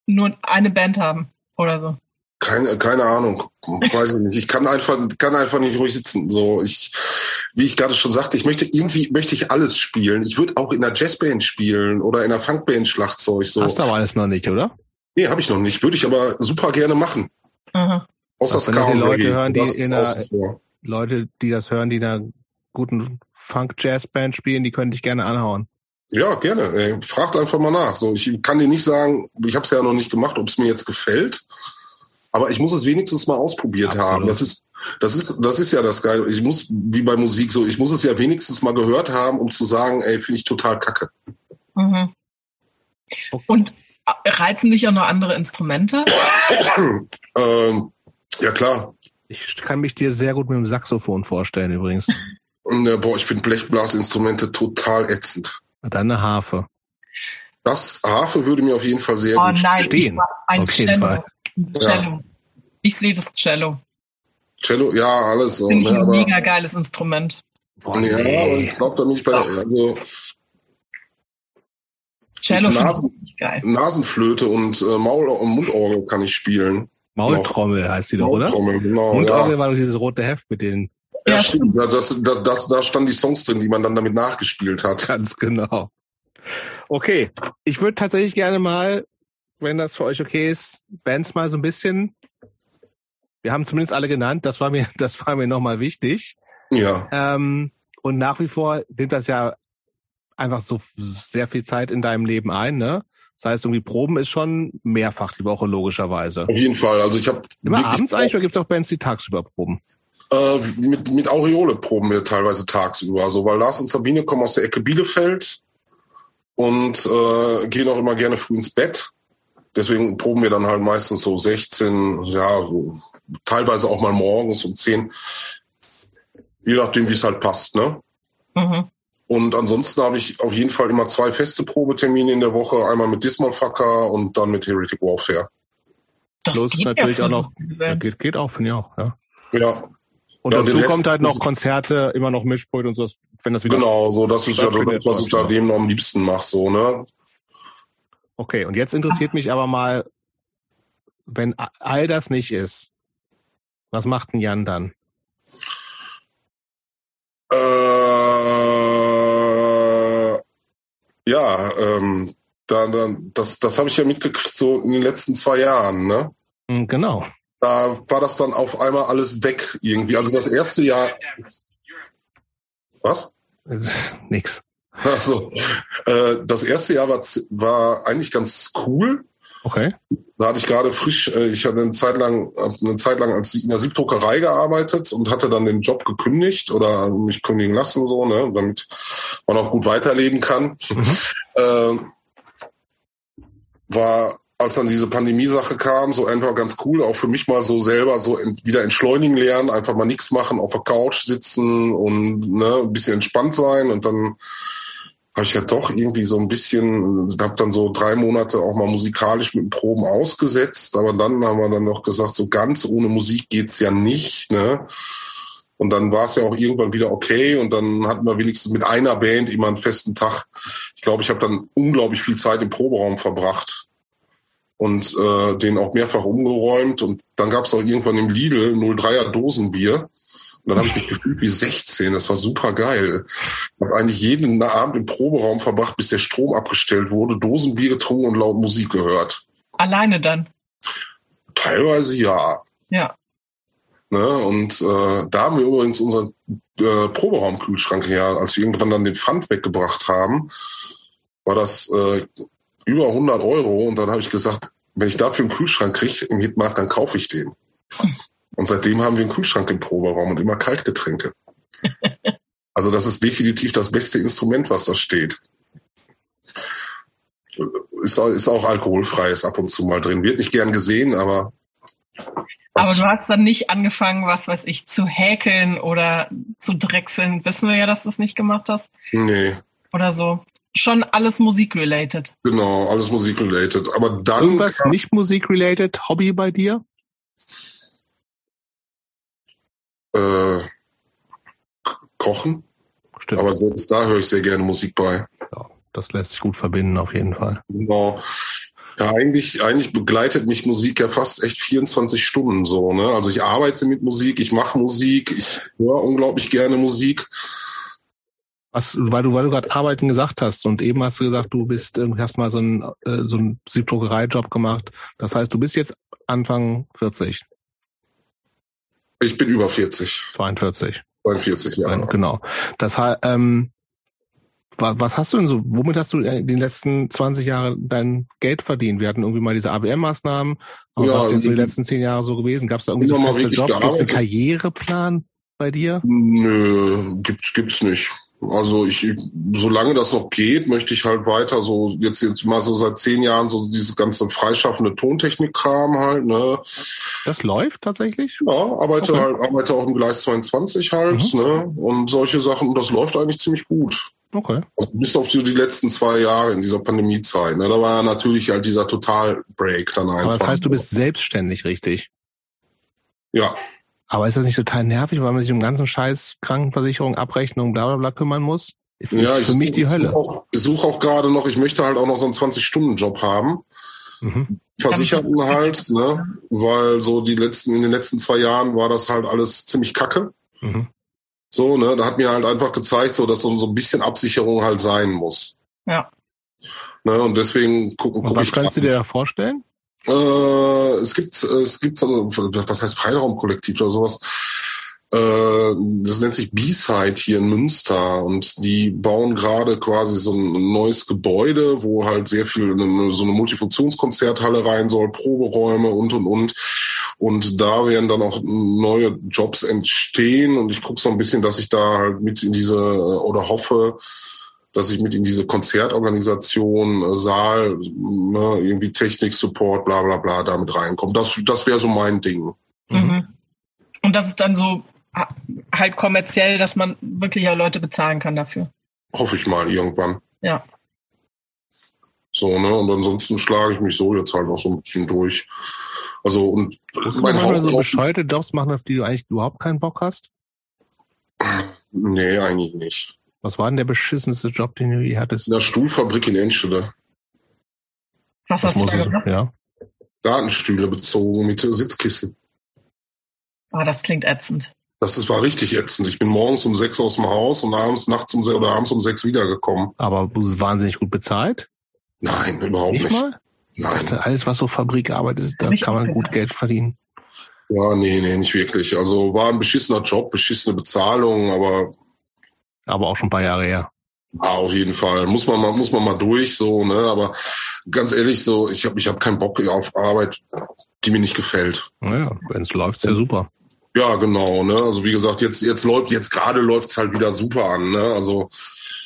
nur eine Band haben oder so? Keine, keine Ahnung. Weiß ich nicht. Ich kann einfach, kann einfach nicht ruhig sitzen. So, ich, wie ich gerade schon sagte, ich möchte irgendwie, möchte ich alles spielen. Ich würde auch in einer Jazzband spielen oder in einer Funkband Schlagzeug, so. Hast du aber alles noch nicht, oder? Nee, habe ich noch nicht. Würde ich aber super gerne machen. Mhm. Außer also, Ska die Leute hören, die in einer, Leute, die das hören, die in einer guten Funk-Jazz-Band spielen, die können dich gerne anhauen. Ja, gerne. Ey. Fragt einfach mal nach. So, ich kann dir nicht sagen, ich habe es ja noch nicht gemacht, ob es mir jetzt gefällt. Aber ich muss es wenigstens mal ausprobiert Absolut. haben. Das ist, das ist, das ist ja das Geile. Ich muss, wie bei Musik so, ich muss es ja wenigstens mal gehört haben, um zu sagen, ey, finde ich total kacke. Mhm. Und reizen dich auch noch andere Instrumente? ähm, ja, klar. Ich kann mich dir sehr gut mit dem Saxophon vorstellen, übrigens. Ja, boah, ich finde Blechblasinstrumente total ätzend. Dann eine Harfe. Das Harfe würde mir auf jeden Fall sehr oh, gut nein, stehen. Ein auf jeden Fall. Cello. Ja. Ich sehe das Cello. Cello, ja, alles so. Finde ich ne, ein mega geiles Instrument. Boah, ja, nee. ich glaube da nicht bei, also Cello Nasen, geil. Nasenflöte und äh, Maul- und Mundorgel kann ich spielen. Maultrommel heißt die doch, oder? Maultrommel, genau. Mundorgel ja. war doch dieses rote Heft mit den ja, ja stimmt. Das, das, das, da standen die Songs drin, die man dann damit nachgespielt hat. Ganz genau. Okay, ich würde tatsächlich gerne mal, wenn das für euch okay ist, Bands mal so ein bisschen. Wir haben zumindest alle genannt. Das war mir, das war mir nochmal wichtig. Ja. Ähm, und nach wie vor nimmt das ja einfach so sehr viel Zeit in deinem Leben ein, ne? Das heißt, irgendwie Proben ist schon mehrfach die Woche logischerweise. Auf jeden Fall. Also ich habe immer abends eigentlich oder gibt es auch Bands, die tagsüber proben? Äh, mit, mit Aureole proben wir teilweise tagsüber, so weil Lars und Sabine kommen aus der Ecke Bielefeld und äh, gehen auch immer gerne früh ins Bett. Deswegen proben wir dann halt meistens so 16, ja, so, teilweise auch mal morgens um 10. Je nachdem, wie es halt passt, ne? Mhm. Und ansonsten habe ich auf jeden Fall immer zwei feste Probetermine in der Woche. Einmal mit Dismal Fucker und dann mit Heretic Warfare. Das Plus geht natürlich ja auch noch. Geht, geht auch, finde ich auch, ja. Ja. Und ja, dazu kommt halt noch Konzerte, immer noch Mischpult und so, wenn das wieder. Genau, so, das ist ja das, was ich da dem noch am liebsten mache, so, ne? Okay, und jetzt interessiert mich aber mal, wenn all das nicht ist, was macht ein Jan dann? Äh, ja, ähm, da, da, das, das habe ich ja mitgekriegt so in den letzten zwei Jahren, ne? Hm, genau da war das dann auf einmal alles weg irgendwie. Also das erste Jahr. Was? Nix. Also, äh, das erste Jahr war, war eigentlich ganz cool. Okay. Da hatte ich gerade frisch, äh, ich hatte eine Zeit lang, eine Zeit lang als in der Siebdruckerei gearbeitet und hatte dann den Job gekündigt oder mich kündigen lassen, so, ne, damit man auch gut weiterleben kann. Mhm. Äh, war als dann diese Pandemie-Sache kam, so einfach ganz cool, auch für mich mal so selber so wieder entschleunigen lernen, einfach mal nichts machen, auf der Couch sitzen und ne, ein bisschen entspannt sein und dann habe ich ja doch irgendwie so ein bisschen, habe dann so drei Monate auch mal musikalisch mit Proben ausgesetzt, aber dann haben wir dann noch gesagt, so ganz ohne Musik geht's ja nicht, ne? Und dann war es ja auch irgendwann wieder okay und dann hatten wir wenigstens mit einer Band immer einen festen Tag. Ich glaube, ich habe dann unglaublich viel Zeit im Proberaum verbracht und äh, den auch mehrfach umgeräumt. Und dann gab es auch irgendwann im Lidl 03er Dosenbier. Und dann habe ich mich gefühlt wie 16. Das war super geil. Ich habe eigentlich jeden Abend im Proberaum verbracht, bis der Strom abgestellt wurde, Dosenbier getrunken und laut Musik gehört. Alleine dann? Teilweise ja. Ja. Ne? Und äh, da haben wir übrigens unseren äh, Proberaumkühlschrank her, als wir irgendwann dann den Pfand weggebracht haben, war das äh, über 100 Euro. Und dann habe ich gesagt, wenn ich dafür einen Kühlschrank kriege im Hitmarkt, dann kaufe ich den. Und seitdem haben wir einen Kühlschrank im Proberaum und immer Kaltgetränke. Also das ist definitiv das beste Instrument, was da steht. Ist, ist auch alkoholfreies ab und zu mal drin. Wird nicht gern gesehen, aber. Aber du hast dann nicht angefangen, was weiß ich, zu häkeln oder zu drechseln. Wissen wir ja, dass du es nicht gemacht hast. Nee. Oder so schon alles Musik-related. Genau, alles Musik-related. Aber dann. Irgendwas nicht Musik-related, Hobby bei dir? Äh, kochen. Stimmt. Aber selbst da höre ich sehr gerne Musik bei. Ja, das lässt sich gut verbinden, auf jeden Fall. Genau. Ja, eigentlich, eigentlich begleitet mich Musik ja fast echt 24 Stunden so. Ne? Also ich arbeite mit Musik, ich mache Musik, ich höre unglaublich gerne Musik. Was, weil du, weil du gerade Arbeiten gesagt hast und eben hast du gesagt, du bist, hast mal so einen, äh, so einen Siebdruckerei-Job gemacht. Das heißt, du bist jetzt Anfang 40. Ich bin über 40. 42. 42, ja. Genau. Das heißt, ähm, was hast du denn so, womit hast du in den letzten 20 Jahren dein Geld verdient? Wir hatten irgendwie mal diese ABM-Maßnahmen. Aber ja, was ist jetzt so die letzten 10 Jahre so gewesen? Gab es da irgendwie so feste Jobs? Gibt es einen Karriereplan bei dir? Nö, gibt's, gibt's nicht. Also ich, solange das noch geht, möchte ich halt weiter so jetzt jetzt mal so seit zehn Jahren so diese ganze freischaffende Tontechnik-Kram halt. Ne. Das läuft tatsächlich? Ja, arbeite okay. halt, arbeite auch im Gleis 22 halt, mhm. ne und solche Sachen. Und das läuft eigentlich ziemlich gut. Okay. Also bis auf die, die letzten zwei Jahre in dieser Pandemiezeit. Ne, da war ja natürlich halt dieser Total-Break dann einfach. Aber das heißt, du bist selbstständig, richtig? Ja. Aber ist das nicht total nervig, weil man sich um ganzen Scheiß Krankenversicherung, Abrechnung, bla bla bla kümmern muss? Für, ja, ich für mich die Hölle. Ich suche auch, gerade noch, ich möchte halt auch noch so einen 20-Stunden-Job haben. Mhm. Versicherten halt, ne? Weil so die letzten, in den letzten zwei Jahren war das halt alles ziemlich kacke. Mhm. So, ne, da hat mir halt einfach gezeigt, so dass so, so ein bisschen Absicherung halt sein muss. Ja. Ne, und deswegen gucken. Guck was kannst du dir da vorstellen? Äh, es gibt, es gibt so, was heißt Freiraumkollektiv oder sowas. Äh, das nennt sich B-Side hier in Münster und die bauen gerade quasi so ein neues Gebäude, wo halt sehr viel so eine Multifunktionskonzerthalle rein soll, Proberäume und und und. Und da werden dann auch neue Jobs entstehen und ich gucke so ein bisschen, dass ich da halt mit in diese oder hoffe, dass ich mit in diese Konzertorganisation, äh, Saal, ne, irgendwie Technik, Support, bla bla bla damit reinkomme. Das, das wäre so mein Ding. Mhm. Und das ist dann so halt kommerziell, dass man wirklich ja Leute bezahlen kann dafür. Hoffe ich mal irgendwann. Ja. So, ne? Und ansonsten schlage ich mich so jetzt halt noch so ein bisschen durch. Also und Musst mein du so bescheuerte Jobs machen, auf die du eigentlich überhaupt keinen Bock hast? Nee, eigentlich nicht. Was war denn der beschissenste Job, den du je hattest? In der Stuhlfabrik in Enschede. Was hast du da gemacht? Ja. Datenstühle bezogen mit Sitzkissen. Ah, das klingt ätzend. Das ist, war richtig ätzend. Ich bin morgens um sechs aus dem Haus und abends, nachts um oder abends um sechs wiedergekommen. Aber wahnsinnig gut bezahlt? Nein, überhaupt nicht. nicht. Mal? Nein. Dachte, alles, was so Fabrikarbeit ist, da kann man gut Geld verdienen. Ja, nee, nee, nicht wirklich. Also war ein beschissener Job, beschissene Bezahlung, aber aber auch schon ein paar Jahre her. Ja, auf jeden Fall. Muss man mal, muss man mal durch, so, ne? Aber ganz ehrlich, so, ich habe ich hab keinen Bock auf Arbeit, die mir nicht gefällt. Naja, wenn es läuft, sehr super. Ja, genau, ne? Also wie gesagt, jetzt, jetzt läuft, jetzt gerade läuft's halt wieder super an, ne? Also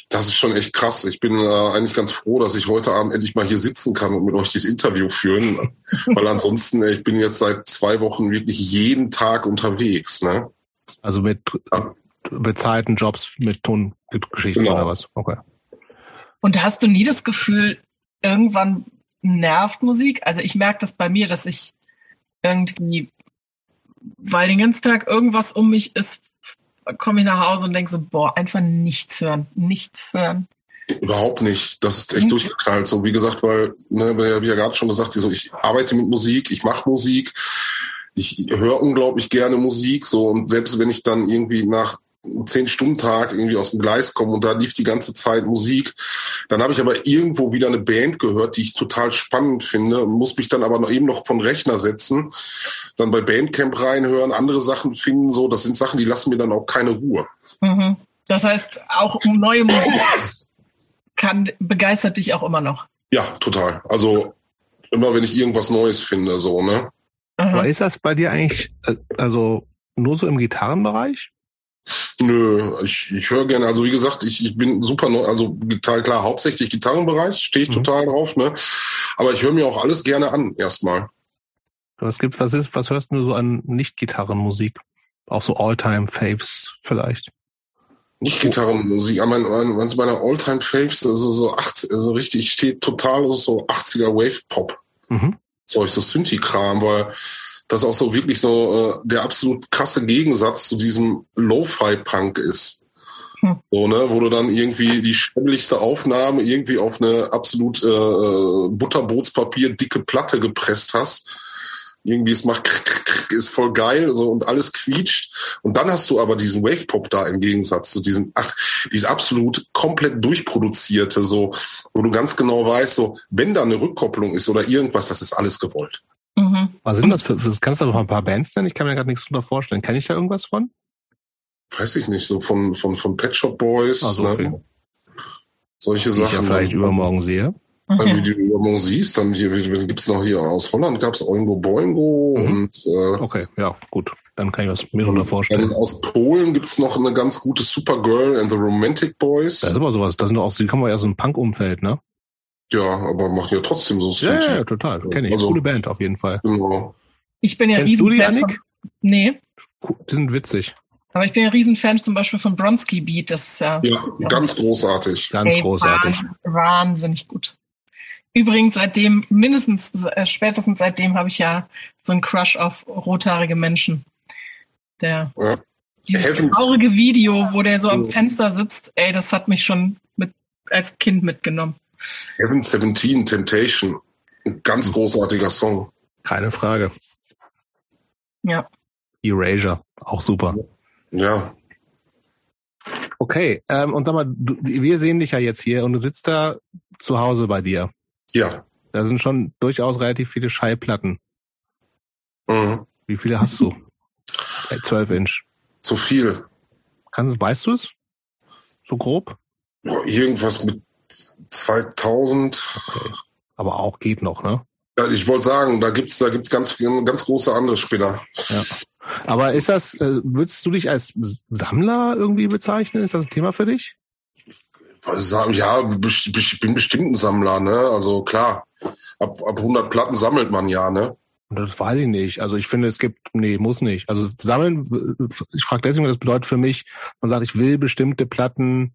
das ist schon echt krass. Ich bin äh, eigentlich ganz froh, dass ich heute Abend endlich mal hier sitzen kann und mit euch dieses Interview führen. weil ansonsten, ich bin jetzt seit zwei Wochen wirklich jeden Tag unterwegs, ne? Also mit ja bezahlten Jobs mit Tongeschichten genau. oder was? Okay. Und hast du nie das Gefühl, irgendwann nervt Musik? Also ich merke das bei mir, dass ich irgendwie, weil den ganzen Tag irgendwas um mich ist, komme ich nach Hause und denke so, boah, einfach nichts hören, nichts hören. Überhaupt nicht. Das ist echt mhm. durchgeknallt. So wie gesagt, weil, ne, wie ja gerade schon gesagt, so, ich arbeite mit Musik, ich mache Musik, ich höre unglaublich gerne Musik, so und selbst wenn ich dann irgendwie nach zehn Stunden Tag irgendwie aus dem Gleis kommen und da lief die ganze Zeit Musik. Dann habe ich aber irgendwo wieder eine Band gehört, die ich total spannend finde, muss mich dann aber noch eben noch von Rechner setzen, dann bei Bandcamp reinhören, andere Sachen finden, so, das sind Sachen, die lassen mir dann auch keine Ruhe. Mhm. Das heißt, auch neue Musik kann, begeistert dich auch immer noch. Ja, total. Also immer wenn ich irgendwas Neues finde, so, ne? Aber ist das bei dir eigentlich, äh, also nur so im Gitarrenbereich? Nö, ich, ich höre gerne, also wie gesagt, ich, ich bin super neu, also total klar, hauptsächlich Gitarrenbereich, stehe ich mhm. total drauf, ne? Aber ich höre mir auch alles gerne an, erstmal. Was gibt, was ist, was hörst du so an Nicht-Gitarrenmusik? Auch so All-Time-Faves vielleicht? Nicht Gitarrenmusik, aber mein, mein, meine All-Time-Faves, also so 80, also richtig steht total so 80er Wave-Pop. Mhm. Solch so Synthi-Kram, weil das auch so wirklich so äh, der absolut krasse Gegensatz zu diesem Lo-Fi-Punk ist. Hm. So, ne, wo du dann irgendwie die schämlichste Aufnahme irgendwie auf eine absolut äh, äh Butterbrotspapier dicke Platte gepresst hast. Irgendwie es macht ist voll geil so und alles quietscht und dann hast du aber diesen Wave Pop da im Gegensatz zu diesem ach dieses absolut komplett durchproduzierte so wo du ganz genau weißt so wenn da eine Rückkopplung ist oder irgendwas das ist alles gewollt. Mhm. Was sind das für, für kannst du noch ein paar Bands nennen? Ich kann mir gerade nichts drunter vorstellen. Kann ich da irgendwas von? weiß ich nicht, so von, von, von Pet Shop Boys, also, ne? okay. solche die Sachen. Ich ja vielleicht übermorgen sehe. Wenn du die übermorgen siehst, dann hier, gibt's noch hier aus Holland gab's Oingo Boingo mhm. und äh, Okay, ja, gut. Dann kann ich was mir darunter vorstellen. aus Polen gibt's noch eine ganz gute Supergirl and the Romantic Boys. Das ist aber sowas, das sind doch auch, die kommen ja aus dem Punk-Umfeld, ne? Ja, aber machen ja trotzdem so Ja, ja, ja, total. Kenne ich. Also, Coole Band auf jeden Fall. Genau. Ich bin ja Kennst du die, Annik? Nee. Die sind witzig. Aber ich bin ja Riesenfan zum Beispiel von Bronski Beat. Das ist ja, ja ganz großartig. Ganz ey, großartig. Wahnsinnig gut. Übrigens, seitdem, mindestens, äh, spätestens seitdem habe ich ja so einen Crush auf rothaarige Menschen. Der, ja. dieses traurige Video, wo der so am Fenster sitzt, ey, das hat mich schon mit, als Kind mitgenommen. Heaven 17, Temptation. Ein ganz großartiger Song. Keine Frage. Ja. Erasure, auch super. Ja. Okay, ähm, und sag mal, du, wir sehen dich ja jetzt hier und du sitzt da zu Hause bei dir. Ja. Da sind schon durchaus relativ viele Schallplatten. Mhm. Wie viele hast du? 12 äh, Inch. Zu viel. Kannst, weißt du es? So grob? Irgendwas mit 2000. Okay. Aber auch geht noch, ne? Ja, ich wollte sagen, da gibt's da gibt's ganz, ganz große andere Spinner. Ja. Aber ist das, äh, würdest du dich als Sammler irgendwie bezeichnen? Ist das ein Thema für dich? Ja, ich bin bestimmt ein Sammler, ne? Also klar, ab, ab 100 Platten sammelt man ja, ne? Das weiß ich nicht. Also ich finde, es gibt, nee, muss nicht. Also sammeln, ich frage deswegen, was das bedeutet für mich, man sagt, ich will bestimmte Platten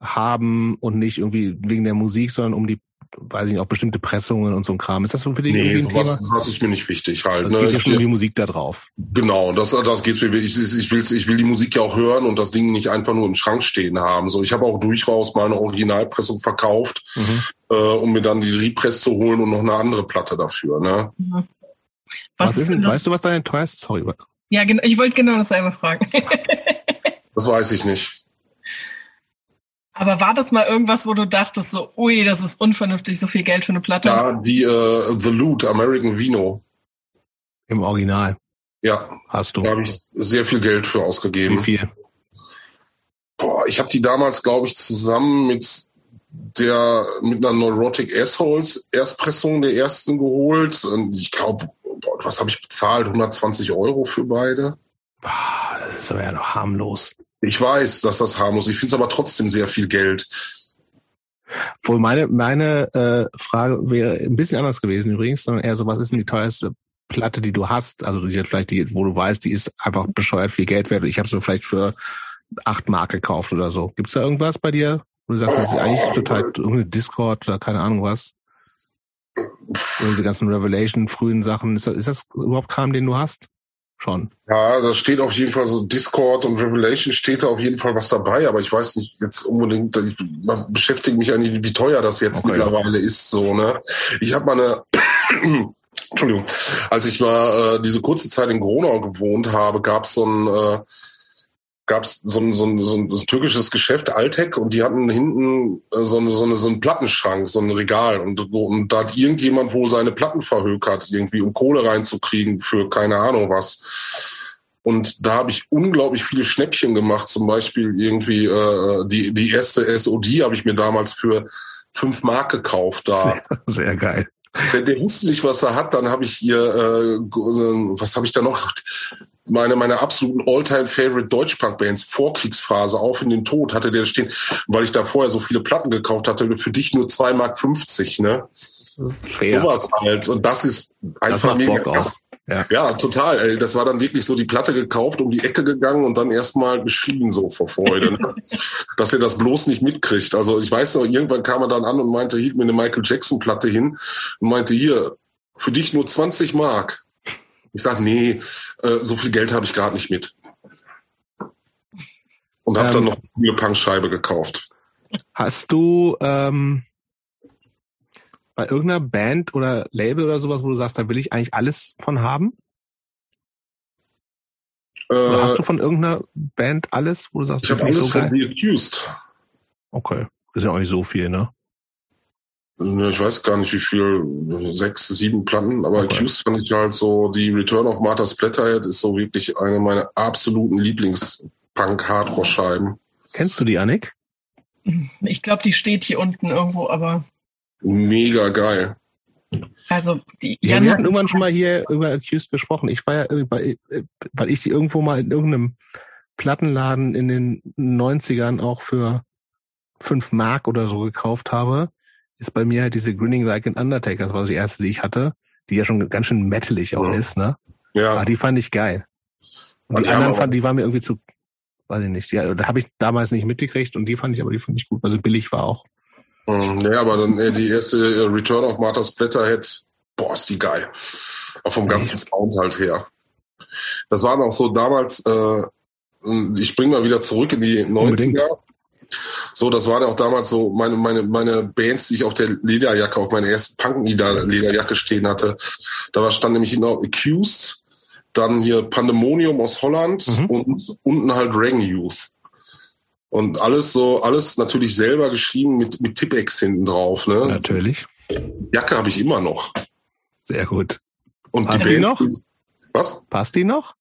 haben und nicht irgendwie wegen der Musik, sondern um die weiß ich nicht, auch bestimmte Pressungen und so ein Kram. Ist das so für dich nee, irgendwie ein sowas, Thema? Das ist mir nicht wichtig halt. Das ne? geht ja schon um die Musik da drauf. Genau, das, das geht mir. Ich, ich, will, ich will die Musik ja auch hören und das Ding nicht einfach nur im Schrank stehen haben. So, ich habe auch durchaus mal eine Originalpressung verkauft, mhm. äh, um mir dann die Repress zu holen und noch eine andere Platte dafür. Ne? Mhm. Was, was ist denn, weißt du, was deine teuerste? Sorry. Ja, genau, ich wollte genau dasselbe fragen. das weiß ich nicht. Aber war das mal irgendwas, wo du dachtest, so, ui, das ist unvernünftig, so viel Geld für eine Platte? Ja, die uh, The Loot, American Vino. Im Original. Ja. Hast du. Da habe ich sehr viel Geld für ausgegeben. Wie viel? Boah, ich habe die damals, glaube ich, zusammen mit der mit einer Neurotic Assholes Erstpressung der ersten geholt. Und ich glaube, was habe ich bezahlt? 120 Euro für beide. Boah, das ist aber ja noch harmlos. Ich weiß, dass das harmlos ist. Ich finde es aber trotzdem sehr viel Geld. Wohl meine, meine äh, Frage wäre ein bisschen anders gewesen übrigens, sondern eher so, was ist denn die teuerste Platte, die du hast? Also die vielleicht, die, wo du weißt, die ist einfach bescheuert viel Geld wert. Ich habe sie vielleicht für acht Mark gekauft oder so. Gibt's da irgendwas bei dir, wo du sagst, das ist eigentlich total irgendeine Discord oder keine Ahnung was? Oder diese ganzen Revelation, frühen Sachen. Ist das, ist das überhaupt Kram, den du hast? Schon. Ja, da steht auf jeden Fall so Discord und Revelation steht da auf jeden Fall was dabei, aber ich weiß nicht jetzt unbedingt, ich beschäftige mich eigentlich, wie teuer das jetzt okay. mittlerweile ist, so, ne? Ich habe mal eine, Entschuldigung, als ich mal äh, diese kurze Zeit in Gronau gewohnt habe, gab es so ein äh, gab es so ein, so, so ein türkisches Geschäft, Altec, und die hatten hinten äh, so, eine, so, so einen Plattenschrank, so ein Regal. Und, und da hat irgendjemand wohl seine Platten verhökert, irgendwie, um Kohle reinzukriegen für keine Ahnung was. Und da habe ich unglaublich viele Schnäppchen gemacht. Zum Beispiel irgendwie äh, die, die erste SOD habe ich mir damals für fünf Mark gekauft. Da. Sehr, sehr geil. Der, der wusste nicht, was er hat. Dann habe ich hier, äh, was habe ich da noch? Meine, meine absoluten All-Time-Favorite Deutschpunk-Bands, Vorkriegsphase, auf in den Tod, hatte der stehen, weil ich da vorher so viele Platten gekauft hatte, für dich nur zwei Mark, fünfzig, ne? Das ist fair. Sowas halt. Und das ist einfach das mega krass. Ja. ja, total. Das war dann wirklich so die Platte gekauft, um die Ecke gegangen und dann erstmal geschrien so vor Freude, ne? dass er das bloß nicht mitkriegt. Also ich weiß noch, irgendwann kam er dann an und meinte, hielt mir eine Michael Jackson Platte hin und meinte, hier, für dich nur 20 Mark. Ich sag, nee, äh, so viel Geld habe ich gerade nicht mit. Und habe ähm, dann noch eine Punkscheibe gekauft. Hast du ähm, bei irgendeiner Band oder Label oder sowas, wo du sagst, da will ich eigentlich alles von haben? Äh, oder hast du von irgendeiner Band alles, wo du sagst, ich habe alles so von The Accused. Okay, ist ja auch nicht so viel, ne? Ich weiß gar nicht, wie viel, sechs, sieben Platten, aber okay. Accused fand ich halt so, die Return of Martha Splatterhead ist so wirklich eine meiner absoluten Lieblings-Punk-Hardcore-Scheiben. Kennst du die, Annik? Ich glaube, die steht hier unten irgendwo, aber. Mega geil. Also die ja, wir hatten irgendwann schon mal hier über Accused gesprochen. Ich war ja, weil, weil ich sie irgendwo mal in irgendeinem Plattenladen in den 90ern auch für fünf Mark oder so gekauft habe, ist bei mir halt diese Grinning Like an Undertaker, das war die erste, die ich hatte, die ja schon ganz schön metalig auch ja. ist, ne? Ja. Aber die fand ich geil. Und, die anderen fand, die waren mir irgendwie zu, weiß ich nicht, ja, da habe ich damals nicht mitgekriegt und die fand ich aber, die fand ich gut, weil sie billig war auch. Mhm, nee, aber dann äh, die erste äh, Return of Martha's Blätterhead, boah, ist die geil. Auch vom ganzen Sound halt her. Das war noch so damals, äh, ich spring mal wieder zurück in die 90er. Unbedingt. So, das waren auch damals so meine, meine, meine Bands, die ich auf der Lederjacke, auf meiner ersten Punk-Lederjacke stehen hatte. Da stand nämlich noch Accused, dann hier Pandemonium aus Holland mhm. und unten halt Dragon Youth. Und alles so, alles natürlich selber geschrieben mit, mit Tippex hinten drauf, ne? Natürlich. Jacke habe ich immer noch. Sehr gut. Und passt die, Band, die noch? Was? Passt die noch?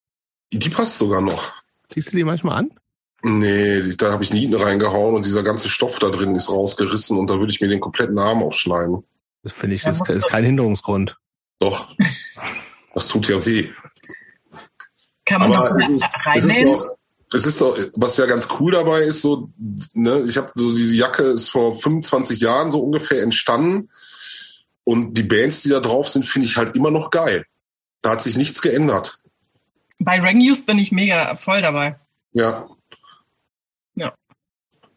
Die, die passt sogar noch. Ziehst du die manchmal an? Nee, da habe ich Nieten reingehauen und dieser ganze Stoff da drin ist rausgerissen und da würde ich mir den kompletten Arm aufschneiden. Das finde ich, das ist kein Hinderungsgrund. Doch. Das tut ja weh. Kann man Aber es ist, es ist doch, es ist so, was ja ganz cool dabei ist, so, ne, ich habe so diese Jacke ist vor 25 Jahren so ungefähr entstanden und die Bands, die da drauf sind, finde ich halt immer noch geil. Da hat sich nichts geändert. Bei Rang Youth bin ich mega voll dabei. Ja. Ja.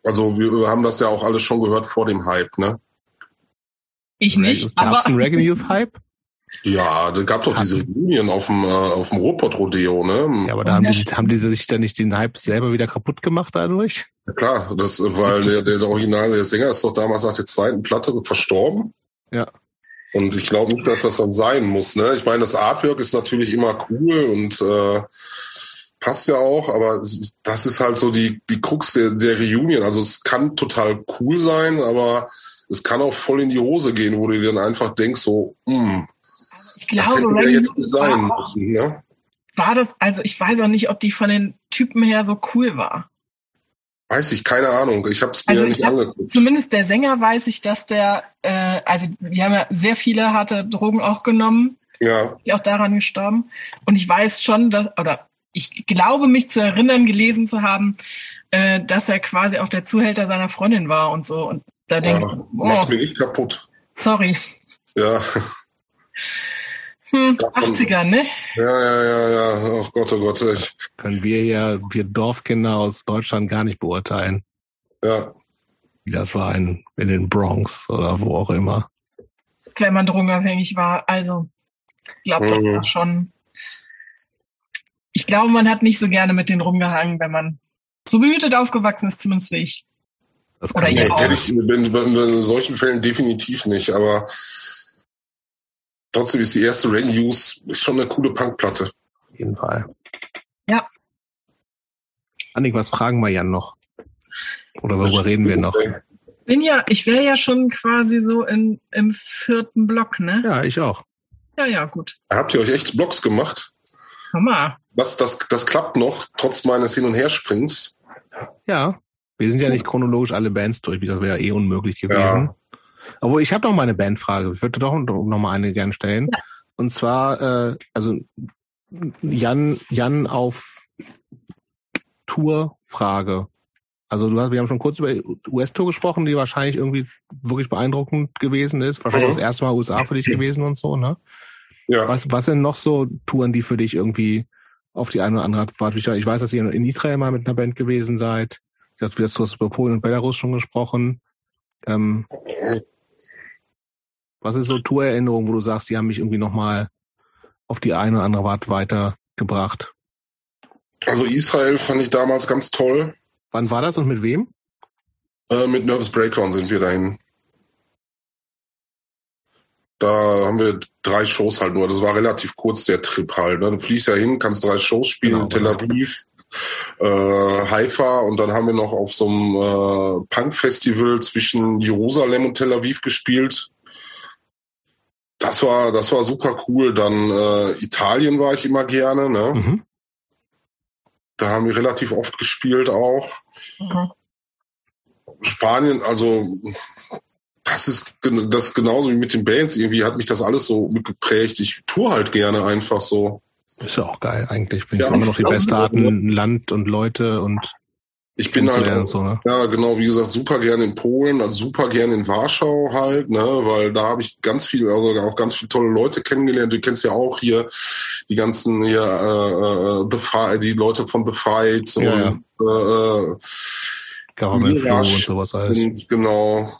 Also wir haben das ja auch alles schon gehört vor dem Hype, ne? Ich nicht. Gab es einen Reagan Youth Hype? Ja, da gab doch diese Reunion auf dem, äh, auf dem Ruhrpott-Rodeo, ne? Ja, aber da haben die, haben die sich dann nicht den Hype selber wieder kaputt gemacht dadurch? Ja, klar, das, weil der, der, der Original, der Sänger ist doch damals nach der zweiten Platte verstorben. Ja. Und ich glaube nicht, dass das dann sein muss, ne? Ich meine, das Artwork ist natürlich immer cool und äh, passt ja auch, aber das ist halt so die, die Krux der, der Reunion. Also es kann total cool sein, aber es kann auch voll in die Hose gehen, wo du dir dann einfach denkst, so, mh, hm, ich glaube, das hätte jetzt sein war, müssen, ne? War das, also ich weiß auch nicht, ob die von den Typen her so cool war. Weiß ich, keine Ahnung. Ich habe es mir also ja nicht hab, angeguckt. Zumindest der Sänger weiß ich, dass der, äh, also die haben ja sehr viele harte Drogen auch genommen. Ja. Die auch daran gestorben. Und ich weiß schon, dass, oder ich glaube mich zu erinnern, gelesen zu haben, äh, dass er quasi auch der Zuhälter seiner Freundin war und so. Und da ja, denke ich, oh, mach's mir nicht kaputt. Sorry. Ja. Hm, 80er, ne? Ja, ja, ja, ja. Oh Gott, oh Gott. Ich. Können wir ja, wir Dorfkinder aus Deutschland gar nicht beurteilen. Ja. Wie das war in, in den Bronx oder wo auch immer. Wenn man drogenabhängig war. Also, ich glaube, das mhm. war schon. Ich glaube, man hat nicht so gerne mit denen rumgehangen, wenn man so behütet aufgewachsen ist, zumindest wie ich. Das kann Oder. Ich, in, in, in solchen Fällen definitiv nicht, aber trotzdem ist die erste Rain News ist schon eine coole Punkplatte. Auf jeden Fall. Ja. Annik, was fragen wir Jan noch? Oder worüber reden wir noch? Bin ja, ich wäre ja schon quasi so in, im vierten Block, ne? Ja, ich auch. Ja, ja, gut. Habt ihr euch echt Blocks gemacht? Hammer. Was, das, das klappt noch, trotz meines Hin- und Herspringens. Ja. Wir sind ja nicht chronologisch alle Bands durch, das wäre ja eh unmöglich gewesen. Ja. Obwohl, ich habe noch mal eine Bandfrage. Ich würde doch noch mal eine gern stellen. Ja. Und zwar, äh, also Jan, Jan auf Tourfrage. Also du hast, wir haben schon kurz über US-Tour gesprochen, die wahrscheinlich irgendwie wirklich beeindruckend gewesen ist. Wahrscheinlich mhm. das erste Mal USA für dich gewesen und so, ne? Ja. Was, was sind noch so Touren, die für dich irgendwie auf die eine oder andere Art Ich weiß, dass ihr in Israel mal mit einer Band gewesen seid. Du hast über Polen und Belarus schon gesprochen. Ähm, was ist so Tourerinnerung, wo du sagst, die haben mich irgendwie nochmal auf die eine oder andere Art weitergebracht? Also Israel fand ich damals ganz toll. Wann war das und mit wem? Äh, mit Nervous Breakdown sind wir dahin. Da haben wir drei Shows halt nur. Das war relativ kurz, der Trip halt. Ne? Du fliegst ja hin, kannst drei Shows spielen genau, in Tel Aviv, äh, Haifa und dann haben wir noch auf so einem äh, Punk-Festival zwischen Jerusalem und Tel Aviv gespielt. Das war, das war super cool. Dann äh, Italien war ich immer gerne. Ne? Mhm. Da haben wir relativ oft gespielt auch. Mhm. Spanien, also das ist das ist genauso wie mit den Bands. Irgendwie hat mich das alles so mitgeprägt. Ich tue halt gerne einfach so. Ist ja auch geil eigentlich. Finde ja, ich immer noch die beste Art, Land und Leute und ich bin halt auch, so, ne? ja genau, wie gesagt, super gerne in Polen, also super gerne in Warschau halt, ne, weil da habe ich ganz viel, also auch ganz viele tolle Leute kennengelernt. Du kennst ja auch hier die ganzen hier äh, äh The Fight, die Leute von The Fight ja, und ja. äh, Government Flow und sowas alles. Genau.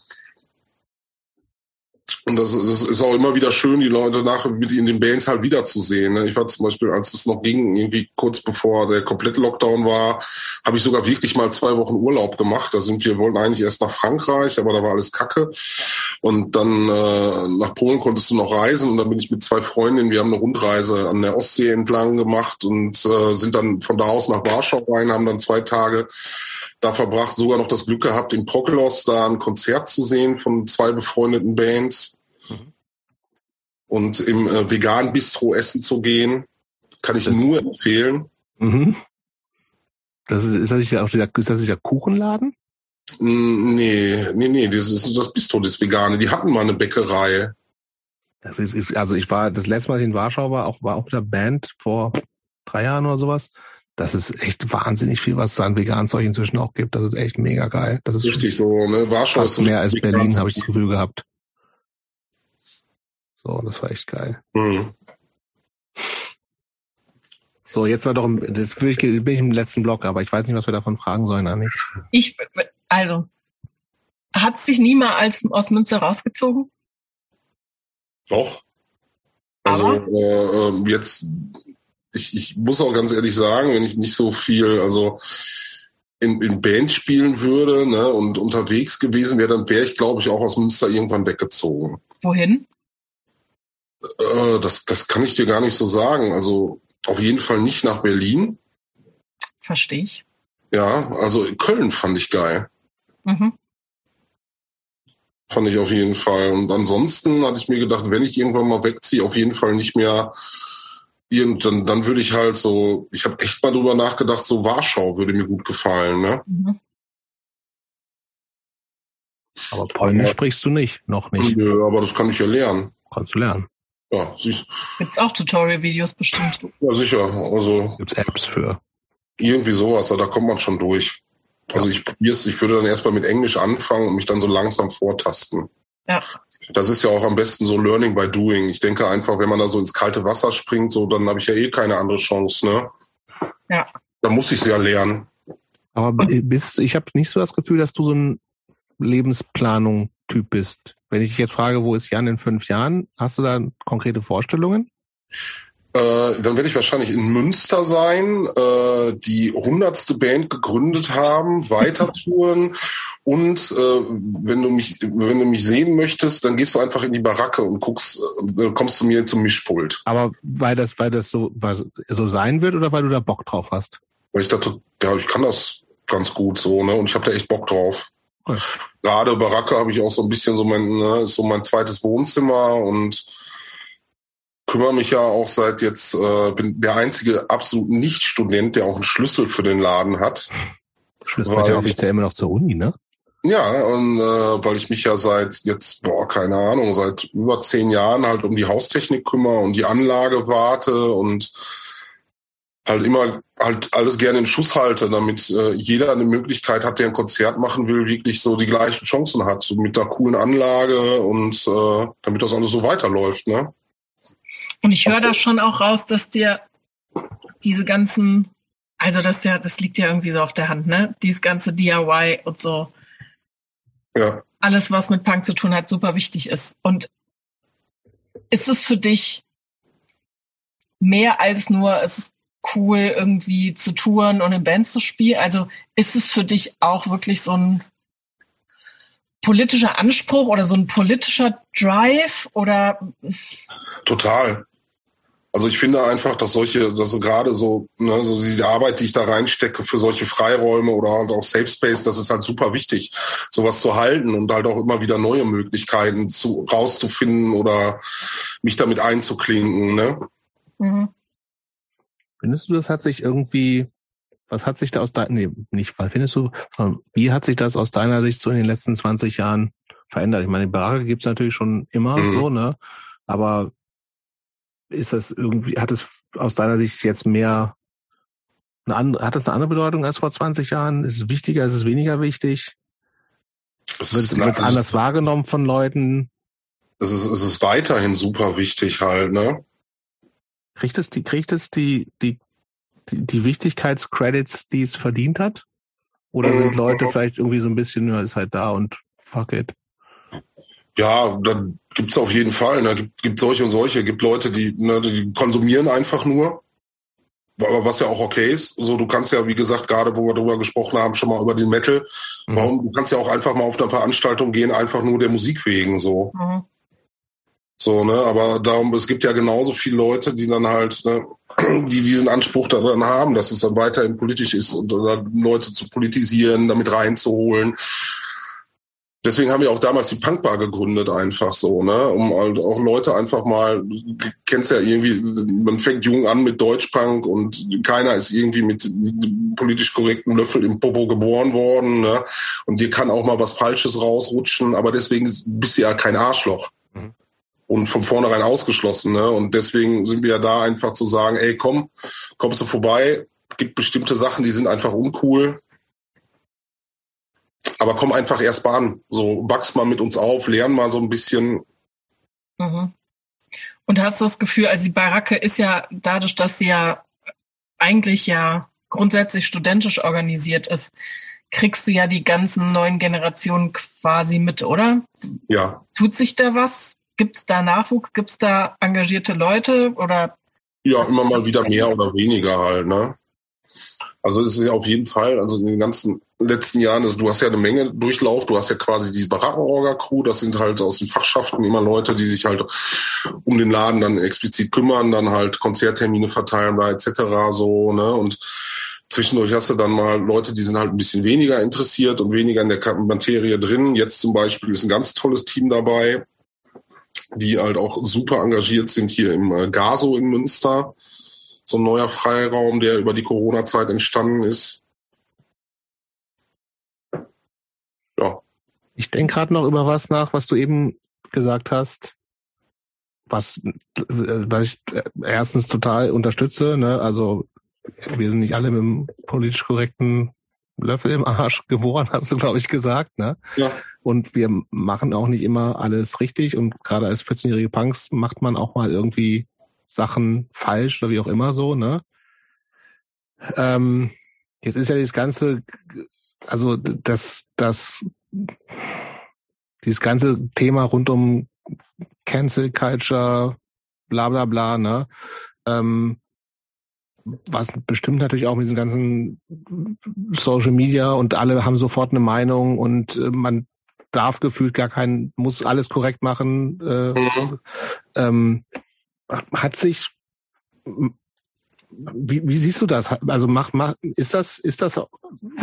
Und das, das ist auch immer wieder schön, die Leute nachher mit in den Bands halt wiederzusehen. Ne? Ich war zum Beispiel, als es noch ging, irgendwie kurz bevor der komplette Lockdown war, habe ich sogar wirklich mal zwei Wochen Urlaub gemacht. Da sind wir, wollten eigentlich erst nach Frankreich, aber da war alles Kacke. Und dann äh, nach Polen konntest du noch reisen und dann bin ich mit zwei Freundinnen, wir haben eine Rundreise an der Ostsee entlang gemacht und äh, sind dann von da aus nach Warschau rein, haben dann zwei Tage da verbracht, sogar noch das Glück gehabt, in Prokelos da ein Konzert zu sehen von zwei befreundeten Bands. Und im äh, veganen Bistro essen zu gehen, kann ich das nur empfehlen. Mhm. Das ist, ist das nicht auch dieser, ist das nicht der Kuchenladen? Nee, nee, nee, das ist das Bistro, das Vegane. Die hatten mal eine Bäckerei. Das ist, ist, also ich war das letzte Mal in Warschau war auch war auch mit der Band vor drei Jahren oder sowas das ist echt wahnsinnig viel, was es an veganen Zeug inzwischen auch gibt. Das ist echt mega geil. Das ist richtig so, ne? Warschau ist mehr als Berlin, habe ich das Gefühl gehabt. So, das war echt geil. Mhm. So, jetzt war doch, das bin ich, bin ich im letzten Block, aber ich weiß nicht, was wir davon fragen sollen, Anni. Ich, also, hat es dich nie mal als, aus Münster rausgezogen? Doch. Also, äh, ähm, jetzt ich, ich muss auch ganz ehrlich sagen, wenn ich nicht so viel, also in, in Band spielen würde ne, und unterwegs gewesen wäre, dann wäre ich, glaube ich, auch aus Münster irgendwann weggezogen. Wohin? Äh, das, das kann ich dir gar nicht so sagen. Also auf jeden Fall nicht nach Berlin. Verstehe ich. Ja, also Köln fand ich geil. Mhm. Fand ich auf jeden Fall. Und ansonsten hatte ich mir gedacht, wenn ich irgendwann mal wegziehe, auf jeden Fall nicht mehr irgendwann, dann würde ich halt so, ich habe echt mal drüber nachgedacht, so Warschau würde mir gut gefallen, ne? Mhm. Aber Polnisch ja. sprichst du nicht, noch nicht. Nö, aber das kann ich ja lernen. Kannst du lernen. Ja, siehst Gibt's auch Tutorial-Videos bestimmt. Ja, sicher. Also. Gibt's Apps für. Irgendwie sowas, da kommt man schon durch. Also ich probier's, ich würde dann erstmal mit Englisch anfangen und mich dann so langsam vortasten. Ja. Das ist ja auch am besten so Learning by Doing. Ich denke einfach, wenn man da so ins kalte Wasser springt, so, dann habe ich ja eh keine andere Chance, ne? Ja. Da muss ich es ja lernen. Aber bist, ich habe nicht so das Gefühl, dass du so ein Lebensplanung-Typ bist. Wenn ich dich jetzt frage, wo ist Jan in fünf Jahren, hast du da konkrete Vorstellungen? Äh, dann werde ich wahrscheinlich in Münster sein, äh, die hundertste Band gegründet haben, weiter touren und äh, wenn du mich, wenn du mich sehen möchtest, dann gehst du einfach in die Baracke und guckst, äh, kommst zu mir zum Mischpult. Aber weil das, weil das so, weil so sein wird oder weil du da Bock drauf hast? Weil ich dachte, ja, ich kann das ganz gut so, ne? Und ich habe da echt Bock drauf. Okay. Gerade Baracke habe ich auch so ein bisschen so mein, ne, so mein zweites Wohnzimmer und kümmere mich ja auch seit jetzt, äh, bin der einzige absolut Nicht-Student, der auch einen Schlüssel für den Laden hat. Schlüssel ja offiziell immer noch zur Uni, ne? Ja, und äh, weil ich mich ja seit jetzt, boah, keine Ahnung, seit über zehn Jahren halt um die Haustechnik kümmere und die Anlage warte und halt immer halt alles gerne in Schuss halte, damit äh, jeder eine Möglichkeit hat, der ein Konzert machen will, wirklich so die gleichen Chancen hat, so mit einer coolen Anlage und äh, damit das alles so weiterläuft, ne? Und ich höre da schon auch raus, dass dir diese ganzen, also das ja, das liegt ja irgendwie so auf der Hand, ne? Dieses ganze DIY und so. Ja. Alles, was mit Punk zu tun hat, super wichtig ist. Und ist es für dich mehr als nur, es cool, irgendwie zu touren und in Bands zu spielen? Also ist es für dich auch wirklich so ein politischer Anspruch oder so ein politischer Drive oder? Total. Also ich finde einfach, dass solche, dass gerade so, ne, so die Arbeit, die ich da reinstecke für solche Freiräume oder halt auch Safe Space, das ist halt super wichtig, sowas zu halten und halt auch immer wieder neue Möglichkeiten zu rauszufinden oder mich damit einzuklinken. Ne? Mhm. Findest du, das hat sich irgendwie, was hat sich da aus deiner, nee, nicht, weil findest du, wie hat sich das aus deiner Sicht so in den letzten 20 Jahren verändert? Ich meine, die Barake gibt's natürlich schon immer mhm. so, ne? Aber ist das irgendwie, hat es aus deiner Sicht jetzt mehr, eine andere, hat es eine andere Bedeutung als vor 20 Jahren? Ist es wichtiger, ist es weniger wichtig? Es wird es anders wahrgenommen von Leuten? Es ist, es ist weiterhin super wichtig halt, ne? Kriegt es die, kriegt es die, die, die, die Wichtigkeitscredits, die es verdient hat? Oder sind Leute vielleicht irgendwie so ein bisschen, ja, ist halt da und fuck it? Ja, dann gibt's auf jeden Fall. Ne? Gibt, gibt solche und solche. Gibt Leute, die, ne, die konsumieren einfach nur. Aber was ja auch okay ist. So, du kannst ja, wie gesagt, gerade wo wir darüber gesprochen haben, schon mal über den Metal. Mhm. Warum? Du kannst ja auch einfach mal auf eine Veranstaltung gehen, einfach nur der Musik wegen so. Mhm. So, ne, aber darum, es gibt ja genauso viele Leute, die dann halt, ne, die diesen Anspruch daran haben, dass es dann weiterhin politisch ist und Leute zu politisieren, damit reinzuholen deswegen haben wir auch damals die Punkbar gegründet, einfach so, ne? Um halt auch Leute einfach mal, du kennst ja irgendwie, man fängt jung an mit Deutschpunk und keiner ist irgendwie mit politisch korrekten Löffel im Popo geboren worden, ne? Und dir kann auch mal was Falsches rausrutschen, aber deswegen bist du ja kein Arschloch. Mhm. Und von vornherein ausgeschlossen, ne? Und deswegen sind wir ja da einfach zu sagen, ey, komm, kommst du vorbei, gibt bestimmte Sachen, die sind einfach uncool, aber komm einfach erst mal an. So, wachs mal mit uns auf, lern mal so ein bisschen. Mhm. Und hast du das Gefühl, also die Baracke ist ja dadurch, dass sie ja eigentlich ja grundsätzlich studentisch organisiert ist, kriegst du ja die ganzen neuen Generationen quasi mit, oder? Ja. Tut sich da was? Gibt es da Nachwuchs? Gibt es da engagierte Leute oder? Ja, immer mal wieder mehr oder weniger halt, ne? Also es ist ja auf jeden Fall, also in den ganzen letzten Jahren, also du hast ja eine Menge Durchlauf, du hast ja quasi die Barackenorga-Crew, das sind halt aus den Fachschaften immer Leute, die sich halt um den Laden dann explizit kümmern, dann halt Konzerttermine verteilen da etc. so, ne? Und zwischendurch hast du dann mal Leute, die sind halt ein bisschen weniger interessiert und weniger in der Materie drin. Jetzt zum Beispiel ist ein ganz tolles Team dabei, die halt auch super engagiert sind hier im äh, Gaso in Münster so ein neuer Freiraum, der über die Corona-Zeit entstanden ist. Ja. Ich denke gerade noch über was nach, was du eben gesagt hast, was, was ich erstens total unterstütze. Ne? Also wir sind nicht alle mit einem politisch korrekten Löffel im Arsch geboren, hast du, glaube ich, gesagt. Ne? Ja. Und wir machen auch nicht immer alles richtig. Und gerade als 14-jährige Punks macht man auch mal irgendwie Sachen falsch oder wie auch immer so, ne? Ähm, jetzt ist ja das ganze, also das, das, dieses ganze Thema rund um Cancel Culture, bla bla bla, ne? Ähm, was bestimmt natürlich auch mit diesem ganzen Social Media und alle haben sofort eine Meinung und äh, man darf gefühlt gar keinen, muss alles korrekt machen. Äh, mhm. ähm, hat sich wie, wie siehst du das? Also mach, mach, ist das, ist das,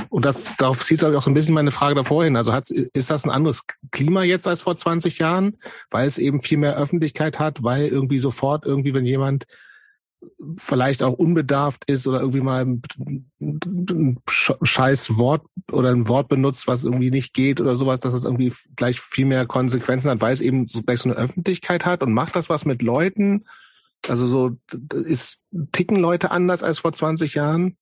und das, darauf zieht glaube ich auch so ein bisschen meine Frage davor hin. Also hat, ist das ein anderes Klima jetzt als vor 20 Jahren, weil es eben viel mehr Öffentlichkeit hat, weil irgendwie sofort irgendwie, wenn jemand vielleicht auch unbedarft ist oder irgendwie mal ein scheiß Wort oder ein Wort benutzt, was irgendwie nicht geht oder sowas, dass es irgendwie gleich viel mehr Konsequenzen hat, weil es eben so gleich so eine Öffentlichkeit hat und macht das was mit Leuten? Also so ist ticken Leute anders als vor 20 Jahren?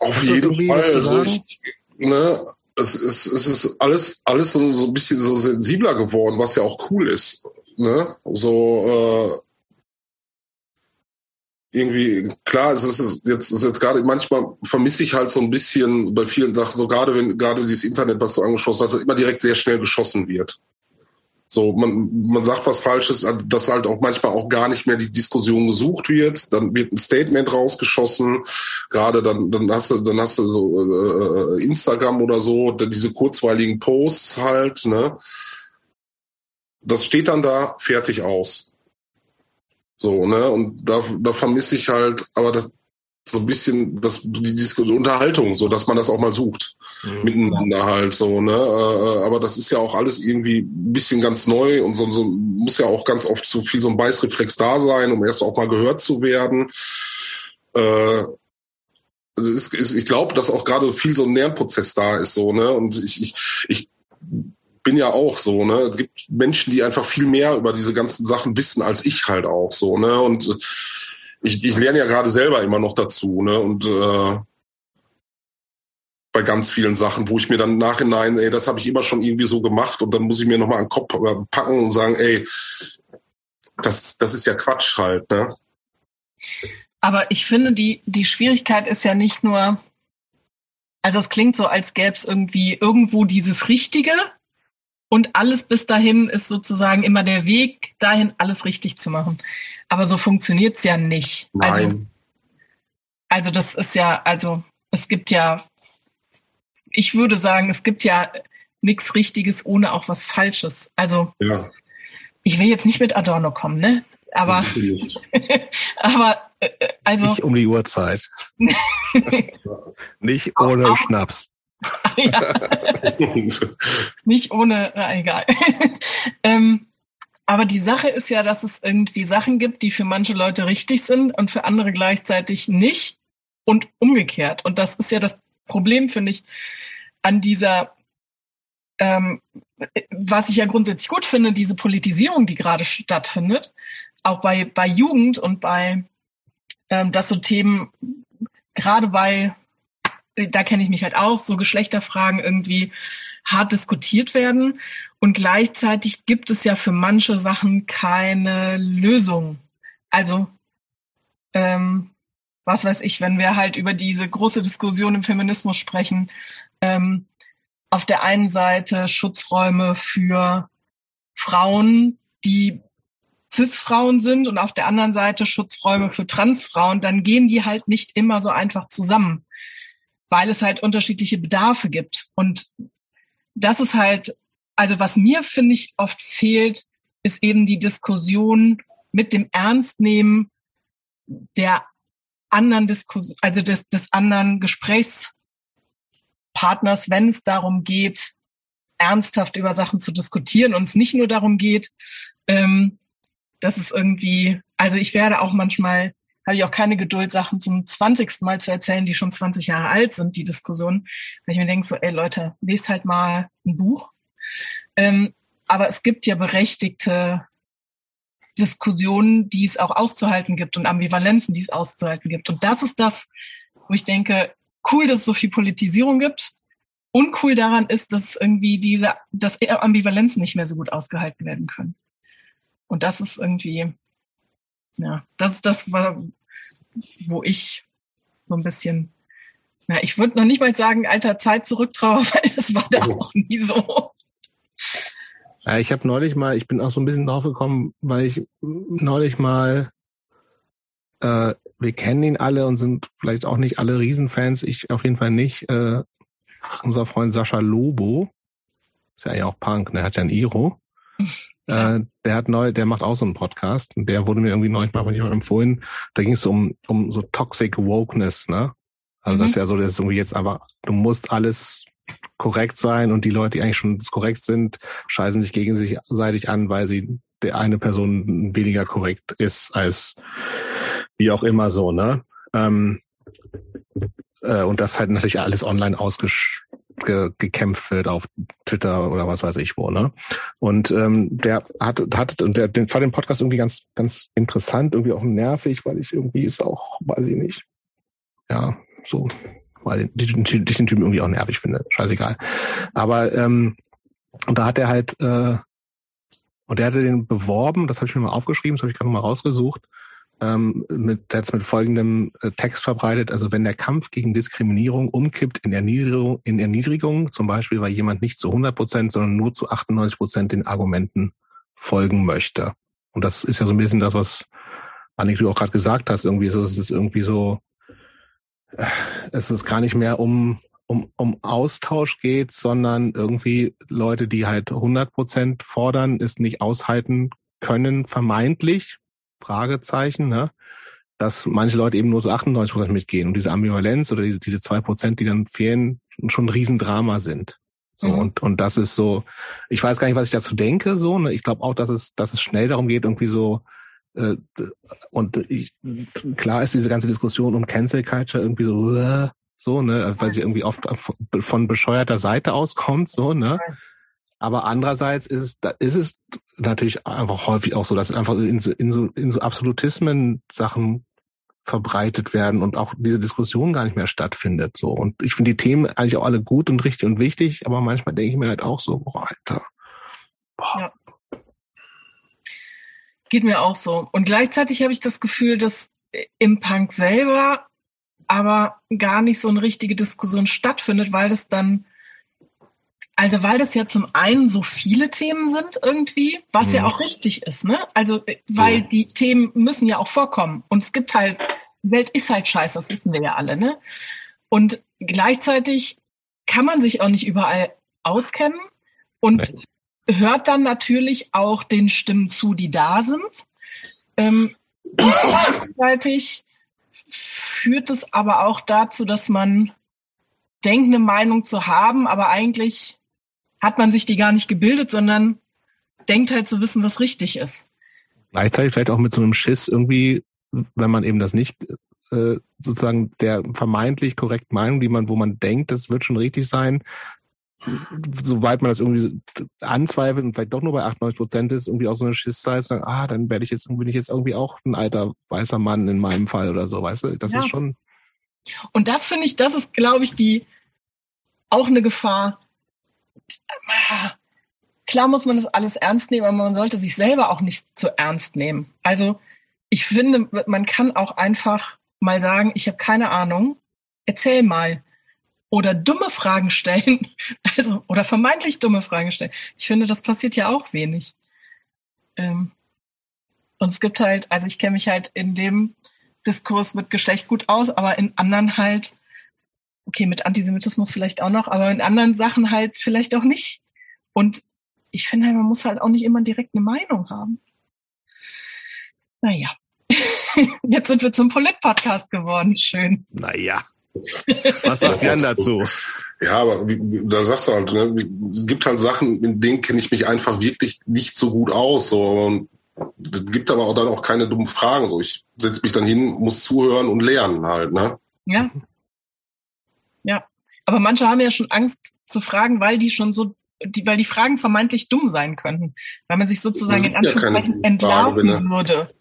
Auf jeden Fall. Also ich, ne, es ist, es ist alles, alles so, so ein bisschen so sensibler geworden, was ja auch cool ist. Ne? So äh, irgendwie, klar, es ist jetzt, ist jetzt gerade, manchmal vermisse ich halt so ein bisschen bei vielen Sachen, so gerade wenn, gerade dieses Internet, was du angesprochen hast, immer direkt sehr schnell geschossen wird. So, man, man sagt was Falsches, dass halt auch manchmal auch gar nicht mehr die Diskussion gesucht wird. Dann wird ein Statement rausgeschossen. Gerade dann, dann hast du, dann hast du so äh, Instagram oder so, diese kurzweiligen Posts halt, ne? Das steht dann da, fertig aus. So, ne? Und da, da vermisse ich halt, aber das so ein bisschen das, die, die Unterhaltung, so dass man das auch mal sucht mhm. miteinander halt so, ne? Äh, aber das ist ja auch alles irgendwie ein bisschen ganz neu und so, so muss ja auch ganz oft so viel so ein Beißreflex da sein, um erst auch mal gehört zu werden. Äh, ist, ist, ich glaube, dass auch gerade viel so ein Lernprozess da ist, so, ne? Und ich, ich, ich bin ja auch so, ne? Es gibt Menschen, die einfach viel mehr über diese ganzen Sachen wissen als ich halt auch so, ne? Und ich, ich lerne ja gerade selber immer noch dazu, ne? Und äh, bei ganz vielen Sachen, wo ich mir dann nachhinein, ey, das habe ich immer schon irgendwie so gemacht und dann muss ich mir nochmal den Kopf packen und sagen, ey, das, das ist ja Quatsch halt, ne? Aber ich finde, die, die Schwierigkeit ist ja nicht nur, also es klingt so, als gäbe es irgendwie irgendwo dieses Richtige und alles bis dahin ist sozusagen immer der Weg dahin, alles richtig zu machen. Aber so funktioniert's ja nicht. Also Nein. Also, also das ist ja, also es gibt ja ich würde sagen, es gibt ja nichts Richtiges ohne auch was Falsches. Also ja. ich will jetzt nicht mit Adorno kommen, ne? Aber, aber äh, also nicht um die Uhrzeit. nicht ohne auch, Schnaps. ja. nicht ohne, na, egal. ähm, aber die Sache ist ja, dass es irgendwie Sachen gibt, die für manche Leute richtig sind und für andere gleichzeitig nicht und umgekehrt. Und das ist ja das Problem, finde ich, an dieser, ähm, was ich ja grundsätzlich gut finde, diese Politisierung, die gerade stattfindet, auch bei, bei Jugend und bei, ähm, dass so Themen, gerade bei, da kenne ich mich halt auch, so Geschlechterfragen irgendwie hart diskutiert werden. Und gleichzeitig gibt es ja für manche Sachen keine Lösung. Also ähm, was weiß ich, wenn wir halt über diese große Diskussion im Feminismus sprechen, ähm, auf der einen Seite Schutzräume für Frauen, die Cis-Frauen sind und auf der anderen Seite Schutzräume für Transfrauen, dann gehen die halt nicht immer so einfach zusammen, weil es halt unterschiedliche Bedarfe gibt. Und das ist halt, also was mir, finde ich, oft fehlt, ist eben die Diskussion mit dem Ernstnehmen der anderen Diskussion, also des, des anderen Gesprächspartners, wenn es darum geht, ernsthaft über Sachen zu diskutieren und es nicht nur darum geht, ähm, dass es irgendwie, also ich werde auch manchmal, habe ich auch keine Geduld, Sachen zum 20. Mal zu erzählen, die schon 20 Jahre alt sind, die Diskussion. Weil ich mir denke so, ey Leute, lest halt mal ein Buch. Ähm, aber es gibt ja berechtigte Diskussionen, die es auch auszuhalten gibt und Ambivalenzen, die es auszuhalten gibt. Und das ist das, wo ich denke, cool, dass es so viel Politisierung gibt. Uncool daran ist, dass irgendwie diese, dass Ambivalenzen nicht mehr so gut ausgehalten werden können. Und das ist irgendwie, ja, das ist das, wo ich so ein bisschen, ja, ich würde noch nicht mal sagen, alter Zeit zurücktraue, weil das war da auch nie so. Ich habe neulich mal, ich bin auch so ein bisschen drauf gekommen, weil ich neulich mal, äh, wir kennen ihn alle und sind vielleicht auch nicht alle Riesenfans, ich auf jeden Fall nicht. Äh, unser Freund Sascha Lobo, ist ja eigentlich auch Punk, der hat ja ein Iro. Äh, der hat neu, der macht auch so einen Podcast und der wurde mir irgendwie neulich mal von jemandem empfohlen. Da ging es um, um so Toxic Wokeness, ne? Also mhm. das ist ja so, das ist irgendwie jetzt einfach, du musst alles korrekt sein und die Leute, die eigentlich schon korrekt sind, scheißen sich gegenseitig an, weil sie der eine Person weniger korrekt ist als wie auch immer so, ne? Ähm, äh, und das halt natürlich alles online ausgekämpft wird auf Twitter oder was weiß ich wo, ne? Und ähm, der hat, hat und der den, fand den Podcast irgendwie ganz, ganz interessant, irgendwie auch nervig, weil ich irgendwie ist auch, weiß ich nicht, ja, so weil ich den, den Typen irgendwie auch nervig finde. Scheißegal. Aber ähm, und da hat er halt äh, und der hatte den beworben, das habe ich mir mal aufgeschrieben, das habe ich gerade mal rausgesucht, ähm, mit, jetzt mit folgendem äh, Text verbreitet. Also wenn der Kampf gegen Diskriminierung umkippt in Erniedrigung, in Erniedrigung, zum Beispiel, weil jemand nicht zu 100 Prozent, sondern nur zu 98 Prozent den Argumenten folgen möchte. Und das ist ja so ein bisschen das, was Annik, du auch gerade gesagt hast. Irgendwie ist es irgendwie so, äh, es ist gar nicht mehr um, um, um Austausch geht, sondern irgendwie Leute, die halt 100 Prozent fordern, es nicht aushalten können, vermeintlich, Fragezeichen, ne? dass manche Leute eben nur so 98 Prozent mitgehen und diese Ambivalenz oder diese, diese zwei Prozent, die dann fehlen, schon ein Riesendrama sind. So, mhm. und, und das ist so, ich weiß gar nicht, was ich dazu denke, so, ne? Ich glaube auch, dass es, dass es schnell darum geht, irgendwie so, äh, und ich, klar ist diese ganze Diskussion um Cancel Culture irgendwie so, äh, so, ne, weil sie irgendwie oft von bescheuerter Seite auskommt, so, ne. Aber andererseits ist es, ist es natürlich einfach häufig auch so, dass einfach in so, in so, in so Absolutismen Sachen verbreitet werden und auch diese Diskussion gar nicht mehr stattfindet. So. Und ich finde die Themen eigentlich auch alle gut und richtig und wichtig, aber manchmal denke ich mir halt auch so, boah, Alter. Boah. Ja. Geht mir auch so. Und gleichzeitig habe ich das Gefühl, dass im Punk selber aber gar nicht so eine richtige Diskussion stattfindet, weil das dann also weil das ja zum einen so viele Themen sind irgendwie, was mhm. ja auch richtig ist, ne? Also äh, weil ja. die Themen müssen ja auch vorkommen und es gibt halt Welt ist halt scheiße, das wissen wir ja alle, ne? Und gleichzeitig kann man sich auch nicht überall auskennen und nee. hört dann natürlich auch den Stimmen zu, die da sind. Ähm, gleichzeitig führt es aber auch dazu, dass man denkt, eine Meinung zu haben, aber eigentlich hat man sich die gar nicht gebildet, sondern denkt halt zu wissen, was richtig ist. Gleichzeitig vielleicht auch mit so einem Schiss irgendwie, wenn man eben das nicht äh, sozusagen der vermeintlich korrekten Meinung, die man, wo man denkt, das wird schon richtig sein, sobald man das irgendwie anzweifelt und vielleicht doch nur bei 98 Prozent ist, irgendwie auch so eine Schiss da ist, dann, ah, dann werde ich jetzt, bin ich jetzt irgendwie auch ein alter weißer Mann in meinem Fall oder so, weißt du? Das ja. ist schon. Und das finde ich, das ist, glaube ich, die auch eine Gefahr, klar muss man das alles ernst nehmen, aber man sollte sich selber auch nicht zu ernst nehmen. Also ich finde, man kann auch einfach mal sagen, ich habe keine Ahnung, erzähl mal. Oder dumme Fragen stellen, also oder vermeintlich dumme Fragen stellen. Ich finde, das passiert ja auch wenig. Ähm, und es gibt halt, also ich kenne mich halt in dem Diskurs mit Geschlecht gut aus, aber in anderen halt okay, mit Antisemitismus vielleicht auch noch, aber in anderen Sachen halt vielleicht auch nicht. Und ich finde halt, man muss halt auch nicht immer direkt eine Meinung haben. Naja. Jetzt sind wir zum Polit-Podcast geworden. Schön. Naja. Was sagt Jan dazu? Ja, aber wie, da sagst du halt, ne, es gibt halt Sachen, in denen kenne ich mich einfach wirklich nicht so gut aus. So. Und es gibt aber auch dann auch keine dummen Fragen. So, ich setze mich dann hin, muss zuhören und lernen halt, ne? Ja, ja, aber manche haben ja schon Angst zu fragen, weil die schon so, die, weil die Fragen vermeintlich dumm sein könnten, weil man sich sozusagen in Anführungszeichen ja entlarven würde.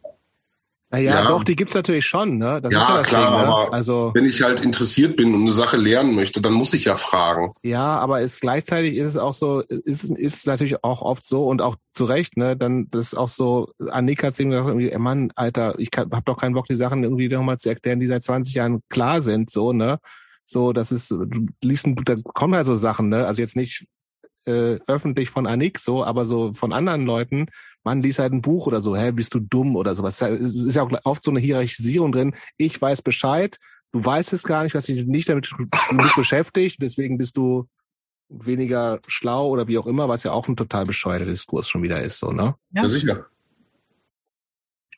Naja, ja. doch, die gibt's natürlich schon, ne? Das ja, ja klar, Ding, ne? aber also, wenn ich halt interessiert bin und eine Sache lernen möchte, dann muss ich ja fragen. Ja, aber ist gleichzeitig ist es auch so, ist, ist natürlich auch oft so und auch zu Recht, ne? Dann das ist auch so, Annika hat gesagt, irgendwie, Mann, Alter, ich kann, hab doch keinen Bock, die Sachen irgendwie nochmal zu erklären, die seit 20 Jahren klar sind, so, ne? So, das ist, du liest, da kommen halt so Sachen, ne? Also jetzt nicht äh, öffentlich von Anik so, aber so von anderen Leuten, man liest halt ein Buch oder so, hä, bist du dumm oder sowas. Es ist ja auch oft so eine Hierarchisierung drin. Ich weiß Bescheid, du weißt es gar nicht, was dich nicht damit beschäftigt, deswegen bist du weniger schlau oder wie auch immer, was ja auch ein total bescheuerter Diskurs schon wieder ist, so, ne? Ja sicher.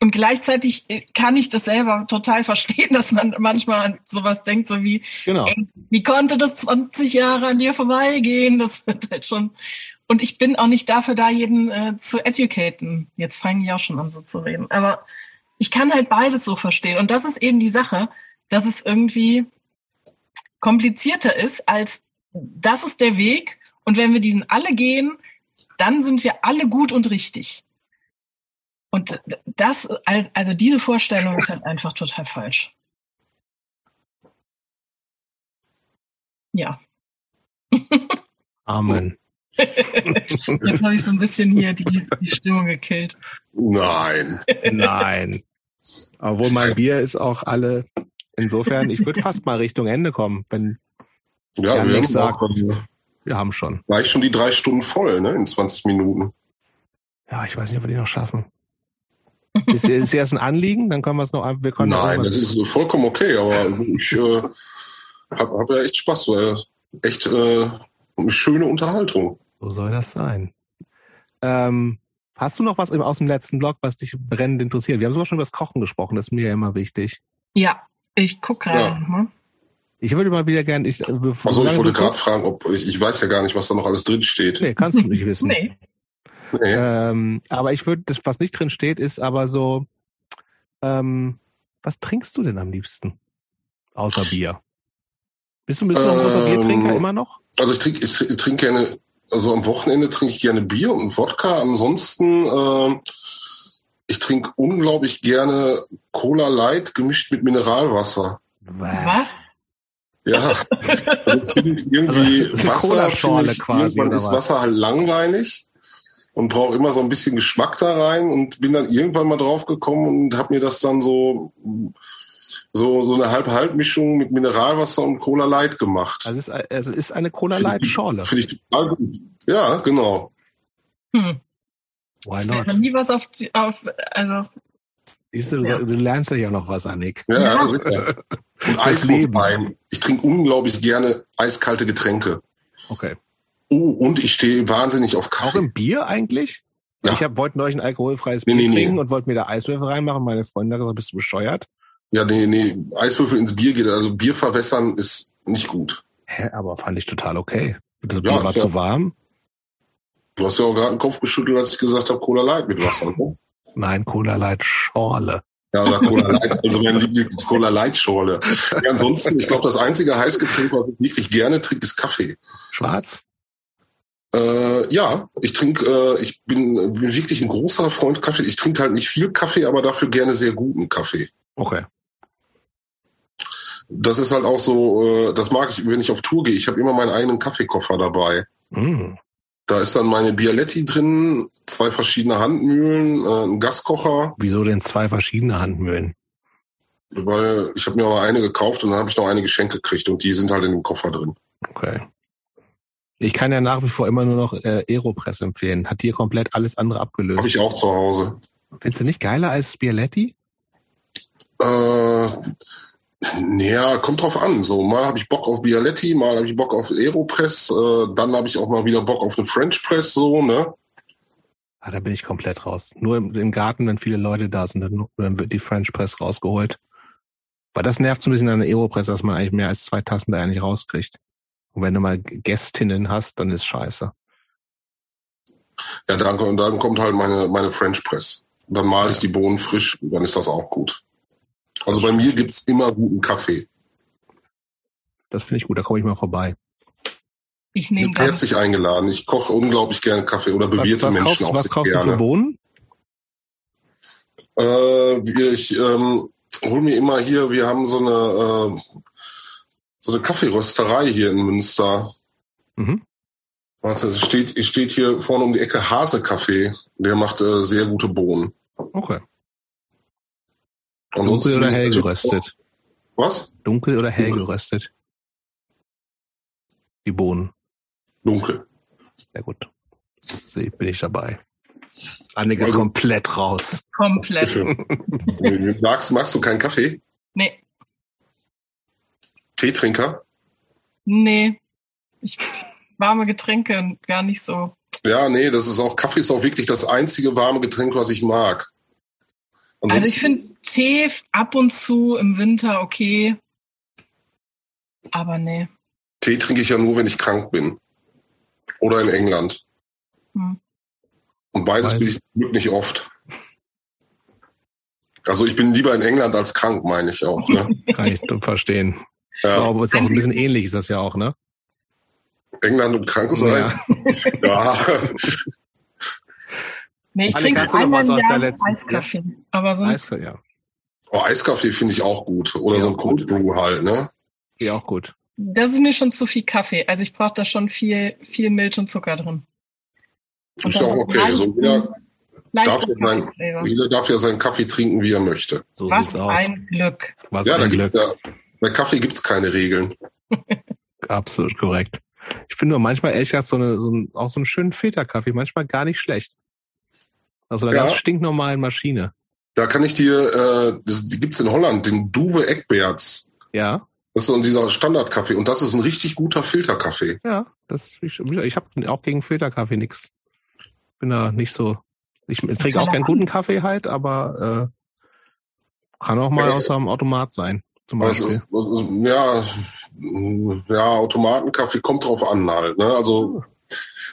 Und gleichzeitig äh, kann ich das selber total verstehen, dass man manchmal sowas denkt, so wie, genau. ey, wie konnte das 20 Jahre an dir vorbeigehen? Das wird halt schon. Und ich bin auch nicht dafür da, jeden äh, zu educaten. Jetzt fange ich auch schon an, so zu reden. Aber ich kann halt beides so verstehen. Und das ist eben die Sache, dass es irgendwie komplizierter ist, als das ist der Weg. Und wenn wir diesen alle gehen, dann sind wir alle gut und richtig. Und das, also diese Vorstellung ist halt einfach total falsch. Ja. Amen. Jetzt habe ich so ein bisschen hier die, die Stimmung gekillt. Nein. Nein. Obwohl mein Bier ist auch alle. Insofern, ich würde fast mal Richtung Ende kommen, wenn ja, wir haben, sagt, auch, wir haben schon. Gleich schon die drei Stunden voll, ne? In 20 Minuten. Ja, ich weiß nicht, ob wir die noch schaffen. Ist, ist erst ein Anliegen? Dann können wir es noch. Wir können Nein, das ist vollkommen okay, aber ich äh, habe hab ja echt Spaß, weil echt äh, eine schöne Unterhaltung. So soll das sein. Ähm, hast du noch was aus dem letzten Blog, was dich brennend interessiert? Wir haben sogar schon über das Kochen gesprochen, das ist mir ja immer wichtig. Ja, ich gucke gerade ja. mal. Ich würde mal wieder gerne. Ich, also ich wollte gerade fragen, ob ich, ich weiß ja gar nicht, was da noch alles drin steht. Nee, kannst du nicht wissen. nee. Nee. Ähm, aber ich würde, das, was nicht drin steht, ist aber so, ähm, was trinkst du denn am liebsten? Außer Bier. Bist du, bist du ein großer ähm, Biertrinker immer noch? Also ich trinke ich trink gerne, also am Wochenende trinke ich gerne Bier und Wodka. Ansonsten, äh, ich trinke unglaublich gerne Cola Light gemischt mit Mineralwasser. Was? Ja, also ich finde irgendwie also Wasser, find ich, quasi, irgendwann ist Wasser halt langweilig und brauche immer so ein bisschen Geschmack da rein und bin dann irgendwann mal drauf gekommen und habe mir das dann so so so eine Halb-Halb-Mischung mit Mineralwasser und Cola Light gemacht. Also es ist, also ist eine Cola Light Schorle. Finde ich total gut. Ja, genau. Hm. Why not? Ich nie was auf, auf also Siehst du, ja. du lernst ja noch was, Annik. Ja, ja. sicher. Und Eis muss rein. Ich trinke unglaublich gerne eiskalte Getränke. Okay. Oh, und ich stehe wahnsinnig auf Kaffee. Auch im Bier eigentlich? Ja. Ich habe heute neulich ein alkoholfreies Bier nee, nee, trinken nee. und wollte mir da Eiswürfel reinmachen. Meine Freundin hat gesagt, bist du bescheuert? Ja, nee, nee. Eiswürfel ins Bier geht. Also Bier verwässern ist nicht gut. Hä, aber fand ich total okay. Das Bier ja, war zu warm. Du hast ja auch gerade den Kopf geschüttelt, als ich gesagt habe, Cola Light mit Wasser. Ne? Nein, Cola Light Schorle. Ja, oder Cola Light, also mein Lieblings Cola Light Schorle. Ja, ansonsten, ich glaube, das einzige Heißgetränk, was ich wirklich gerne trinke, ist Kaffee. Schwarz? Äh, ja, ich trinke, äh, ich bin, bin wirklich ein großer Freund Kaffee. Ich trinke halt nicht viel Kaffee, aber dafür gerne sehr guten Kaffee. Okay. Das ist halt auch so, äh, das mag ich, wenn ich auf Tour gehe. Ich habe immer meinen eigenen Kaffeekoffer dabei. Mm. Da ist dann meine Bialetti drin, zwei verschiedene Handmühlen, äh, ein Gaskocher. Wieso denn zwei verschiedene Handmühlen? Weil ich habe mir aber eine gekauft und dann habe ich noch eine geschenkt gekriegt und die sind halt in dem Koffer drin. Okay. Ich kann ja nach wie vor immer nur noch äh, Aeropress empfehlen. Hat hier komplett alles andere abgelöst. Habe ich auch zu Hause. Findest du nicht geiler als Bialetti? Äh, naja, kommt drauf an. So, mal habe ich Bock auf Bialetti, mal habe ich Bock auf Aeropress, äh, dann habe ich auch mal wieder Bock auf eine French Press, so, ne? Ah, da bin ich komplett raus. Nur im, im Garten, wenn viele Leute da sind, dann, dann, wird die French Press rausgeholt. Weil das nervt so ein bisschen an der Aeropress, dass man eigentlich mehr als zwei Tassen da eigentlich rauskriegt. Und wenn du mal Gästinnen hast, dann ist scheiße. Ja, dann, dann kommt halt meine, meine French Press. Und dann male ich die Bohnen frisch, dann ist das auch gut. Also bei mir gibt's immer guten Kaffee. Das finde ich gut, da komme ich mal vorbei. Ich nehme Herzlich eingeladen. Ich koche unglaublich gerne Kaffee oder bewirte was, was Menschen kaufst, auch Was kaufst gerne. du für Bohnen? Äh, ich ähm, hol mir immer hier, wir haben so eine, äh, so eine Kaffeerösterei hier in Münster. Mhm. Warte, steht, steht hier vorne um die Ecke Hase Kaffee. Der macht äh, sehr gute Bohnen. Okay. Dunkel oder hell geröstet? Was? Dunkel oder hell geröstet? Die Bohnen. Dunkel. Sehr gut. Bin ich dabei. Annik ist also, komplett raus. Komplett. magst, magst du keinen Kaffee? Nee. Teetrinker? Nee. Ich warme Getränke gar nicht so. Ja, nee, das ist auch, Kaffee ist auch wirklich das einzige warme Getränk, was ich mag. Ansonsten, also ich finde Tee ab und zu im Winter okay. Aber nee. Tee trinke ich ja nur, wenn ich krank bin. Oder in England. Hm. Und beides bin ich wirklich oft. Also ich bin lieber in England als krank, meine ich auch. Ne? Kann ich verstehen. Ja. Ich glaube, ist auch ein bisschen ähnlich ist das ja auch, ne? England und krank sein. Ja. ja. Nee, ich trinke einmal im Jahr Eiskaffee. Ja. Aber sonst. Eis, ja. Oh, Eiskaffee finde ich auch gut. Oder ja, so ein Cold Brew halt, ne? Ja, auch gut. Das ist mir schon zu viel Kaffee. Also ich brauche da schon viel, viel Milch und Zucker drin. Und ist auch okay. So, ja, darf ja sein, jeder darf ja seinen Kaffee trinken, wie er möchte. So Was ein Glück. Was ja, ein Glück. Ja, bei Kaffee gibt es keine Regeln. Absolut korrekt. Ich finde nur manchmal ehrlich gesagt so, eine, so ein, auch so einen schönen Filterkaffee manchmal gar nicht schlecht. Also eine ja. ganz stinknormalen Maschine. Da kann ich dir, äh, das, die gibt's in Holland, den Duwe Eckberts. Ja. Das ist so dieser Standardkaffee und das ist ein richtig guter Filterkaffee. Ja, das ich, ich habe auch gegen Filterkaffee nix. Bin da nicht so. Ich trinke auch keinen guten Kaffee halt, aber äh, kann auch mal ja, aus einem Automat sein. Zum Beispiel. Ist, ja, ja, Automatenkaffee kommt drauf an halt. Ne? Also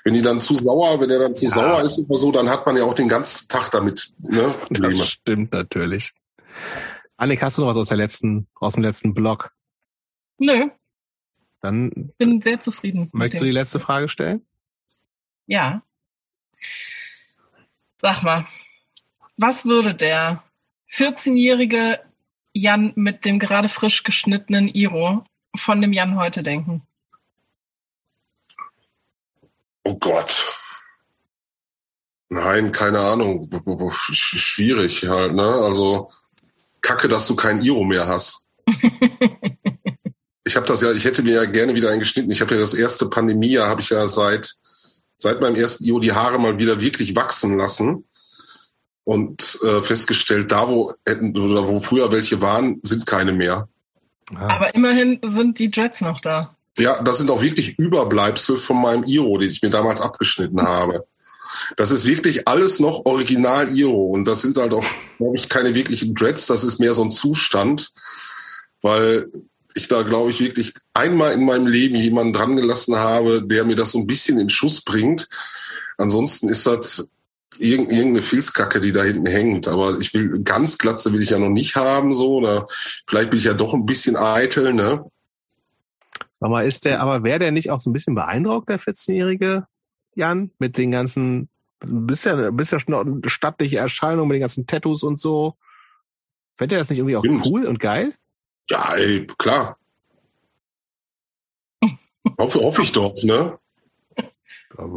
wenn die dann zu sauer, wenn der dann zu ja. sauer ist oder so, dann hat man ja auch den ganzen Tag damit. Ne? Das stimmt natürlich. Annik, hast du noch was aus der letzten, aus dem letzten Blog? Nö. Dann bin sehr zufrieden. Möchtest du die letzte Frage stellen? Ja. Sag mal, was würde der 14-jährige Jan mit dem gerade frisch geschnittenen Iro von dem Jan heute denken? Oh Gott. Nein, keine Ahnung. Schwierig halt, ne? Also Kacke, dass du kein Iro mehr hast. ich habe das ja, ich hätte mir ja gerne wieder eingeschnitten. Ich habe ja das erste Pandemiejahr, habe ich ja seit seit meinem ersten Iro die Haare mal wieder wirklich wachsen lassen und äh, festgestellt, da wo hätten oder wo früher welche waren, sind keine mehr. Ah. Aber immerhin sind die Dreads noch da. Ja, das sind auch wirklich Überbleibsel von meinem Iro, den ich mir damals abgeschnitten habe. Das ist wirklich alles noch original Iro und das sind halt auch, glaube ich, keine wirklichen Dreads, das ist mehr so ein Zustand, weil ich da, glaube ich, wirklich einmal in meinem Leben jemanden dran gelassen habe, der mir das so ein bisschen in Schuss bringt. Ansonsten ist das irgendeine Filzkacke, die da hinten hängt. Aber ich will ganz glatze will ich ja noch nicht haben, so. Oder vielleicht bin ich ja doch ein bisschen eitel, ne? Sag mal, ist der, aber wäre der nicht auch so ein bisschen beeindruckt, der 14-jährige Jan, mit den ganzen, bist ja schon stattliche Erscheinung mit den ganzen Tattoos und so. Fände er das nicht irgendwie auch Stimmt. cool und geil? Ja, ey, klar. hoffe, hoffe ich doch, ne?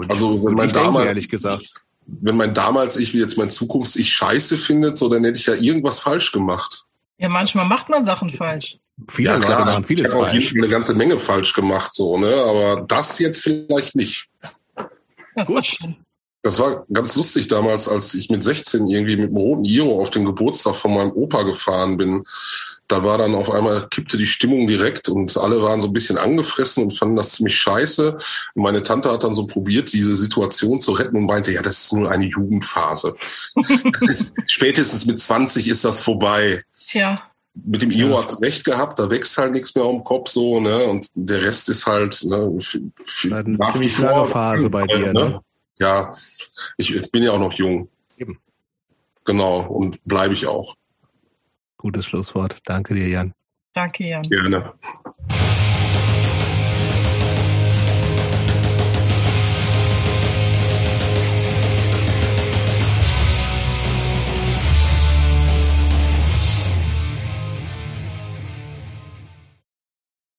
Also, wenn man damals, ehrlich gesagt. Wenn mein damals ich, wie jetzt mein Zukunfts-Ich scheiße findet, so, dann hätte ich ja irgendwas falsch gemacht. Ja, manchmal macht man Sachen falsch. Viele ja, klar, machen vieles ich falsch. Auch eine ganze Menge falsch gemacht, so, ne? Aber das jetzt vielleicht nicht. Das Gut. ist schön. Das war ganz lustig damals, als ich mit 16 irgendwie mit einem roten Iro auf den Geburtstag von meinem Opa gefahren bin. Da war dann auf einmal, kippte die Stimmung direkt und alle waren so ein bisschen angefressen und fanden das ziemlich scheiße. Und meine Tante hat dann so probiert, diese Situation zu retten und meinte, ja, das ist nur eine Jugendphase. ist, spätestens mit 20 ist das vorbei. Tja mit dem Io hat's recht gehabt, da wächst halt nichts mehr um Kopf so, ne? Und der Rest ist halt, ne, eine ziemlich lange Phase bei dir, ne? ne? Ja, ich, bin ja auch noch jung. Eben. Genau, und bleibe ich auch. Gutes Schlusswort. Danke dir, Jan. Danke, Jan. Gerne.